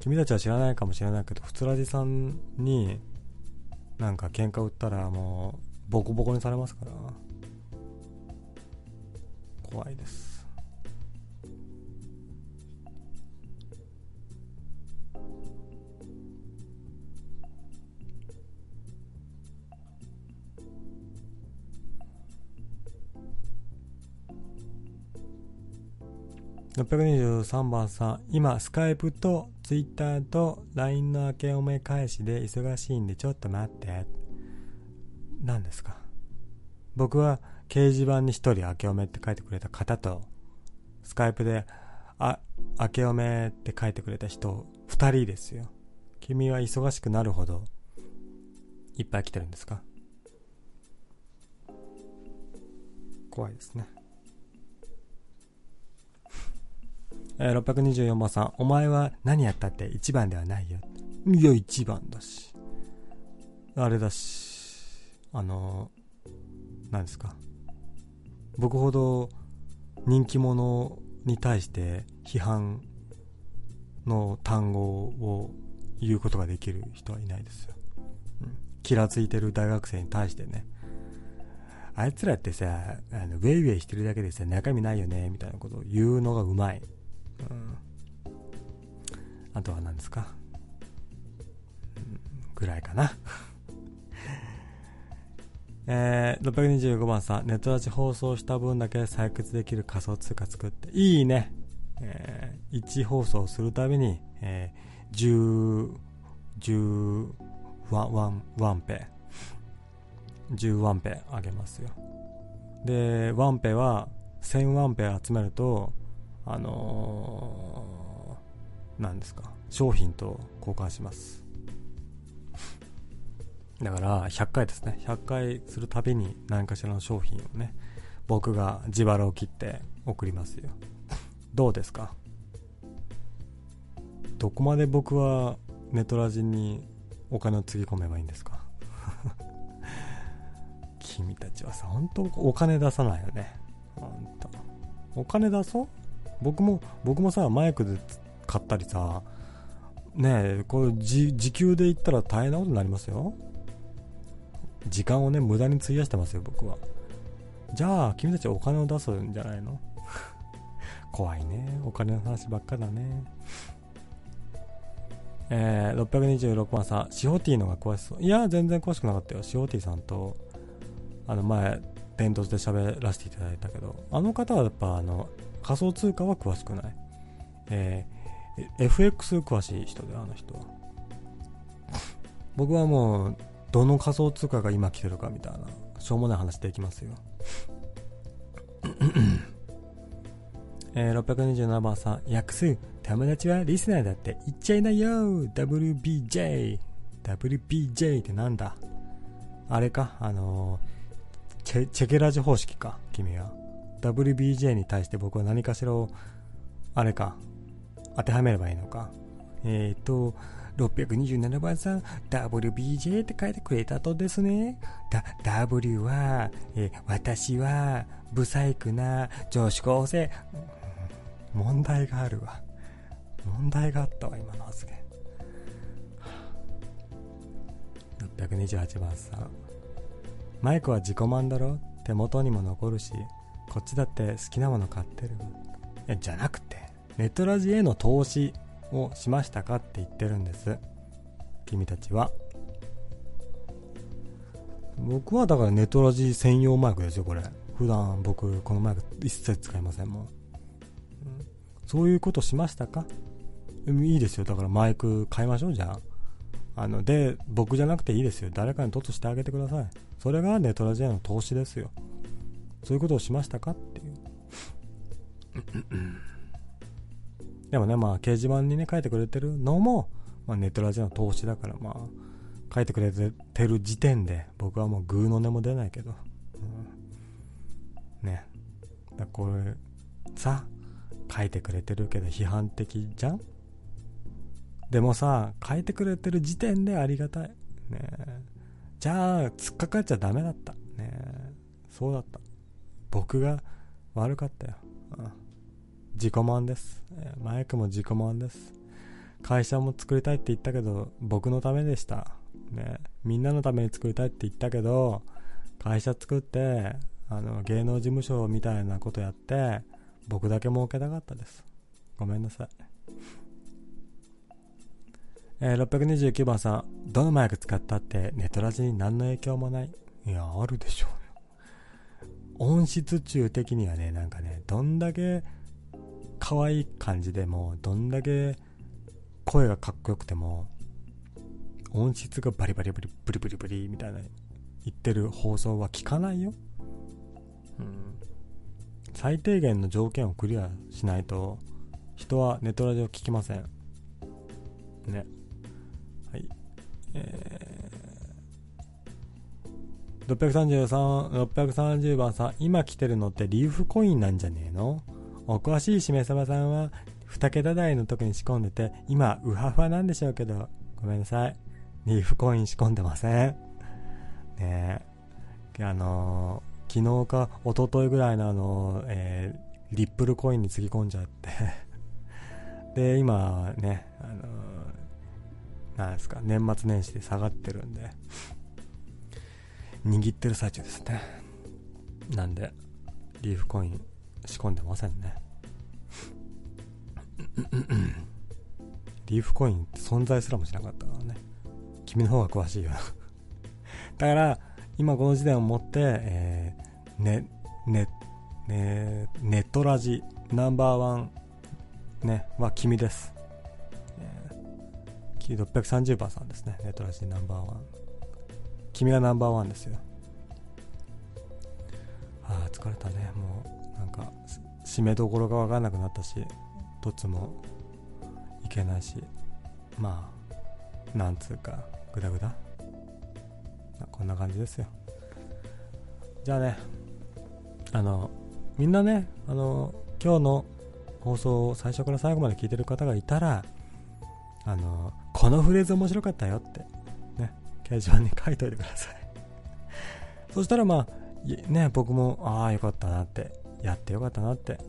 君たちは知らないかもしれないけど、普通ラジさんになんか喧嘩売ったらもうボコボコにされますから怖いです623番さん、今、スカイプとツイッターと LINE の明けおめ返しで忙しいんでちょっと待って。何ですか？僕は掲示板に一人明けおめって書いてくれた方と、スカイプで、あ、明けおめって書いてくれた人、二人ですよ。君は忙しくなるほど、いっぱい来てるんですか？怖いですね。えー、624番さん、お前は何やったって一番ではないよ。いや、一番だし。あれだし。あの何ですか僕ほど人気者に対して批判の単語を言うことができる人はいないですよ、うん、キラついてる大学生に対してねあいつらってさあのウェイウェイしてるだけでさ中身ないよねみたいなことを言うのがうまい、うん、あとは何ですか、ぐらいかな <laughs> えー、625番さん、ネットラジ放送した分だけ採掘できる仮想通貨作って、いいね。えー、1放送するたびに、えー、10、10ワン、ワン、ワンペ、10ワンペあげますよ。で、ワンペは、1000ワンペ集めると、あのー、何ですか、商品と交換します。<laughs> だから100回ですね。100回するたびに何かしらの商品をね僕が自腹を切って送りますよ。<laughs> どうですか？どこまで僕はネトラジにお金をつぎ込めばいいんですか？<laughs> 君たちはさ本当お金出さないよね。本当。お金出そう？僕も僕もさマイクで買ったりさねえこれ時給で言ったら大変なことになりますよ。時間をね無駄に費やしてますよ僕は。じゃあ君たちお金を出すんじゃないの？<laughs> 怖いね。お金の話ばっかだね。えー、626番さん、シホティーのが詳しそう。いや、全然詳しくなかったよ。シホティーさんと、あの前、伝統で喋らせていただいたけど、あの方はやっぱ、あの、仮想通貨は詳しくない。えー、FX 詳しい人で、あの人は。僕はもう、どの仮想通貨が今来てるかみたいな、しょうもない話できますよ。えー、627番さん、訳す、友達はリスナーだって言っちゃいなよ !WBJ! WBJ ってなんだ？あれかあのー、チェ、チェケラジ方式か君は。WBJ に対して僕は何かしらを、あれか、当てはめればいいのか。えっ、ー、と、627番さん、WBJ って書いてくれたとですね。だ、W は、えー、私は、不細工な女子高生。問題があるわ。問題があったわ、今の発言。628番さん。マイクは自己満だろ？手元にも残るし、こっちだって好きなもの買ってる。え、じゃなくて、ネットラジへの投資をしましたかって言ってるんです。君たちは。僕はだからネットラジ専用マイクですよ、これ。普段僕、このマイク一切使いませんもん。そういうことしましたか？いいですよ。だからマイク買いましょう、じゃあ。あの、で、僕じゃなくていいですよ。誰かに凸してあげてください。それがネトラジへの投資ですよ。そういうことをしましたかっていう。でもね、まあ、掲示板にね、書いてくれてるのも、まあ、ネトラジへの投資だから、まあ、書いてくれてる時点で、僕はもうグーの音も出ないけど。うん、ね。だこれ、さ、書いてくれてるけど批判的じゃん？でもさ、書いてくれてる時点でありがたい。ねじゃあ、突っかかっちゃダメだった。ねそうだった。僕が悪かったよ。うん、自己満です。マイクも自己満です。会社も作りたいって言ったけど、僕のためでした。ねみんなのために作りたいって言ったけど、会社作って、あの、芸能事務所みたいなことやって、僕だけ儲けたかったです。ごめんなさい。えー、629番さん、どのマイク使ったってネトラジに何の影響もない。いや、あるでしょうよ。音質中的にはね、なんかね、どんだけ可愛い感じでも、どんだけ声がかっこよくても、音質がバリバリバリブリブリブリみたいな言ってる放送は聞かないよ。うん。最低限の条件をクリアしないと人はネトラジオ聞きませんね633 630番さん今来てるのってリーフコインなんじゃねえの？お詳しいしめさまさんは2桁台の時に仕込んでて今ウハフハなんでしょうけどごめんなさい。リーフコイン仕込んでません。ねえ。あのー昨日か一昨日ぐらいのあの、えー、リップルコインにつぎ込んじゃって。<laughs> で、今ね、あのー、なんですか、年末年始で下がってるんで、握ってる最中ですね。なんで、リーフコイン仕込んでませんね。リーフコインって存在すらもしなかったからね。君の方が詳しいよ。だから、今この時点をもって、えー、ね、ね、ね、ネットラジナンバーワン、ね、は君です。630番さんですね。ネットラジナンバーワン。君がナンバーワンですよ。ああ、疲れたね。もう、なんか、締めどころがわかんなくなったし、どっちもいけないし、まあ、なんつうか、グダグダこんな感じですよじゃあねあのみんなねあの今日の放送を最初から最後まで聞いてる方がいたらあのこのフレーズ面白かったよって。ね。掲示板に書いといてください。<laughs> そしたらまあね僕もああよかったなって。やってよかったなって。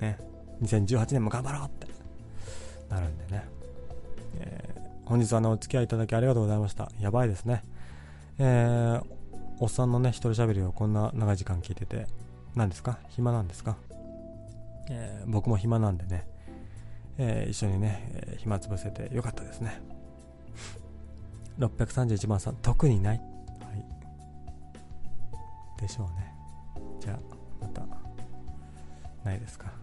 ね。2018年も頑張ろうって。なるんでね、えー、本日は、ね、お付き合いいただきありがとうございました。やばいですね。えー、おっさんのね一人喋りをこんな長い時間聞いてて何ですか？暇なんですか、えー、僕も暇なんでね、えー、一緒にね、えー、暇つぶせてよかったですね。631番さん特にない、はい、でしょうね。じゃあまた。ないですか。